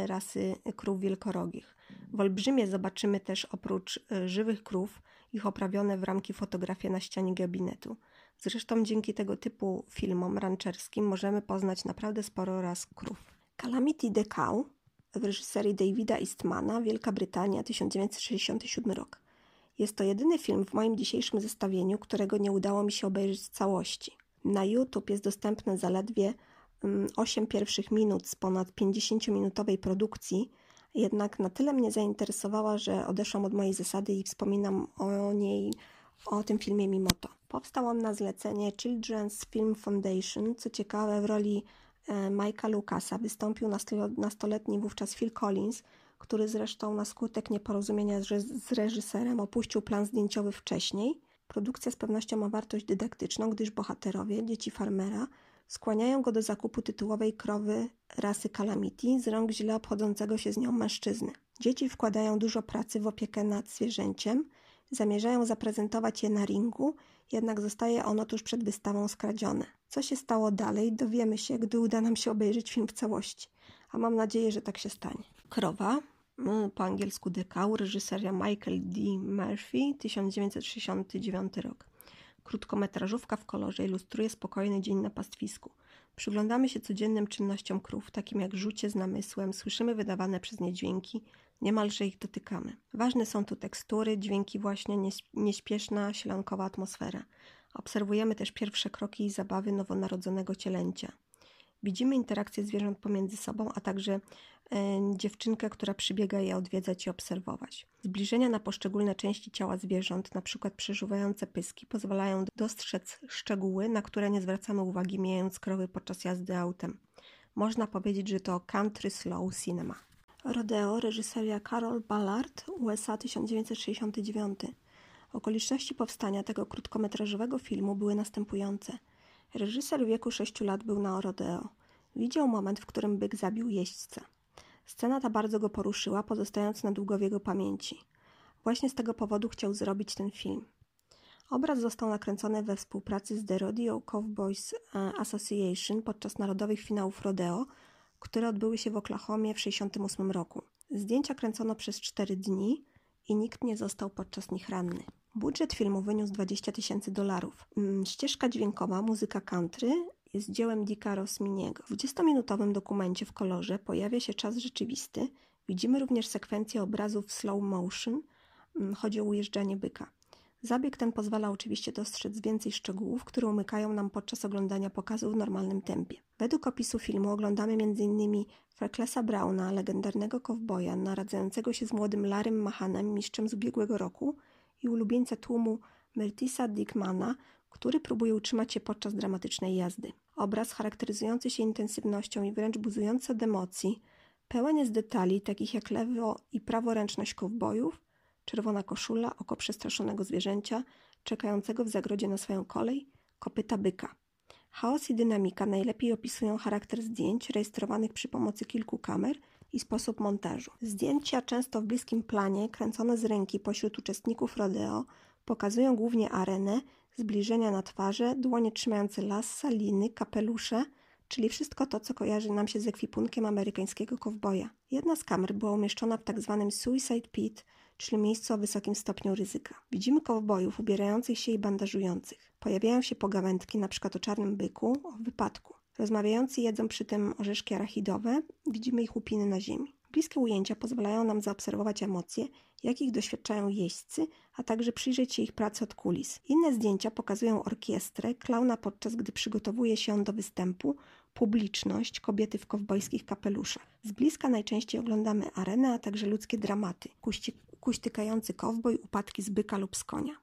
rasy krów wielkorogich. W Olbrzymie zobaczymy też oprócz e, żywych krów ich oprawione w ramki fotografie na ścianie gabinetu. Zresztą dzięki tego typu filmom rancherskim możemy poznać naprawdę sporo ras krów. Calamity the Cow w reżyserii Davida Eastmana, Wielka Brytania, 1967 rok. Jest to jedyny film w moim dzisiejszym zestawieniu, którego nie udało mi się obejrzeć w całości. Na YouTube jest dostępne zaledwie 8 mm, pierwszych minut z ponad 50-minutowej produkcji, jednak na tyle mnie zainteresowała, że odeszłam od mojej zasady i wspominam o niej, o tym filmie mimo to. Powstał on na zlecenie Children's Film Foundation. Co ciekawe, w roli e, Mike'a Lucasa wystąpił nastoletni wówczas Phil Collins, który zresztą na skutek nieporozumienia z reżyserem opuścił plan zdjęciowy wcześniej. Produkcja z pewnością ma wartość dydaktyczną, gdyż bohaterowie, dzieci farmera, skłaniają go do zakupu tytułowej krowy rasy Calamity z rąk źle obchodzącego się z nią mężczyzny. Dzieci wkładają dużo pracy w opiekę nad zwierzęciem, zamierzają zaprezentować je na ringu, jednak zostaje ono tuż przed wystawą skradzione. Co się stało dalej, dowiemy się, gdy uda nam się obejrzeć film w całości, a mam nadzieję, że tak się stanie. Krowa, mm, po angielsku The Cow, reżyseria Michael D. Murphy, 1969 rok. Krótkometrażówka w kolorze ilustruje spokojny dzień na pastwisku. Przyglądamy się codziennym czynnościom krów, takim jak rzucie z namysłem, słyszymy wydawane przez nie dźwięki, niemalże ich dotykamy. Ważne są tu tekstury, dźwięki właśnie, nieśpieszna, sielankowa atmosfera. Obserwujemy też pierwsze kroki i zabawy nowonarodzonego cielęcia. Widzimy interakcje zwierząt pomiędzy sobą, a także e, dziewczynkę, która przybiega je odwiedzać i obserwować. Zbliżenia na poszczególne części ciała zwierząt, np. przeżuwające pyski, pozwalają dostrzec szczegóły, na które nie zwracamy uwagi mijając krowy podczas jazdy autem. Można powiedzieć, że to country slow cinema. Rodeo, reżyseria Carol Ballard, USA 1969. Okoliczności powstania tego krótkometrażowego filmu były następujące. Reżyser w wieku 6 lat był na rodeo. Widział moment, w którym byk zabił jeźdźca. Scena ta bardzo go poruszyła, pozostając na długo w jego pamięci. Właśnie z tego powodu chciał zrobić ten film. Obraz został nakręcony we współpracy z The Rodeo Cowboys e, Association podczas narodowych finałów rodeo, które odbyły się w Oklahomie w 1968 roku. Zdjęcia kręcono przez 4 dni i nikt nie został podczas nich ranny. Budżet filmu wyniósł 20 tysięcy dolarów. Mm, ścieżka dźwiękowa, muzyka country jest dziełem Dicka Rosminiego. W 20-minutowym dokumencie w kolorze pojawia się czas rzeczywisty. Widzimy również sekwencję obrazów w slow motion. Mm, chodzi o ujeżdżanie byka. Zabieg ten pozwala oczywiście dostrzec więcej szczegółów, które umykają nam podczas oglądania pokazu w normalnym tempie. Według opisu filmu oglądamy m.in. Frecklesa Browna, legendarnego kowboja, naradzającego się z młodym Larym Mahanem, mistrzem z ubiegłego roku i ulubieńca tłumu Myrtisa Dickmana, który próbuje utrzymać się podczas dramatycznej jazdy. Obraz charakteryzujący się intensywnością i wręcz buzujący od emocji, pełen jest detali takich jak lewo i praworęczność kowbojów, czerwona koszula, oko przestraszonego zwierzęcia, czekającego w zagrodzie na swoją kolej, kopyta byka. Chaos i dynamika najlepiej opisują charakter zdjęć rejestrowanych przy pomocy kilku kamer i sposób montażu. Zdjęcia, często w bliskim planie, kręcone z ręki pośród uczestników rodeo, pokazują głównie arenę, zbliżenia na twarze, dłonie trzymające las, liny, kapelusze, czyli wszystko to, co kojarzy nam się z ekwipunkiem amerykańskiego kowboja. Jedna z kamer była umieszczona w tak zwanym Suicide Pit, czyli miejscu o wysokim stopniu ryzyka. Widzimy kowbojów ubierających się i bandażujących. Pojawiają się pogawędki, np. o czarnym byku, o wypadku. Rozmawiający jedzą przy tym orzeszki arachidowe, widzimy ich łupiny na ziemi. Bliskie ujęcia pozwalają nam zaobserwować emocje, jakich doświadczają jeźdźcy, a także przyjrzeć się ich pracy od kulis. Inne zdjęcia pokazują orkiestrę, klauna podczas gdy przygotowuje się on do występu, publiczność, kobiety w kowbojskich kapeluszach. Z bliska najczęściej oglądamy arenę, a także ludzkie dramaty, kuści, kuśtykający kowboj, upadki z byka lub z konia.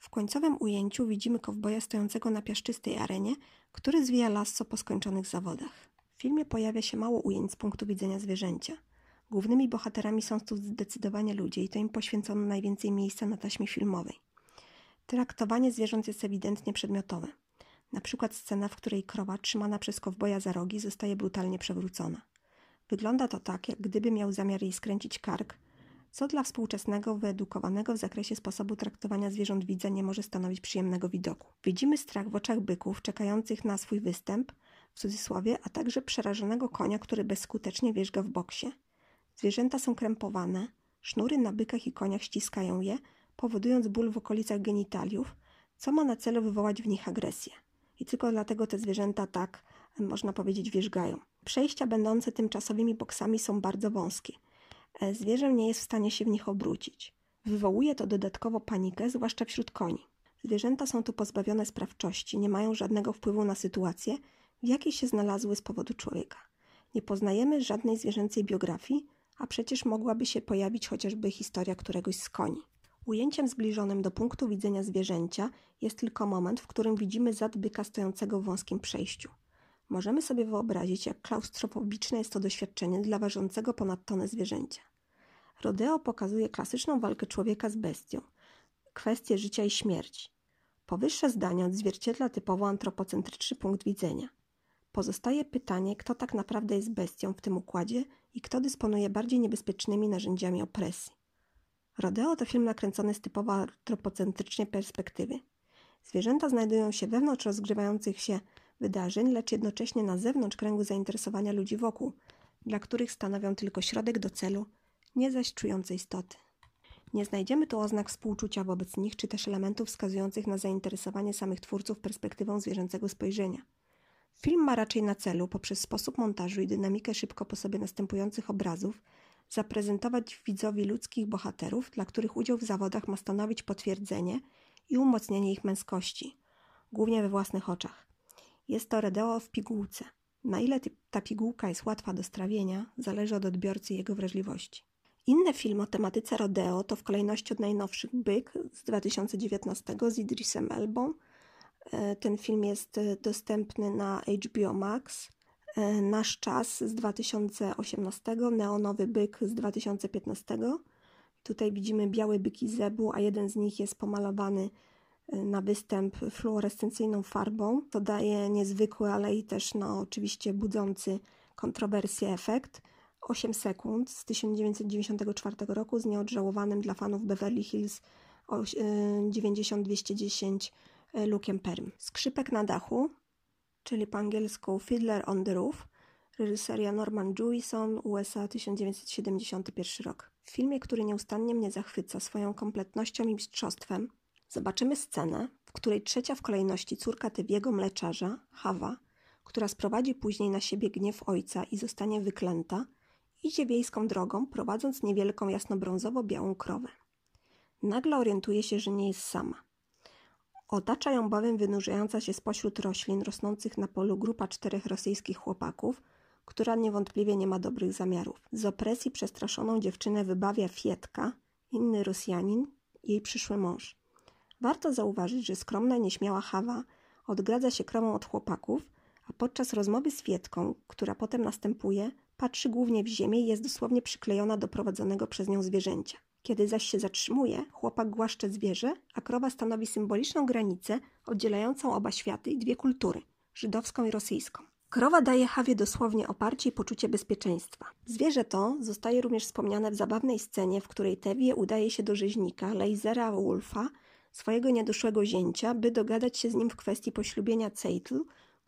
W końcowym ujęciu widzimy kowboja stojącego na piaszczystej arenie, który zwija lasso po skończonych zawodach. W filmie pojawia się mało ujęć z punktu widzenia zwierzęcia. Głównymi bohaterami są tu zdecydowanie ludzie i to im poświęcono najwięcej miejsca na taśmie filmowej. Traktowanie zwierząt jest ewidentnie przedmiotowe. Na przykład scena, w której krowa trzymana przez kowboja za rogi zostaje brutalnie przewrócona. Wygląda to tak, jak gdyby miał zamiar jej skręcić kark, co dla współczesnego, wyedukowanego w zakresie sposobu traktowania zwierząt widza nie może stanowić przyjemnego widoku. Widzimy strach w oczach byków czekających na swój występ, w cudzysłowie, a także przerażonego konia, który bezskutecznie wierzga w boksie. Zwierzęta są krępowane, sznury na bykach i koniach ściskają je, powodując ból w okolicach genitaliów, co ma na celu wywołać w nich agresję. I tylko dlatego te zwierzęta tak, można powiedzieć, wierzgają. Przejścia będące tymczasowymi boksami są bardzo wąskie – zwierzę nie jest w stanie się w nich obrócić. Wywołuje to dodatkowo panikę, zwłaszcza wśród koni. Zwierzęta są tu pozbawione sprawczości, nie mają żadnego wpływu na sytuację, w jakiej się znalazły z powodu człowieka. Nie poznajemy żadnej zwierzęcej biografii, a przecież mogłaby się pojawić chociażby historia któregoś z koni. Ujęciem zbliżonym do punktu widzenia zwierzęcia jest tylko moment, w którym widzimy zad byka stojącego w wąskim przejściu. Możemy sobie wyobrazić, jak klaustrofobiczne jest to doświadczenie dla ważącego ponad tonę zwierzęcia. Rodeo pokazuje klasyczną walkę człowieka z bestią, kwestię życia i śmierci. Powyższe zdanie odzwierciedla typowo antropocentryczny punkt widzenia. Pozostaje pytanie, kto tak naprawdę jest bestią w tym układzie i kto dysponuje bardziej niebezpiecznymi narzędziami opresji. Rodeo to film nakręcony z typowo antropocentrycznej perspektywy. Zwierzęta znajdują się wewnątrz rozgrywających się wydarzeń, lecz jednocześnie na zewnątrz kręgu zainteresowania ludzi wokół, dla których stanowią tylko środek do celu, nie zaś czujące istoty. Nie znajdziemy tu oznak współczucia wobec nich, czy też elementów wskazujących na zainteresowanie samych twórców perspektywą zwierzęcego spojrzenia. Film ma raczej na celu, poprzez sposób montażu i dynamikę szybko po sobie następujących obrazów, zaprezentować widzowi ludzkich bohaterów, dla których udział w zawodach ma stanowić potwierdzenie i umocnienie ich męskości, głównie we własnych oczach. Jest to rodeo w pigułce. Na ile ta pigułka jest łatwa do strawienia, zależy od odbiorcy i jego wrażliwości. Inny film o tematyce rodeo to w kolejności od najnowszych Byk z 2019 z Idrisem Elbą. E, ten film jest e, dostępny na HBO Max. E, Nasz czas z 2018, Neonowy Byk z 2015. Tutaj widzimy białe byki zebu, a jeden z nich jest pomalowany na występ fluorescencyjną farbą. To daje niezwykły, ale i też no, oczywiście budzący kontrowersję efekt. 8 sekund z 1994 roku z nieodżałowanym dla fanów Beverly Hills 90210 y, Luke'em Perm. Skrzypek na dachu, czyli po angielsku Fiddler on the Roof, reżyseria Norman Jewison, USA 1971 rok. W filmie, który nieustannie mnie zachwyca swoją kompletnością i mistrzostwem, zobaczymy scenę, w której trzecia w kolejności córka Tewiego mleczarza, Hawa, która sprowadzi później na siebie gniew ojca i zostanie wyklęta, idzie wiejską drogą, prowadząc niewielką jasnobrązowo-białą krowę. Nagle orientuje się, że nie jest sama. Otacza ją bowiem wynurzająca się spośród roślin rosnących na polu grupa czterech rosyjskich chłopaków, która niewątpliwie nie ma dobrych zamiarów. Z opresji przestraszoną dziewczynę wybawia Fietka, inny Rosjanin, jej przyszły mąż. Warto zauważyć, że skromna, nieśmiała Hawa odgradza się krową od chłopaków, a podczas rozmowy z Fietką, która potem następuje, patrzy głównie w ziemię i jest dosłownie przyklejona do prowadzonego przez nią zwierzęcia. Kiedy zaś się zatrzymuje, chłopak głaszcze zwierzę, a krowa stanowi symboliczną granicę oddzielającą oba światy i dwie kultury żydowską i rosyjską. Krowa daje Hawie dosłownie oparcie i poczucie bezpieczeństwa. Zwierzę to zostaje również wspomniane w zabawnej scenie, w której Tewie udaje się do rzeźnika Leizera Wolfa, swojego niedoszłego zięcia, by dogadać się z nim w kwestii poślubienia Ceitl,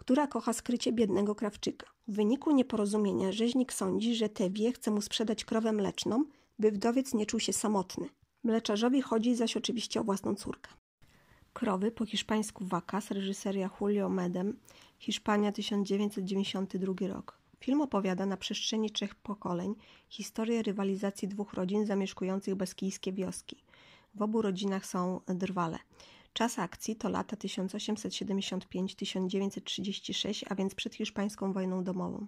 która kocha skrycie biednego krawczyka. W wyniku nieporozumienia rzeźnik sądzi, że Tewie chce mu sprzedać krowę mleczną, by wdowiec nie czuł się samotny. Mleczarzowi chodzi zaś oczywiście o własną córkę. Krowy po hiszpańsku Vacas, reżyseria Julio Medem, Hiszpania 1992 rok. Film opowiada na przestrzeni trzech pokoleń historię rywalizacji dwóch rodzin zamieszkujących bezkijskie wioski. W obu rodzinach są drwale. Czas akcji to lata 1875-1936, a więc przed hiszpańską wojną domową.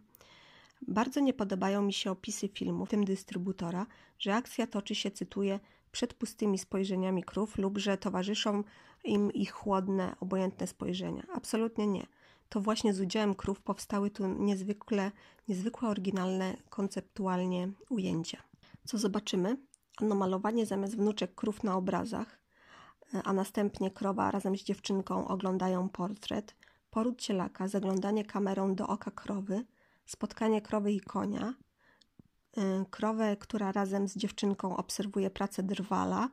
Bardzo nie podobają mi się opisy filmu, w tym dystrybutora, że akcja toczy się, cytuję, przed pustymi spojrzeniami krów lub że towarzyszą im ich chłodne, obojętne spojrzenia. Absolutnie nie. To właśnie z udziałem krów powstały tu niezwykle, niezwykle oryginalne konceptualnie ujęcia. Co zobaczymy? Ano malowanie zamiast wnuczek krów na obrazach, a następnie krowa razem z dziewczynką oglądają portret, poród cielaka, zaglądanie kamerą do oka krowy, spotkanie krowy i konia, y, krowę, która razem z dziewczynką obserwuje pracę drwala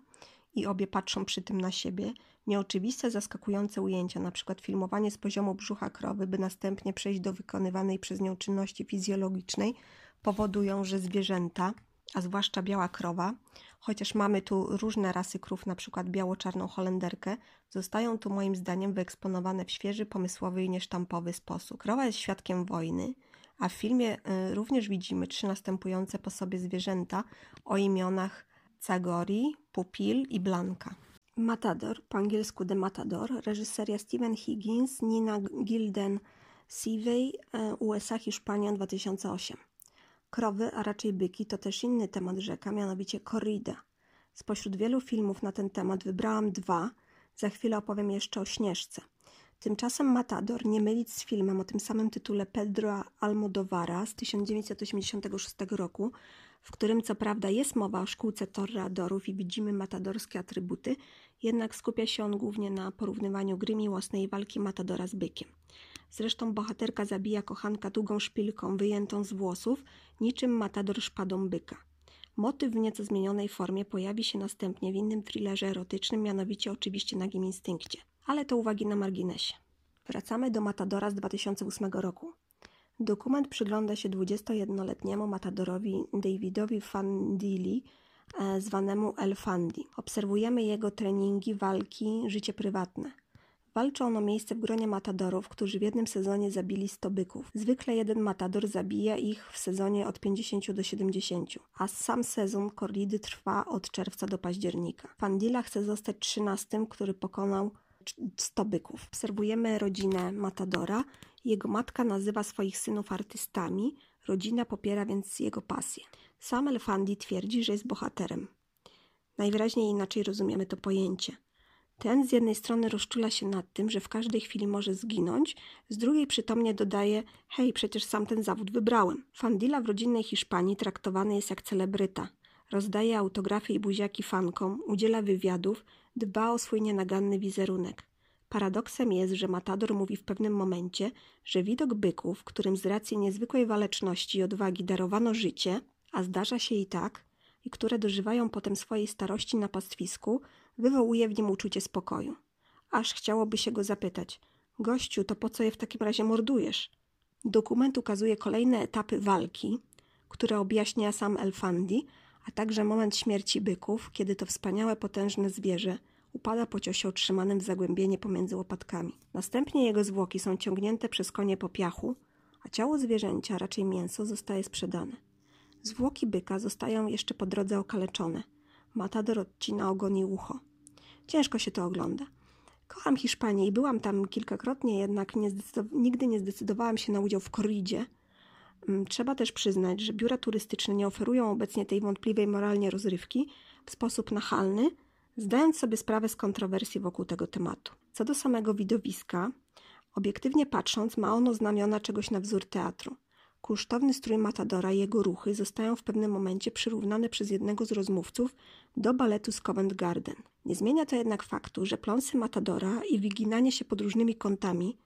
i obie patrzą przy tym na siebie, nieoczywiste, zaskakujące ujęcia, np. filmowanie z poziomu brzucha krowy, by następnie przejść do wykonywanej przez nią czynności fizjologicznej, powodują, że zwierzęta, a zwłaszcza biała krowa, chociaż mamy tu różne rasy krów, np. biało-czarną holenderkę, zostają tu moim zdaniem wyeksponowane w świeży, pomysłowy i niesztampowy sposób. Krowa jest świadkiem wojny, a w filmie y, również widzimy trzy następujące po sobie zwierzęta o imionach Cagori, Pupil i Blanka. Matador, po angielsku The Matador, reżyseria Steven Higgins, Nina Gilden Seavey, y, USA, Hiszpania 2008. Krowy, a raczej byki, to też inny temat rzeka, mianowicie korrida. Spośród wielu filmów na ten temat wybrałam dwa, za chwilę opowiem jeszcze o Śnieżce. Tymczasem Matador, nie mylić z filmem o tym samym tytule Pedro Almodovara z 1986 roku, w którym co prawda jest mowa o szkółce torradorów i widzimy matadorskie atrybuty, jednak skupia się on głównie na porównywaniu gry miłosnej i walki Matadora z bykiem. Zresztą bohaterka zabija kochanka długą szpilką wyjętą z włosów, niczym Matador szpadą byka. Motyw w nieco zmienionej formie pojawi się następnie w innym thrillerze erotycznym, mianowicie oczywiście Nagim Instynkcie ale to uwagi na marginesie. Wracamy do Matadora z 2008 roku. Dokument przygląda się 21-letniemu matadorowi Davidowi Fandili, e, zwanemu El Fandi. Obserwujemy jego treningi, walki, życie prywatne. Walczy on o miejsce w gronie matadorów, którzy w jednym sezonie zabili 100 byków. Zwykle jeden matador zabija ich w sezonie od 50 do 70, a sam sezon korridy trwa od czerwca do października. Fandila chce zostać 13, który pokonał 100 byków. Obserwujemy rodzinę Matadora. Jego matka nazywa swoich synów artystami. Rodzina popiera więc jego pasję. Sam Elfandi twierdzi, że jest bohaterem. Najwyraźniej inaczej rozumiemy to pojęcie. Ten z jednej strony rozczula się nad tym, że w każdej chwili może zginąć, z drugiej przytomnie dodaje: Hej, przecież sam ten zawód wybrałem. Fandila w rodzinnej Hiszpanii traktowany jest jak celebryta. Rozdaje autografy i buziaki fankom, udziela wywiadów, dba o swój nienaganny wizerunek. Paradoksem jest, że Matador mówi w pewnym momencie, że widok byków, którym z racji niezwykłej waleczności i odwagi darowano życie, a zdarza się i tak, i które dożywają potem swojej starości na pastwisku, wywołuje w nim uczucie spokoju. Aż chciałoby się go zapytać: Gościu, to po co je w takim razie mordujesz? Dokument ukazuje kolejne etapy walki, które objaśnia sam Elfandi, a także moment śmierci byków, kiedy to wspaniałe, potężne zwierzę upada po ciosie otrzymanym w zagłębienie pomiędzy łopatkami. Następnie jego zwłoki są ciągnięte przez konie po piachu, a ciało zwierzęcia, raczej mięso, zostaje sprzedane. Zwłoki byka zostają jeszcze po drodze okaleczone. Matador odcina ogon i ucho. Ciężko się to ogląda. Kocham Hiszpanię i byłam tam kilkakrotnie, jednak nie nigdy nie zdecydowałam się na udział w korridzie. Mm, trzeba też przyznać, że biura turystyczne nie oferują obecnie tej wątpliwej moralnie rozrywki w sposób nachalny, zdając sobie sprawę z kontrowersji wokół tego tematu. Co do samego widowiska, obiektywnie patrząc, ma ono znamiona czegoś na wzór teatru. Kunsztowny strój Matadora i jego ruchy zostają w pewnym momencie przyrównane przez jednego z rozmówców do baletu z Covent Garden. Nie zmienia to jednak faktu, że pląsy Matadora i wyginanie się pod różnymi kątami,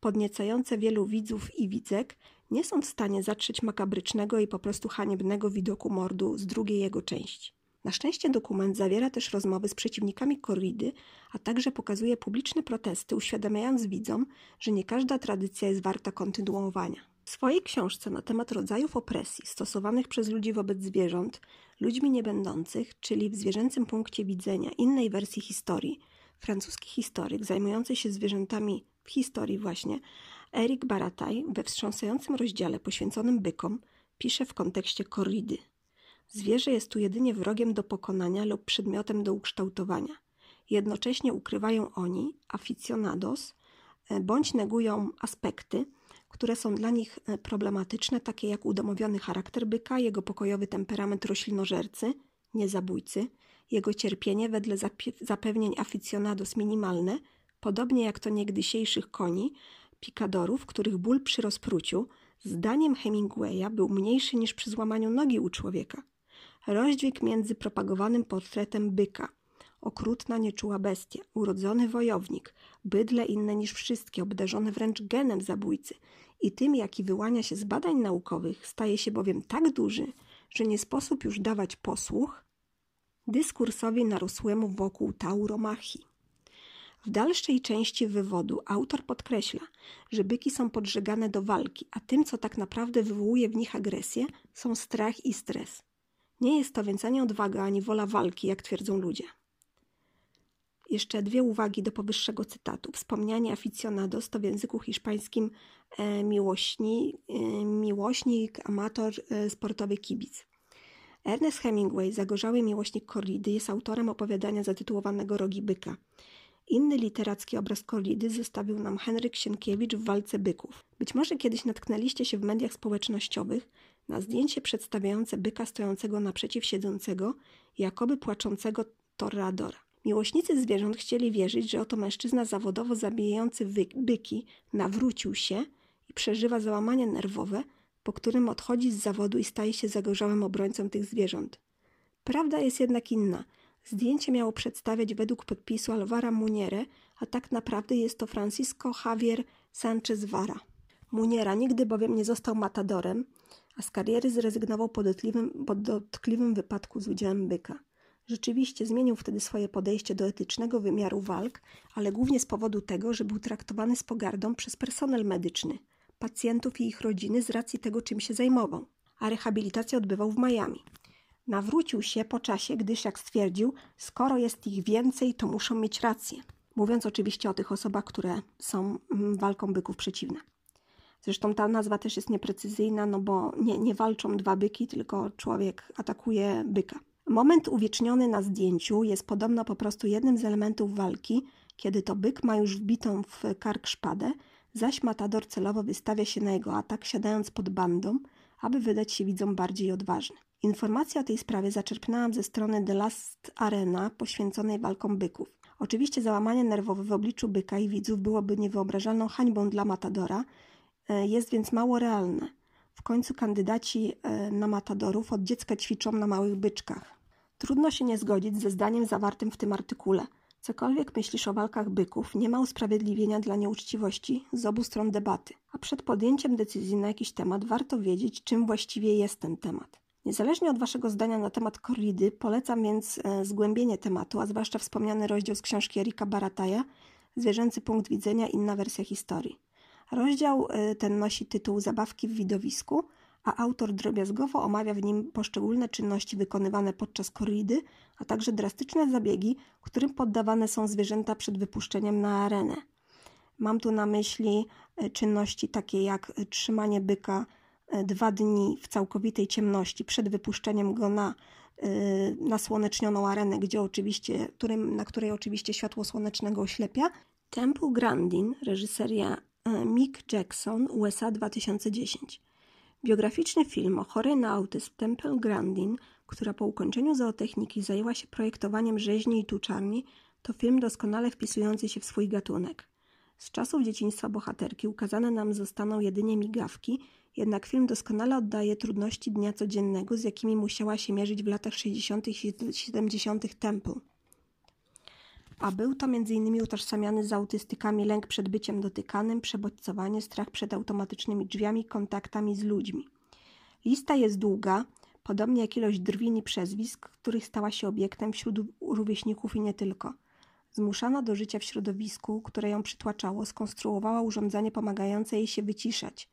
podniecające wielu widzów i widzek, nie są w stanie zatrzeć makabrycznego i po prostu haniebnego widoku mordu z drugiej jego części. Na szczęście dokument zawiera też rozmowy z przeciwnikami korridy, a także pokazuje publiczne protesty, uświadamiając widzom, że nie każda tradycja jest warta kontynuowania. W swojej książce na temat rodzajów opresji stosowanych przez ludzi wobec zwierząt, ludźmi niebędących, czyli w zwierzęcym punkcie widzenia innej wersji historii, francuski historyk zajmujący się zwierzętami w historii właśnie, Eric Barataj we wstrząsającym rozdziale poświęconym bykom pisze w kontekście korridy. Zwierzę jest tu jedynie wrogiem do pokonania lub przedmiotem do ukształtowania. Jednocześnie ukrywają oni, aficionados, e, bądź negują aspekty, które są dla nich e, problematyczne, takie jak udomowiony charakter byka, jego pokojowy temperament roślinożercy, nie zabójcy, jego cierpienie wedle zapewnień aficionados minimalne, podobnie jak to niegdysiejszych koni, pikadorów, których ból przy rozpruciu, zdaniem Hemingwaya, był mniejszy niż przy złamaniu nogi u człowieka. Rozdźwięk między propagowanym portretem byka, okrutna, nieczuła bestia, urodzony wojownik, bydle inne niż wszystkie, obdarzone wręcz genem zabójcy i tym, jaki wyłania się z badań naukowych, staje się bowiem tak duży, że nie sposób już dawać posłuch dyskursowi narosłemu wokół tauromachii. W dalszej części wywodu autor podkreśla, że byki są podżegane do walki, a tym, co tak naprawdę wywołuje w nich agresję, są strach i stres. Nie jest to więc ani odwaga, ani wola walki, jak twierdzą ludzie. Jeszcze dwie uwagi do powyższego cytatu. Wspomnianie aficionados to w języku hiszpańskim e, miłośni, e, miłośnik, amator, e, sportowy kibic. Ernest Hemingway, zagorzały miłośnik korridy, jest autorem opowiadania zatytułowanego Rogi Byka. Inny literacki obraz korridy zostawił nam Henryk Sienkiewicz w Walce Byków. Być może kiedyś natknęliście się w mediach społecznościowych na zdjęcie przedstawiające byka stojącego naprzeciw siedzącego, jakoby płaczącego torradora. Miłośnicy zwierząt chcieli wierzyć, że oto mężczyzna zawodowo zabijający byki nawrócił się i przeżywa załamanie nerwowe, po którym odchodzi z zawodu i staje się zagorzałym obrońcą tych zwierząt. Prawda jest jednak inna. Zdjęcie miało przedstawiać według podpisu Alvara Muniere, a tak naprawdę jest to Francisco Javier Sanchez Vara. Muniera nigdy bowiem nie został matadorem, a z kariery zrezygnował po dotkliwym, po dotkliwym wypadku z udziałem byka. Rzeczywiście zmienił wtedy swoje podejście do etycznego wymiaru walk, ale głównie z powodu tego, że był traktowany z pogardą przez personel medyczny, pacjentów i ich rodziny z racji tego, czym się zajmował, a rehabilitację odbywał w Miami. Nawrócił się po czasie, gdyż, jak stwierdził, skoro jest ich więcej, to muszą mieć rację. Mówiąc oczywiście o tych osobach, które są mm, walką byków przeciwne. Zresztą ta nazwa też jest nieprecyzyjna, no bo nie, nie walczą dwa byki, tylko człowiek atakuje byka. Moment uwieczniony na zdjęciu jest podobno po prostu jednym z elementów walki, kiedy to byk ma już wbitą w kark szpadę, zaś matador celowo wystawia się na jego atak, siadając pod bandą, aby wydać się widzom bardziej odważny. Informację o tej sprawie zaczerpnęłam ze strony The Last Arena poświęconej walkom byków. Oczywiście załamanie nerwowe w obliczu byka i widzów byłoby niewyobrażalną hańbą dla matadora, e, jest więc mało realne. W końcu kandydaci e, na matadorów od dziecka ćwiczą na małych byczkach. Trudno się nie zgodzić ze zdaniem zawartym w tym artykule. Cokolwiek myślisz o walkach byków, nie ma usprawiedliwienia dla nieuczciwości z obu stron debaty. A przed podjęciem decyzji na jakiś temat warto wiedzieć, czym właściwie jest ten temat. Niezależnie od Waszego zdania na temat korridy, polecam więc e, zgłębienie tematu, a zwłaszcza wspomniany rozdział z książki Erika Barataja Zwierzęcy punkt widzenia, inna wersja historii. Rozdział e, ten nosi tytuł Zabawki w widowisku, a autor drobiazgowo omawia w nim poszczególne czynności wykonywane podczas korridy, a także drastyczne zabiegi, którym poddawane są zwierzęta przed wypuszczeniem na arenę. Mam tu na myśli e, czynności takie jak trzymanie byka E, dwa dni w całkowitej ciemności przed wypuszczeniem go na e, nasłonecznioną arenę, gdzie oczywiście, którym, na której oczywiście światło słonecznego oślepia. Temple Grandin, reżyseria e, Mick Jackson, USA 2010. Biograficzny film o chorej na autyzm Temple Grandin, która po ukończeniu zootechniki zajęła się projektowaniem rzeźni i tuczarni, to film doskonale wpisujący się w swój gatunek. Z czasów dzieciństwa bohaterki ukazane nam zostaną jedynie migawki, jednak film doskonale oddaje trudności dnia codziennego, z jakimi musiała się mierzyć w latach 60. i 70. Temple. A był to m.in. utożsamiany z autystykami lęk przed byciem dotykanym, przebodźcowanie, strach przed automatycznymi drzwiami, kontaktami z ludźmi. Lista jest długa, podobnie jak ilość drwin i przezwisk, których stała się obiektem wśród rówieśników i nie tylko. Zmuszana do życia w środowisku, które ją przytłaczało, skonstruowała urządzenie pomagające jej się wyciszać –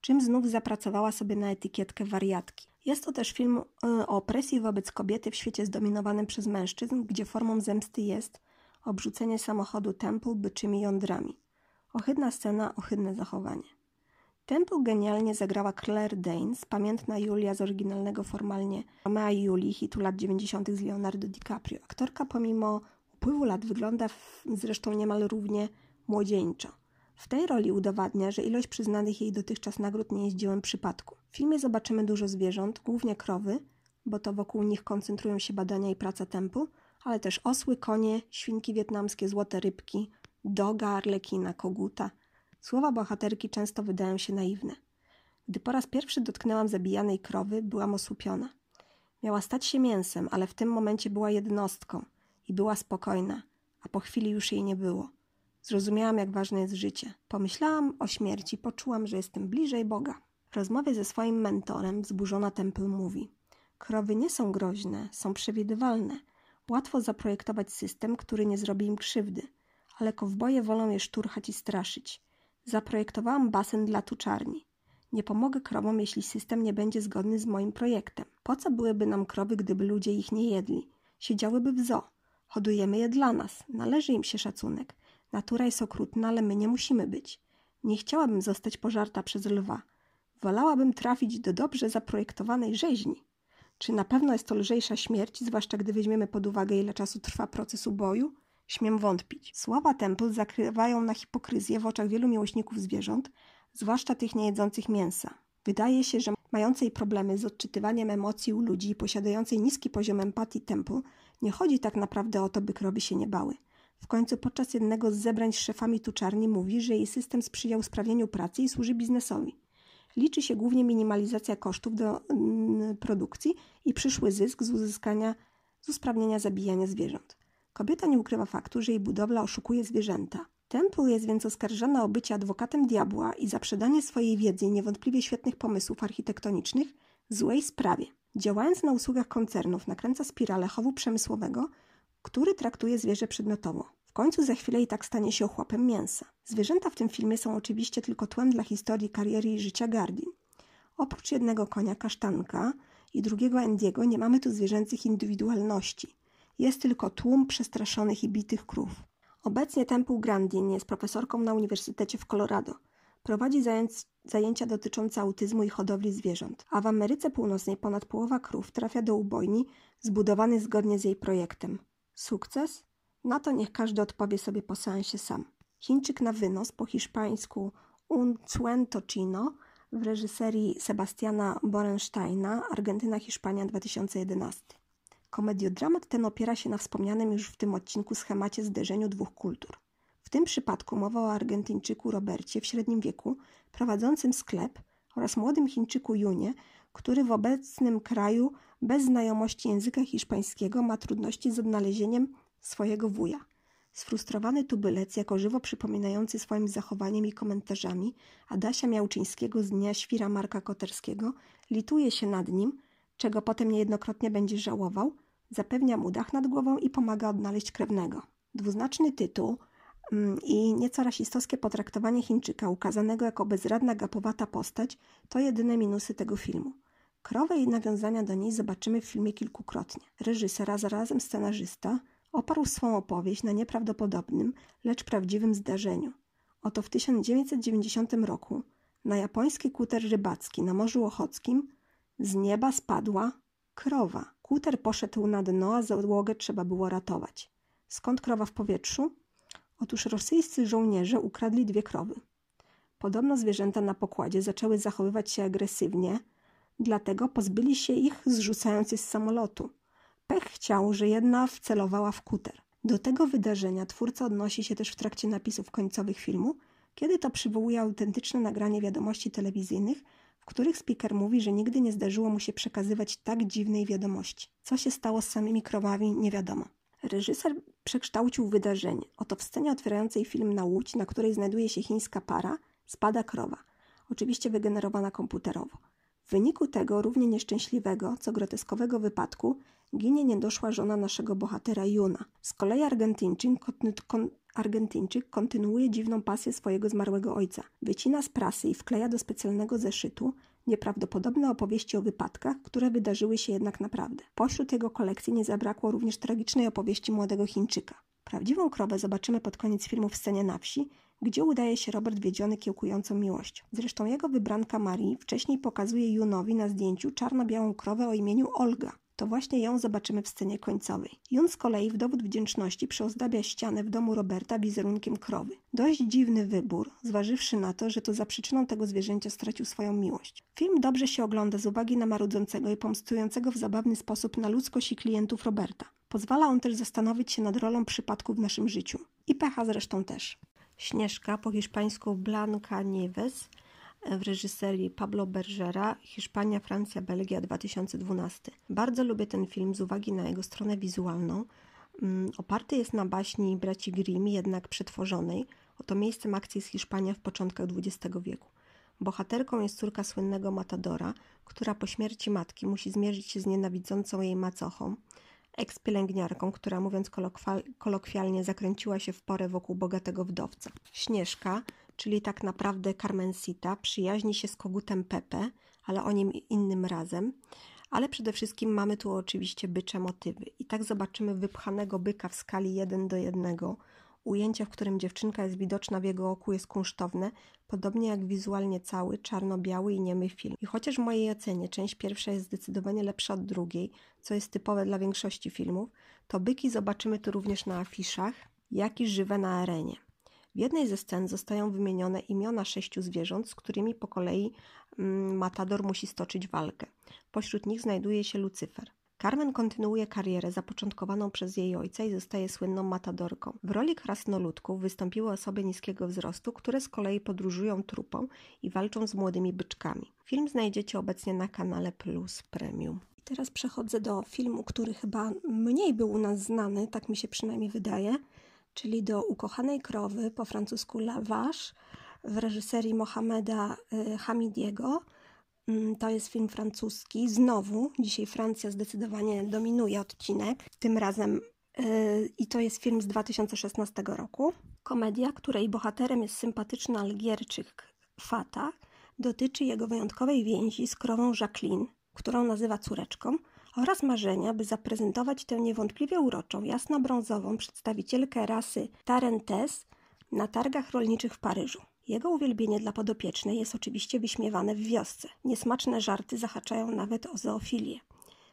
czym znów zapracowała sobie na etykietkę wariatki. Jest to też film y, o opresji wobec kobiety w świecie zdominowanym przez mężczyzn, gdzie formą zemsty jest obrzucenie samochodu Temple byczymi jądrami. Ohydna scena, ohydne zachowanie. Temple genialnie zagrała Claire Danes, pamiętna Julia z oryginalnego formalnie Romea i Julii, hitu lat 90. z Leonardo DiCaprio. Aktorka pomimo upływu lat wygląda w, zresztą niemal równie młodzieńczo. W tej roli udowadnia, że ilość przyznanych jej dotychczas nagród nie jest dziełem przypadku. W filmie zobaczymy dużo zwierząt, głównie krowy, bo to wokół nich koncentrują się badania i praca tempu, ale też osły, konie, świnki wietnamskie, złote rybki, doga, arlekina, koguta. Słowa bohaterki często wydają się naiwne. Gdy po raz pierwszy dotknęłam zabijanej krowy, byłam osłupiona. Miała stać się mięsem, ale w tym momencie była jednostką i była spokojna, a po chwili już jej nie było. Zrozumiałam, jak ważne jest życie. Pomyślałam o śmierci, poczułam, że jestem bliżej Boga. W rozmowie ze swoim mentorem wzburzona Temple mówi: Krowy nie są groźne, są przewidywalne. Łatwo zaprojektować system, który nie zrobi im krzywdy, ale kowboje wolą je szturchać i straszyć. Zaprojektowałam basen dla tuczarni. Nie pomogę krowom, jeśli system nie będzie zgodny z moim projektem. Po co byłyby nam krowy, gdyby ludzie ich nie jedli? Siedziałyby w zoo. Hodujemy je dla nas. Należy im się szacunek. Natura jest okrutna, ale my nie musimy być. Nie chciałabym zostać pożarta przez lwa. Wolałabym trafić do dobrze zaprojektowanej rzeźni. Czy na pewno jest to lżejsza śmierć, zwłaszcza gdy weźmiemy pod uwagę, ile czasu trwa proces uboju? Śmiem wątpić. Słowa Temple zakrywają na hipokryzję w oczach wielu miłośników zwierząt, zwłaszcza tych niejedzących mięsa. Wydaje się, że mającej problemy z odczytywaniem emocji u ludzi i posiadającej niski poziom empatii Temple nie chodzi tak naprawdę o to, by krowy się nie bały. W końcu podczas jednego z zebrań z szefami tuczarni mówi, że jej system sprzyja usprawnieniu pracy i służy biznesowi. Liczy się głównie minimalizacja kosztów do mm, produkcji i przyszły zysk z uzyskania, z usprawnienia zabijania zwierząt. Kobieta nie ukrywa faktu, że jej budowla oszukuje zwierzęta. Temple jest więc oskarżana o bycie adwokatem diabła i za przedanie swojej wiedzy i niewątpliwie świetnych pomysłów architektonicznych złej sprawie. Działając na usługach koncernów, nakręca spiralę chowu przemysłowego, który traktuje zwierzę przedmiotowo. W końcu za chwilę i tak stanie się ochłapem mięsa. Zwierzęta w tym filmie są oczywiście tylko tłem dla historii kariery i życia Gardin. Oprócz jednego konia kasztanka i drugiego Endiego nie mamy tu zwierzęcych indywidualności. Jest tylko tłum przestraszonych i bitych krów. Obecnie Temple Grandin jest profesorką na Uniwersytecie w Colorado. Prowadzi zajęcia dotyczące autyzmu i hodowli zwierząt, a w Ameryce Północnej ponad połowa krów trafia do ubojni zbudowanej zgodnie z jej projektem. Sukces? Na to niech każdy odpowie sobie po seansie sam. Chińczyk na wynos, po hiszpańsku Un Tocino w reżyserii Sebastiana Borensteina Argentyna-Hiszpania 2011. Komediodramat ten opiera się na wspomnianym już w tym odcinku schemacie zderzeniu dwóch kultur. W tym przypadku mowa o Argentyńczyku Robercie w średnim wieku, prowadzącym sklep oraz młodym Chińczyku Junie, który w obecnym kraju bez znajomości języka hiszpańskiego ma trudności z odnalezieniem swojego wuja. Sfrustrowany tubylec, jako żywo przypominający swoim zachowaniem i komentarzami Adasia Miałczyńskiego z dnia świra Marka Koterskiego, lituje się nad nim, czego potem niejednokrotnie będzie żałował, zapewnia mu dach nad głową i pomaga odnaleźć krewnego. Dwuznaczny tytuł mm, i nieco rasistowskie potraktowanie Chińczyka, ukazanego jako bezradna, gapowata postać, to jedyne minusy tego filmu. Krowę i nawiązania do niej zobaczymy w filmie kilkukrotnie. Reżyser, a zarazem scenarzysta, oparł swą opowieść na nieprawdopodobnym, lecz prawdziwym zdarzeniu. Oto w 1990 roku na japoński kuter rybacki na Morzu Ochockim z nieba spadła krowa. Kuter poszedł na dno, a załogę trzeba było ratować. Skąd krowa w powietrzu? Otóż rosyjscy żołnierze ukradli dwie krowy. Podobno zwierzęta na pokładzie zaczęły zachowywać się agresywnie, dlatego pozbyli się ich, zrzucając je z samolotu. Pech chciał, że jedna wcelowała w kuter. Do tego wydarzenia twórca odnosi się też w trakcie napisów końcowych filmu, kiedy to przywołuje autentyczne nagranie wiadomości telewizyjnych, w których speaker mówi, że nigdy nie zdarzyło mu się przekazywać tak dziwnej wiadomości. Co się stało z samymi krowami, nie wiadomo. Reżyser przekształcił wydarzenie. Oto w scenie otwierającej film na łódź, na której znajduje się chińska para, spada krowa. Oczywiście wygenerowana komputerowo. W wyniku tego równie nieszczęśliwego, co groteskowego wypadku ginie niedoszła żona naszego bohatera Juna. Z kolei Argentyńczyk, kon, Argentyńczyk kontynuuje dziwną pasję swojego zmarłego ojca. Wycina z prasy i wkleja do specjalnego zeszytu nieprawdopodobne opowieści o wypadkach, które wydarzyły się jednak naprawdę. Pośród jego kolekcji nie zabrakło również tragicznej opowieści młodego Chińczyka. Prawdziwą krowę zobaczymy pod koniec filmu w scenie na wsi, gdzie udaje się Robert wiedziony kiełkującą miłością. Zresztą jego wybranka Marii wcześniej pokazuje Junowi na zdjęciu czarno-białą krowę o imieniu Olga. To właśnie ją zobaczymy w scenie końcowej. Jun z kolei w dowód wdzięczności przyozdabia ścianę w domu Roberta wizerunkiem krowy. Dość dziwny wybór, zważywszy na to, że to za przyczyną tego zwierzęcia stracił swoją miłość. Film dobrze się ogląda z uwagi na marudzącego i pomstującego w zabawny sposób na ludzkość i klientów Roberta. Pozwala on też zastanowić się nad rolą przypadku w naszym życiu. I pecha zresztą też. Śnieżka, po hiszpańsku Blanca Nieves, w reżyserii Pablo Bergera, Hiszpania, Francja, Belgia 2012. Bardzo lubię ten film z uwagi na jego stronę wizualną. Mm, oparty jest na baśni braci Grimm, jednak przetworzonej. Oto miejscem akcji jest Hiszpania w początkach XX wieku. Bohaterką jest córka słynnego Matadora, która po śmierci matki musi zmierzyć się z nienawidzącą jej macochą, eks-pielęgniarką, która mówiąc kolokwialnie zakręciła się w porę wokół bogatego wdowca. Śnieżka, czyli tak naprawdę Carmencita, przyjaźni się z kogutem Pepe, ale o nim innym razem. Ale przede wszystkim mamy tu oczywiście bycze motywy. I tak zobaczymy wypchanego byka w skali 1 do 1. Ujęcie, w którym dziewczynka jest widoczna w jego oku, jest kunsztowne, podobnie jak wizualnie cały, czarno-biały i niemy film. I chociaż w mojej ocenie część pierwsza jest zdecydowanie lepsza od drugiej, co jest typowe dla większości filmów, to byki zobaczymy tu również na afiszach, jak i żywe na arenie. W jednej ze scen zostają wymienione imiona sześciu zwierząt, z którymi po kolei mm, Matador musi stoczyć walkę. Pośród nich znajduje się Lucyfer. Carmen kontynuuje karierę zapoczątkowaną przez jej ojca i zostaje słynną matadorką. W roli krasnoludków wystąpiły osoby niskiego wzrostu, które z kolei podróżują trupą i walczą z młodymi byczkami. Film znajdziecie obecnie na kanale Plus Premium. I teraz przechodzę do filmu, który chyba mniej był u nas znany, tak mi się przynajmniej wydaje, czyli do Ukochanej Krowy, po francusku La Vache, w reżyserii Mohameda y, Hamidiego. Mm, to jest film francuski. Znowu, dzisiaj Francja zdecydowanie dominuje odcinek. Tym razem y, i to jest film z 2016 roku. Komedia, której bohaterem jest sympatyczny Algierczyk Fata, dotyczy jego wyjątkowej więzi z krową Jacqueline, którą nazywa córeczką, oraz marzenia, by zaprezentować tę niewątpliwie uroczą, jasno-brązową przedstawicielkę rasy Tarentes na targach rolniczych w Paryżu. Jego uwielbienie dla podopiecznej jest oczywiście wyśmiewane w wiosce. Niesmaczne żarty zahaczają nawet o zoofilię.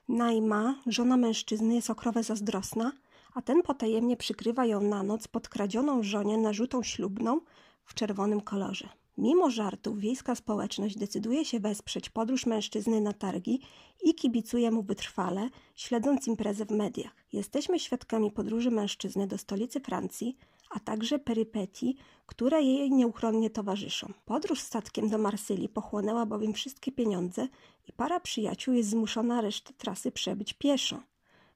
Najma, żona mężczyzny, jest okrowe zazdrosna, a ten potajemnie przykrywa ją na noc podkradzioną żonie narzutą ślubną w czerwonym kolorze. Mimo żartów wiejska społeczność decyduje się wesprzeć podróż mężczyzny na targi i kibicuje mu wytrwale, śledząc imprezę w mediach. Jesteśmy świadkami podróży mężczyzny do stolicy Francji, a także perypetii, które jej nieuchronnie towarzyszą. Podróż statkiem do Marsylii pochłonęła bowiem wszystkie pieniądze i para przyjaciół jest zmuszona resztę trasy przebyć pieszo.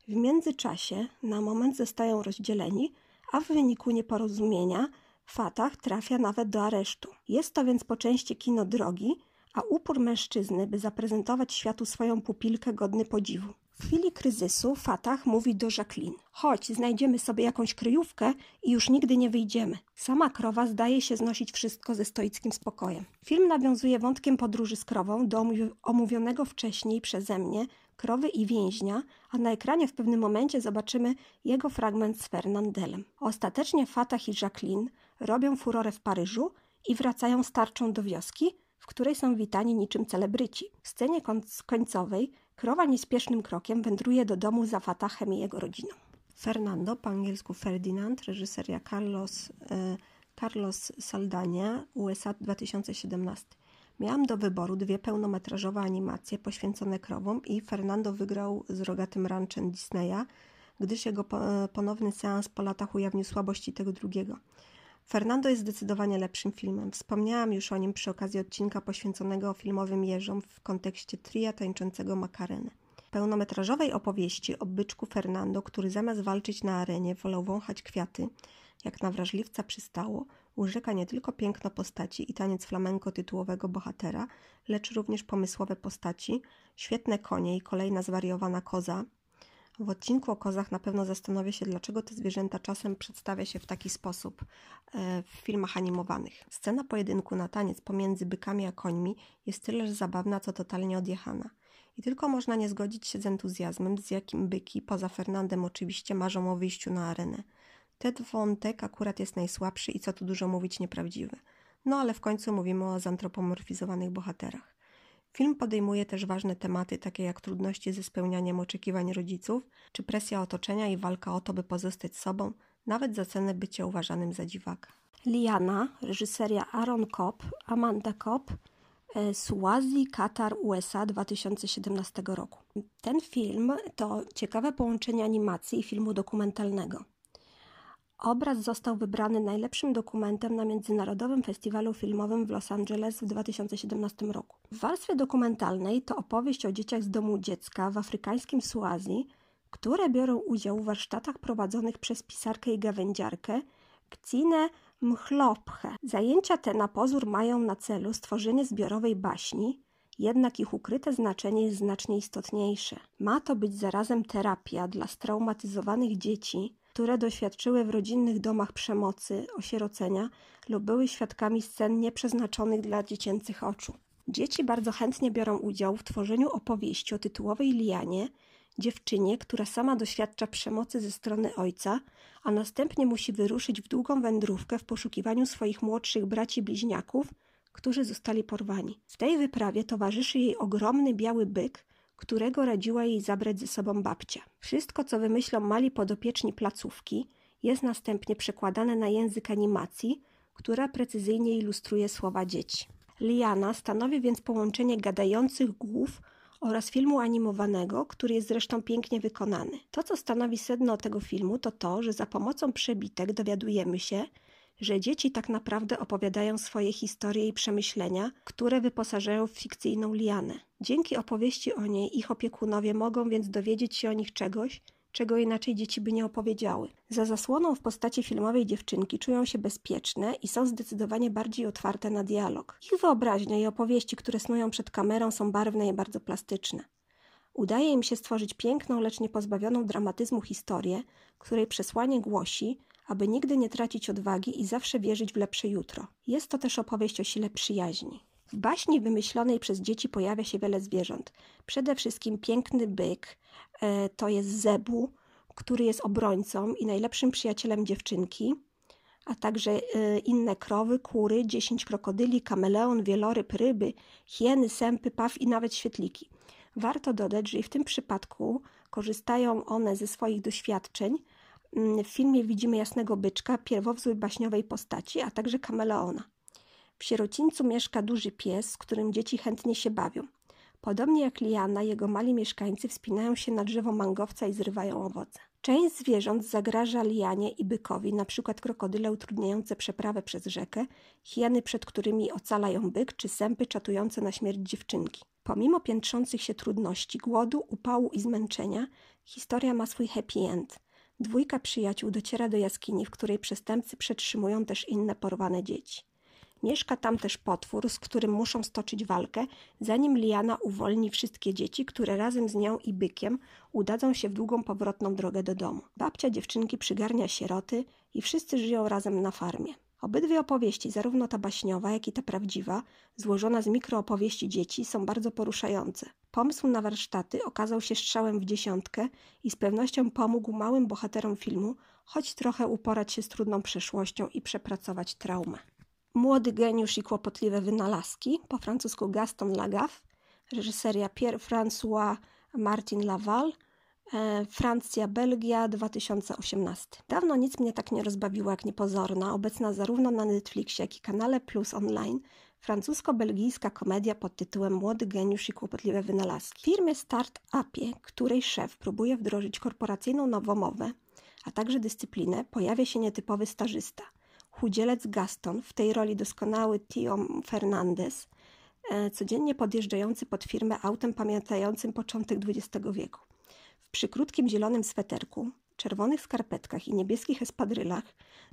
W międzyczasie na moment zostają rozdzieleni, a w wyniku nieporozumienia Fatah trafia nawet do aresztu. Jest to więc po części kino drogi, a upór mężczyzny, by zaprezentować światu swoją pupilkę godny podziwu. W chwili kryzysu Fatah mówi do Jacqueline: Chodź, znajdziemy sobie jakąś kryjówkę i już nigdy nie wyjdziemy. Sama krowa zdaje się znosić wszystko ze stoickim spokojem. Film nawiązuje wątkiem podróży z krową do omówionego wcześniej przeze mnie krowy i więźnia, a na ekranie w pewnym momencie zobaczymy jego fragment z Fernandelem. Ostatecznie Fatah i Jacqueline robią furorę w Paryżu i wracają starczą do wioski, w której są witani niczym celebryci. W scenie końcowej krowa niespiesznym krokiem wędruje do domu za Fatahem i jego rodziną. Fernando, po angielsku Ferdinand, reżyseria Carlos, e, Carlos Saldania, USA 2017. Miałam do wyboru dwie pełnometrażowe animacje poświęcone krowom i Fernando wygrał z rogatym ranchem Disneya, gdyż jego ponowny seans po latach ujawnił słabości tego drugiego. Fernando jest zdecydowanie lepszym filmem. Wspomniałam już o nim przy okazji odcinka poświęconego filmowym jeżom w kontekście tria tańczącego makarenę. Pełnometrażowej opowieści o byczku Fernando, który zamiast walczyć na arenie wolał wąchać kwiaty, jak na wrażliwca przystało, urzeka nie tylko piękno postaci i taniec flamenko tytułowego bohatera, lecz również pomysłowe postaci, świetne konie i kolejna zwariowana koza, w odcinku o kozach na pewno zastanowię się, dlaczego te zwierzęta czasem przedstawia się w taki sposób e, w filmach animowanych. Scena pojedynku na taniec pomiędzy bykami a końmi jest tyleż zabawna, co totalnie odjechana. I tylko można nie zgodzić się z entuzjazmem, z jakim byki, poza Fernandem oczywiście, marzą o wyjściu na arenę. Ten wątek akurat jest najsłabszy i co tu dużo mówić nieprawdziwy. No ale w końcu mówimy o zantropomorfizowanych bohaterach. Film podejmuje też ważne tematy, takie jak trudności ze spełnianiem oczekiwań rodziców, czy presja otoczenia i walka o to, by pozostać sobą, nawet za cenę bycia uważanym za dziwaka. Liana, reżyseria Aaron Kopp, Amanda Kopp, Suazi, Katar, USA 2017 roku. Ten film to ciekawe połączenie animacji i filmu dokumentalnego. Obraz został wybrany najlepszym dokumentem na Międzynarodowym Festiwalu Filmowym w Los Angeles w 2017 roku. W warstwie dokumentalnej to opowieść o dzieciach z domu dziecka w afrykańskim Suazji, które biorą udział w warsztatach prowadzonych przez pisarkę i gawędziarkę Kcine Mchlopche. Zajęcia te na pozór mają na celu stworzenie zbiorowej baśni, jednak ich ukryte znaczenie jest znacznie istotniejsze. Ma to być zarazem terapia dla straumatyzowanych dzieci, które doświadczyły w rodzinnych domach przemocy, osierocenia lub były świadkami scen nieprzeznaczonych dla dziecięcych oczu. Dzieci bardzo chętnie biorą udział w tworzeniu opowieści o tytułowej Lianie, dziewczynie, która sama doświadcza przemocy ze strony ojca, a następnie musi wyruszyć w długą wędrówkę w poszukiwaniu swoich młodszych braci bliźniaków, którzy zostali porwani. W tej wyprawie towarzyszy jej ogromny biały byk, którego radziła jej zabrać ze sobą babcia. Wszystko, co wymyślą mali podopieczni placówki, jest następnie przekładane na język animacji, która precyzyjnie ilustruje słowa dzieci. Liana stanowi więc połączenie gadających głów oraz filmu animowanego, który jest zresztą pięknie wykonany. To, co stanowi sedno tego filmu, to to, że za pomocą przebitek dowiadujemy się, że dzieci tak naprawdę opowiadają swoje historie i przemyślenia, które wyposażają w fikcyjną lianę. Dzięki opowieści o niej ich opiekunowie mogą więc dowiedzieć się o nich czegoś, czego inaczej dzieci by nie opowiedziały. Za zasłoną w postaci filmowej dziewczynki czują się bezpieczne i są zdecydowanie bardziej otwarte na dialog. Ich wyobraźnia i opowieści, które snują przed kamerą, są barwne i bardzo plastyczne. Udaje im się stworzyć piękną, lecz nie pozbawioną dramatyzmu historię, której przesłanie głosi, aby nigdy nie tracić odwagi i zawsze wierzyć w lepsze jutro. Jest to też opowieść o sile przyjaźni. W baśni wymyślonej przez dzieci pojawia się wiele zwierząt. Przede wszystkim piękny byk, e, to jest zebu, który jest obrońcą i najlepszym przyjacielem dziewczynki, a także e, inne krowy, kury, dziesięć krokodyli, kameleon, wieloryb, ryby, hieny, sępy, paw i nawet świetliki. Warto dodać, że i w tym przypadku korzystają one ze swoich doświadczeń, w filmie widzimy jasnego byczka, pierwowzór baśniowej postaci, a także kameleona. W sierocińcu mieszka duży pies, z którym dzieci chętnie się bawią. Podobnie jak Liana, jego mali mieszkańcy wspinają się na drzewo mangowca i zrywają owoce. Część zwierząt zagraża lianie i bykowi, np. krokodyle utrudniające przeprawę przez rzekę, hieny, przed którymi ocalają byk, czy sępy czatujące na śmierć dziewczynki. Pomimo piętrzących się trudności, głodu, upału i zmęczenia, historia ma swój happy end. Dwójka przyjaciół dociera do jaskini, w której przestępcy przetrzymują też inne porwane dzieci. Mieszka tam też potwór, z którym muszą stoczyć walkę, zanim Liana uwolni wszystkie dzieci, które razem z nią i bykiem udadzą się w długą powrotną drogę do domu. Babcia dziewczynki przygarnia sieroty i wszyscy żyją razem na farmie. Obydwie opowieści, zarówno ta baśniowa, jak i ta prawdziwa, złożona z mikroopowieści dzieci, są bardzo poruszające. Pomysł na warsztaty okazał się strzałem w dziesiątkę i z pewnością pomógł małym bohaterom filmu choć trochę uporać się z trudną przeszłością i przepracować traumę. Młody geniusz i kłopotliwe wynalazki, po francusku Gaston Lagaffe, reżyseria Pierre-François Martin Laval, Francja, Belgia 2018. Dawno nic mnie tak nie rozbawiło jak niepozorna, obecna zarówno na Netflixie, jak i kanale Plus Online, francusko-belgijska komedia pod tytułem Młody geniusz i kłopotliwe wynalazki. W firmie Start-Upie, której szef próbuje wdrożyć korporacyjną nowomowę, a także dyscyplinę, pojawia się nietypowy stażysta – chudzielec Gaston, w tej roli doskonały Tio Fernandez, e, codziennie podjeżdżający pod firmę autem pamiętającym początek XX wieku. W przykrótkim zielonym sweterku, czerwonych skarpetkach i niebieskich espadrylach,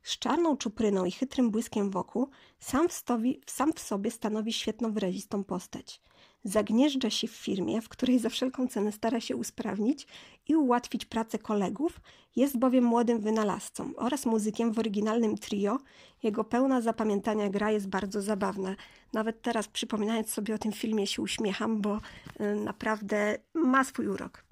z czarną czupryną i chytrym błyskiem wokół, sam w, stowi, sam w sobie stanowi świetną, wyrazistą postać. Zagnieżdża się w firmie, w której za wszelką cenę stara się usprawnić i ułatwić pracę kolegów, jest bowiem młodym wynalazcą oraz muzykiem w oryginalnym trio. Jego pełna zapamiętania gra jest bardzo zabawna. Nawet teraz przypominając sobie o tym filmie się uśmiecham, bo y, naprawdę ma swój urok.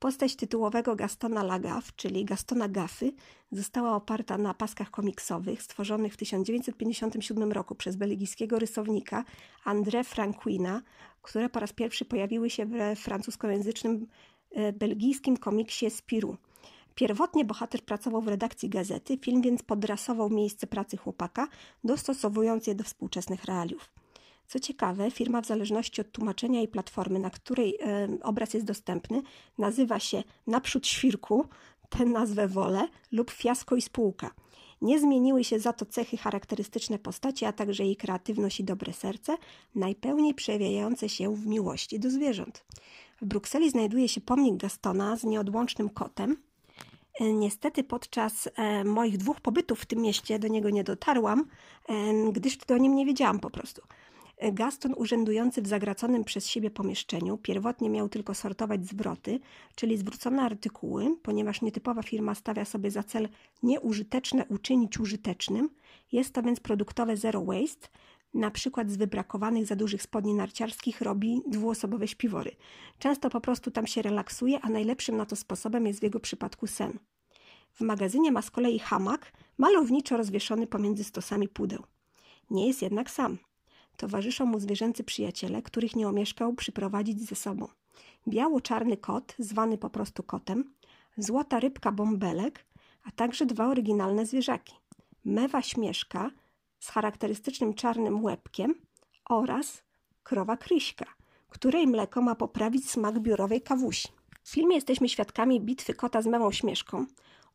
Postać tytułowego Gastona Lagaffe, czyli Gastona Gaffy, została oparta na paskach komiksowych stworzonych w 1957 roku przez belgijskiego rysownika André Franquina, które po raz pierwszy pojawiły się w francuskojęzycznym e, belgijskim komiksie Spirou. Pierwotnie bohater pracował w redakcji gazety, film więc podrasował miejsce pracy chłopaka, dostosowując je do współczesnych realiów. Co ciekawe, firma w zależności od tłumaczenia i platformy, na której e, obraz jest dostępny, nazywa się Naprzód Świrku, tę nazwę wolę, lub Fiasko i Spółka. Nie zmieniły się za to cechy charakterystyczne postaci, a także jej kreatywność i dobre serce, najpełniej przejawiające się w miłości do zwierząt. W Brukseli znajduje się pomnik Gastona z nieodłącznym kotem. E, niestety podczas e, moich dwóch pobytów w tym mieście do niego nie dotarłam, gdyż do nim nie wiedziałam po prostu. Gaston, urzędujący w zagraconym przez siebie pomieszczeniu, pierwotnie miał tylko sortować zwroty, czyli zwrócone artykuły, ponieważ nietypowa firma stawia sobie za cel nieużyteczne uczynić użytecznym. Jest to więc produktowe zero waste. Na przykład z wybrakowanych za dużych spodni narciarskich robi dwuosobowe śpiwory. Często po prostu tam się relaksuje, a najlepszym na to sposobem jest w jego przypadku sen. W magazynie ma z kolei hamak, malowniczo rozwieszony pomiędzy stosami pudeł. Nie jest jednak sam. Towarzyszą mu zwierzęcy przyjaciele, których nie omieszkał przyprowadzić ze sobą. Biało-czarny kot, zwany po prostu kotem, złota rybka bąbelek, a także dwa oryginalne zwierzaki. Mewa śmieszka z charakterystycznym czarnym łebkiem oraz krowa kryśka, której mleko ma poprawić smak biurowej kawusi. W filmie jesteśmy świadkami bitwy kota z mewą śmieszką,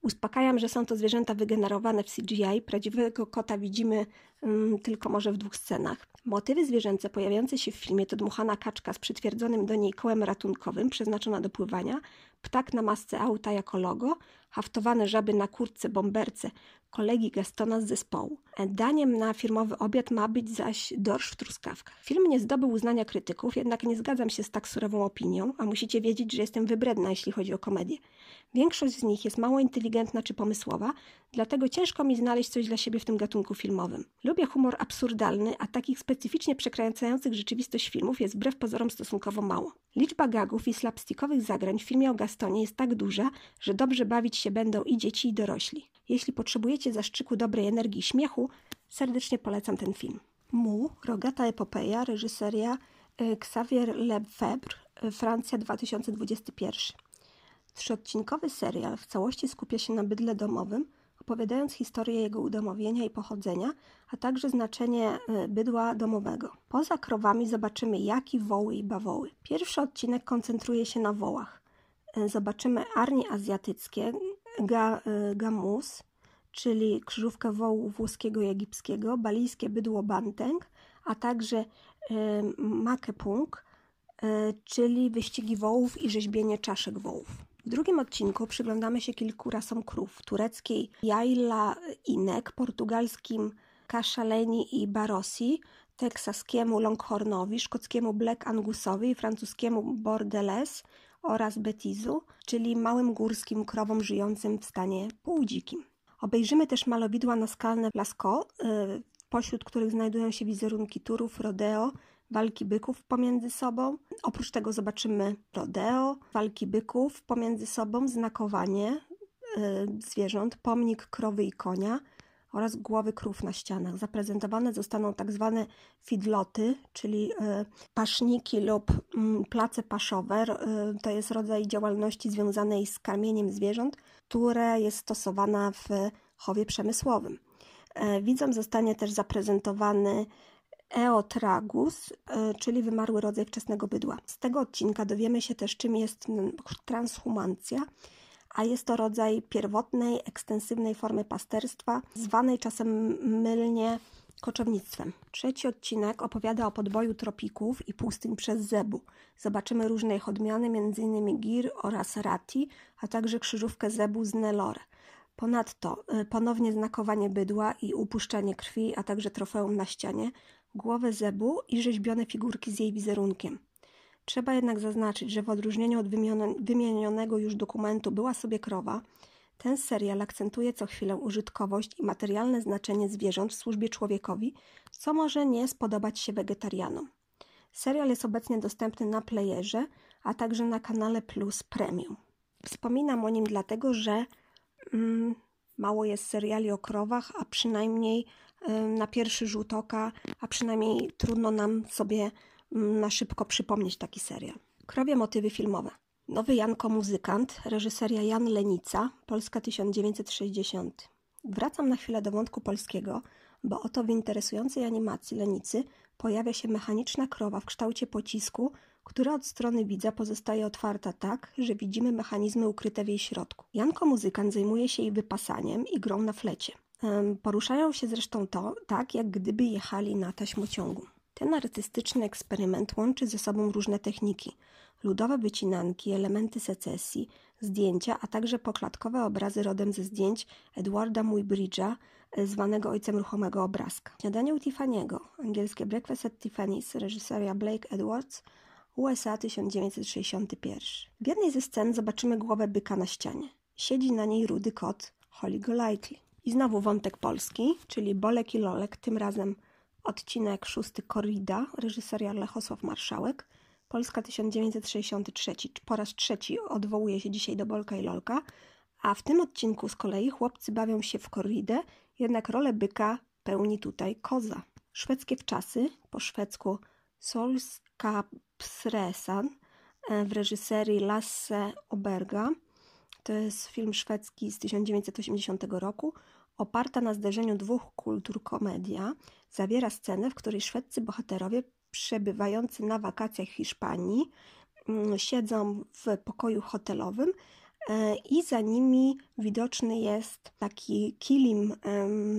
Uspokajam, że są to zwierzęta wygenerowane w CGI. Prawdziwego kota widzimy um, tylko może w dwóch scenach. Motywy zwierzęce pojawiające się w filmie to dmuchana kaczka z przytwierdzonym do niej kołem ratunkowym, przeznaczona do pływania, ptak na masce auta jako logo, haftowane żaby na kurtce bomberce kolegi Gastona z zespołu. Daniem na firmowy obiad ma być zaś dorsz w truskawkach. Film nie zdobył uznania krytyków, jednak nie zgadzam się z tak surową opinią, a musicie wiedzieć, że jestem wybredna, jeśli chodzi o komedię. Większość z nich jest mało inteligentna czy pomysłowa, dlatego ciężko mi znaleźć coś dla siebie w tym gatunku filmowym. Lubię humor absurdalny, a takich specyficznie przekręcających rzeczywistość filmów jest wbrew pozorom stosunkowo mało. Liczba gagów i slapstickowych zagrań w filmie o Gastonie jest tak duża, że dobrze bawić się będą i dzieci, i dorośli. Jeśli potrzebujecie zastrzyku dobrej energii i śmiechu, serdecznie polecam ten film. Mu, Rogata Epopeja, reżyseria y, Xavier Lefebvre, y, Francja 2021. Trzyodcinkowy serial w całości skupia się na bydle domowym, opowiadając historię jego udomowienia i pochodzenia, a także znaczenie y, bydła domowego. Poza krowami zobaczymy jaki, woły i bawoły. Pierwszy odcinek koncentruje się na wołach. Zobaczymy arnie azjatyckie, ga, gamus, czyli krzyżówkę wołu włoskiego i egipskiego, balijskie bydło banteng, a także makepung, czyli wyścigi wołów i rzeźbienie czaszek wołów. W drugim odcinku przyglądamy się kilku rasom krów: tureckiej Jaila Inek, portugalskim Kaszaleni i Barossi, teksaskiemu Longhornowi, szkockiemu Black Angusowi i francuskiemu Bordeles oraz Betizu, czyli małym górskim krowom żyjącym w stanie półdzikim. Obejrzymy też malowidła naskalne Lascaux, y, pośród których znajdują się wizerunki turów, rodeo, walki byków pomiędzy sobą. Oprócz tego zobaczymy rodeo, walki byków pomiędzy sobą, znakowanie y, zwierząt, pomnik krowy i konia oraz głowy krów na ścianach. Zaprezentowane zostaną tak zwane fidloty, czyli y, paszniki lub mm, place paszowe. Y, to jest rodzaj działalności związanej z karmieniem zwierząt, które jest stosowana w chowie przemysłowym. Widzom zostanie też zaprezentowany Eotragus, e, czyli wymarły rodzaj wczesnego bydła. Z tego odcinka dowiemy się też, czym jest transhumancja, a jest to rodzaj pierwotnej, ekstensywnej formy pasterstwa, zwanej czasem mylnie koczownictwem. Trzeci odcinek opowiada o podboju tropików i pustyń przez zebu. Zobaczymy różne ich odmiany, m.in. gir oraz rati, a także krzyżówkę zebu z Nelore. Ponadto e, ponownie znakowanie bydła i upuszczanie krwi, a także trofeum na ścianie głowę zebu i rzeźbione figurki z jej wizerunkiem. Trzeba jednak zaznaczyć, że w odróżnieniu od wymienionego już dokumentu Była sobie krowa, ten serial akcentuje co chwilę użytkowość i materialne znaczenie zwierząt w służbie człowiekowi, co może nie spodobać się wegetarianom. Serial jest obecnie dostępny na playerze, a także na kanale Plus Premium. Wspominam o nim dlatego, że mm, mało jest seriali o krowach, a przynajmniej na pierwszy rzut oka, a przynajmniej trudno nam sobie na szybko przypomnieć taki serial. Krowie motywy filmowe. Nowy Janko Muzykant, reżyseria Jan Lenica, Polska 1960. Wracam na chwilę do wątku polskiego, bo oto w interesującej animacji Lenicy pojawia się mechaniczna krowa w kształcie pocisku, która od strony widza pozostaje otwarta tak, że widzimy mechanizmy ukryte w jej środku. Janko Muzykant zajmuje się jej wypasaniem i grą na flecie. Poruszają się zresztą to tak, jak gdyby jechali na taśmociągu. Ten artystyczny eksperyment łączy ze sobą różne techniki: ludowe wycinanki, elementy secesji, zdjęcia, a także poklatkowe obrazy rodem ze zdjęć Edwarda Muybridge'a, e, zwanego ojcem ruchomego obrazka. Śniadanie u Tiffany'ego, angielskie Breakfast at Tiffany's, reżyseria Blake Edwards, USA 1961. W jednej ze scen zobaczymy głowę byka na ścianie. Siedzi na niej rudy kot Holly Golightly. I znowu wątek polski, czyli Bolek i Lolek, tym razem odcinek szósty Korrida, reżyseria Lechosław Marszałek, Polska 1963. Po raz trzeci odwołuje się dzisiaj do Bolka i Lolka, a w tym odcinku z kolei chłopcy bawią się w korridę, jednak rolę byka pełni tutaj koza. Szwedzkie wczasy, po szwedzku Solska Psresan e, w reżyserii Lasse Oberga. To jest film szwedzki z 1980 roku, oparta na zderzeniu dwóch kultur komedia. Zawiera scenę, w której szwedzcy bohaterowie przebywający na wakacjach w Hiszpanii mm, siedzą w pokoju hotelowym e, i za nimi widoczny jest taki kilim,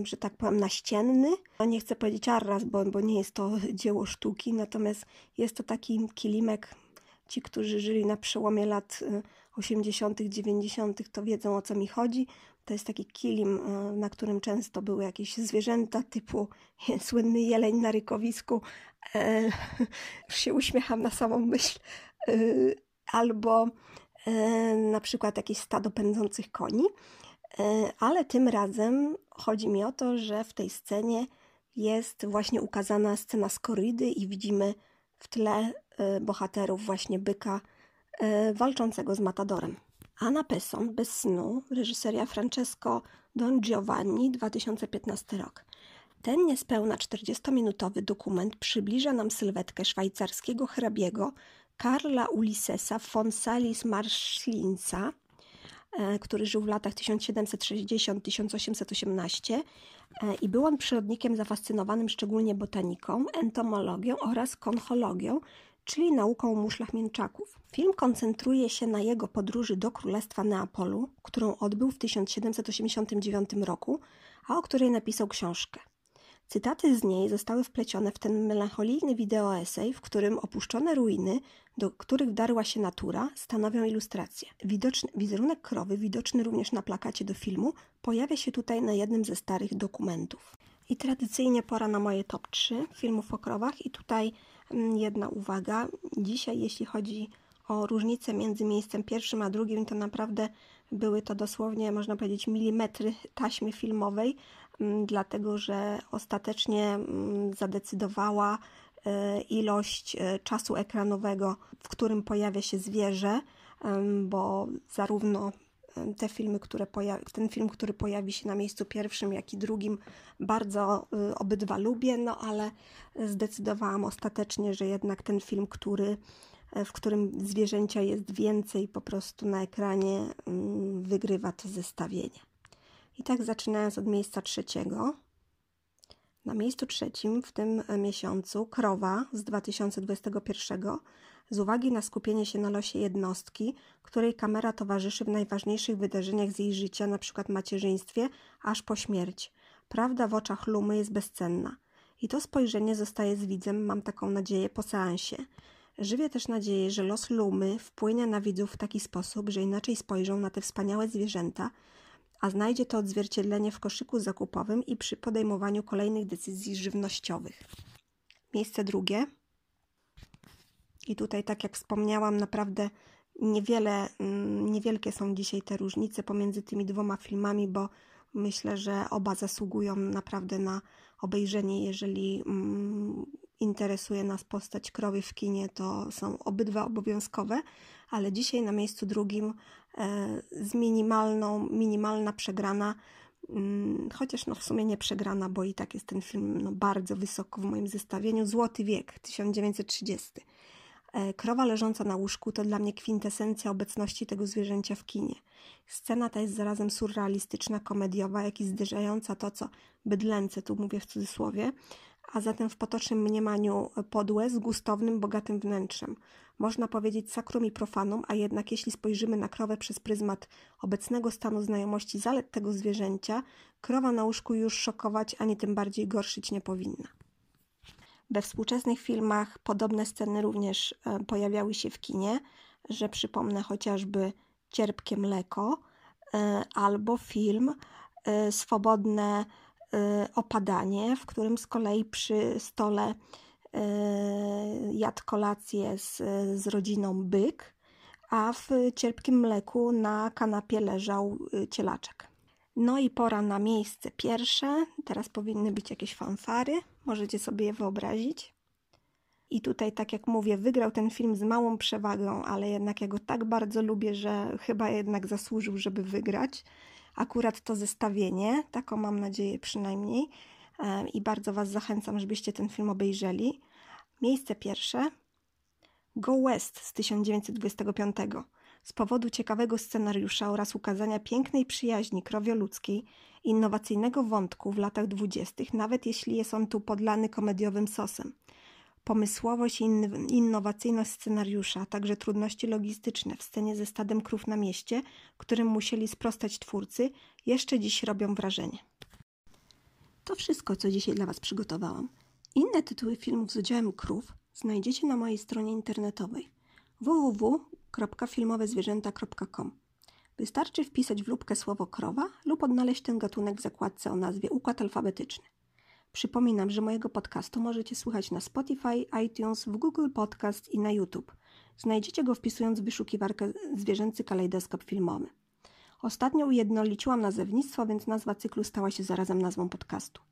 że tak powiem, naścienny. No, nie chcę powiedzieć arras, bo, bo nie jest to dzieło sztuki, natomiast jest to taki kilimek. Ci, którzy żyli na przełomie lat 80., e, 90., to wiedzą o co mi chodzi. To jest taki kilim, e, na którym często były jakieś zwierzęta typu słynny jeleń na rykowisku. E, już się uśmiecham na samą myśl. E, albo na przykład jakieś stado pędzących koni. Ale tym razem chodzi mi o to, że w tej scenie jest właśnie ukazana scena z korydy i widzimy w tle bohaterów właśnie byka walczącego z matadorem. Anna Pesson, Bez snu, reżyseria Francesco Don Giovanni, 2015 rok. Ten niespełna 40-minutowy dokument przybliża nam sylwetkę szwajcarskiego hrabiego Karla Ulyssesa von Salis Marschlinsa, e, który żył w latach 1760-1818 e, i był on przyrodnikiem zafascynowanym szczególnie botaniką, entomologią oraz konchologią, czyli nauką muszlach mięczaków. Film koncentruje się na jego podróży do Królestwa Neapolu, którą odbył w 1789 roku, a o której napisał książkę. Cytaty z niej zostały wplecione w ten melancholijny wideoesej, w którym opuszczone ruiny, do których wdarła się natura, stanowią ilustrację. Widoczny, wizerunek krowy, widoczny również na plakacie do filmu, pojawia się tutaj na jednym ze starych dokumentów. I tradycyjnie pora na moje top 3 filmów o krowach. I tutaj jedna uwaga. Dzisiaj, jeśli chodzi o różnicę między miejscem pierwszym a drugim, to naprawdę były to dosłownie, można powiedzieć, milimetry taśmy filmowej, mm, dlatego że ostatecznie mm, zadecydowała e, ilość e, czasu ekranowego, w którym pojawia się zwierzę, bo zarówno te filmy, które ten film, który pojawi się na miejscu pierwszym, jak i drugim, bardzo y, obydwa lubię, no ale zdecydowałam ostatecznie, że jednak ten film, który, e, w którym zwierzęcia jest więcej po prostu na ekranie, mm, wygrywa to zestawienie. I tak zaczynając od miejsca trzeciego. Na miejscu trzecim w tym miesiącu Krowa z 2021 z uwagi na skupienie się na losie jednostki, której kamera towarzyszy w najważniejszych wydarzeniach z jej życia, np. macierzyństwie, aż po śmierć. Prawda w oczach Lumy jest bezcenna. I to spojrzenie zostaje z widzem, mam taką nadzieję, po seansie. Żywię też nadzieję, że los Lumy wpłynie na widzów w taki sposób, że inaczej spojrzą na te wspaniałe zwierzęta, a znajdzie to odzwierciedlenie w koszyku zakupowym i przy podejmowaniu kolejnych decyzji żywnościowych. Miejsce drugie. I tutaj, tak jak wspomniałam, naprawdę niewiele, mm, niewielkie są dzisiaj te różnice pomiędzy tymi dwoma filmami, bo myślę, że oba zasługują naprawdę na obejrzenie. Jeżeli mm, interesuje nas postać krowy w kinie, to są obydwa obowiązkowe, ale dzisiaj na miejscu drugim e, z minimalną, minimalna przegrana, mm, chociaż no w sumie nie przegrana, bo i tak jest ten film no bardzo wysoko w moim zestawieniu. Złoty wiek 1930. E, krowa leżąca na łóżku to dla mnie kwintesencja obecności tego zwierzęcia w kinie. Scena ta jest zarazem surrealistyczna, komediowa, jak i zderzająca to, co bydlęce, tu mówię w cudzysłowie, a zatem w potocznym mniemaniu podłe z gustownym, bogatym wnętrzem. Można powiedzieć sakrum i profanum, a jednak jeśli spojrzymy na krowę przez pryzmat obecnego stanu znajomości zalet tego zwierzęcia, krowa na łóżku już szokować, ani tym bardziej gorszyć nie powinna. We współczesnych filmach podobne sceny również e, pojawiały się w kinie, że przypomnę chociażby Cierpkie mleko e, albo film e, Swobodne opadanie, w którym z kolei przy stole jadł kolację z, z rodziną byk, a w cierpkim mleku na kanapie leżał cielaczek. No i pora na miejsce pierwsze. Teraz powinny być jakieś fanfary. Możecie sobie je wyobrazić. I tutaj, tak jak mówię, wygrał ten film z małą przewagą, ale jednak ja go tak bardzo lubię, że chyba jednak zasłużył, żeby wygrać. Akurat to zestawienie, taką mam nadzieję przynajmniej. E, I bardzo Was zachęcam, żebyście ten film obejrzeli. Miejsce pierwsze. Go West z 1925 z powodu ciekawego scenariusza oraz ukazania pięknej przyjaźni krowioludzkiej innowacyjnego wątku w latach dwudziestych, nawet jeśli jest on tu podlany komediowym sosem. Pomysłowość i innowacyjność scenariusza, a także trudności logistyczne w scenie ze stadem krów na mieście, którym musieli sprostać twórcy, jeszcze dziś robią wrażenie. To wszystko, co dzisiaj dla Was przygotowałam. Inne tytuły filmów z udziałem krów znajdziecie na mojej stronie internetowej www.filmowezwierzęta.com. Wystarczy wpisać w lubkę słowo krowa lub odnaleźć ten gatunek w zakładce o nazwie układ alfabetyczny. Przypominam, że mojego podcastu możecie słuchać na Spotify, iTunes, w Google Podcast i na YouTube. Znajdziecie go wpisując w wyszukiwarkę zwierzęcy kalejdoskop filmowy. Ostatnio ujednoliciłam nazewnictwo, więc nazwa cyklu stała się zarazem nazwą podcastu.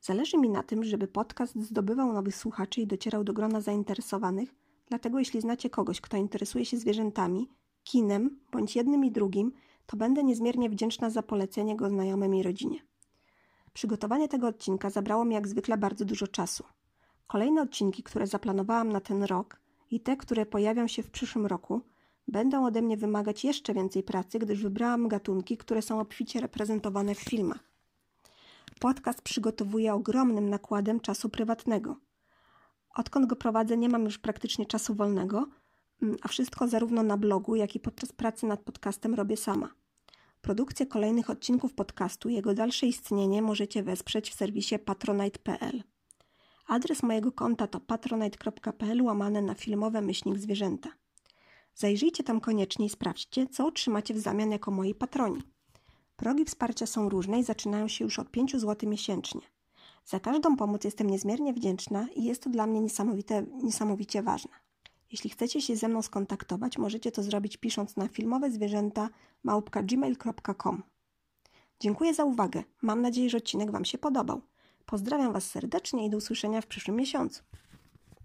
Zależy mi na tym, żeby podcast zdobywał nowych słuchaczy i docierał do grona zainteresowanych – Dlatego jeśli znacie kogoś, kto interesuje się zwierzętami, kinem bądź jednym i drugim, to będę niezmiernie wdzięczna za polecenie go znajomym i rodzinie. Przygotowanie tego odcinka zabrało mi jak zwykle bardzo dużo czasu. Kolejne odcinki, które zaplanowałam na ten rok i te, które pojawią się w przyszłym roku, będą ode mnie wymagać jeszcze więcej pracy, gdyż wybrałam gatunki, które są obficie reprezentowane w filmach. Podcast przygotowuję ogromnym nakładem czasu prywatnego – Odkąd go prowadzę, nie mam już praktycznie czasu wolnego, a wszystko zarówno na blogu, jak i podczas pracy nad podcastem robię sama. Produkcję kolejnych odcinków podcastu jego dalsze istnienie możecie wesprzeć w serwisie patronite.pl. Adres mojego konta to patronite.pl łamane na filmowe myślnik zwierzęta. Zajrzyjcie tam koniecznie i sprawdźcie, co otrzymacie w zamian jako moi patroni. Progi wsparcia są różne i zaczynają się już od 5 zł miesięcznie. Za każdą pomoc jestem niezmiernie wdzięczna i jest to dla mnie niesamowite, niesamowicie ważne. Jeśli chcecie się ze mną skontaktować, możecie to zrobić pisząc na filmowe zwierzęta małpka.gmail.com. Dziękuję za uwagę. Mam nadzieję, że odcinek Wam się podobał. Pozdrawiam Was serdecznie i do usłyszenia w przyszłym miesiącu.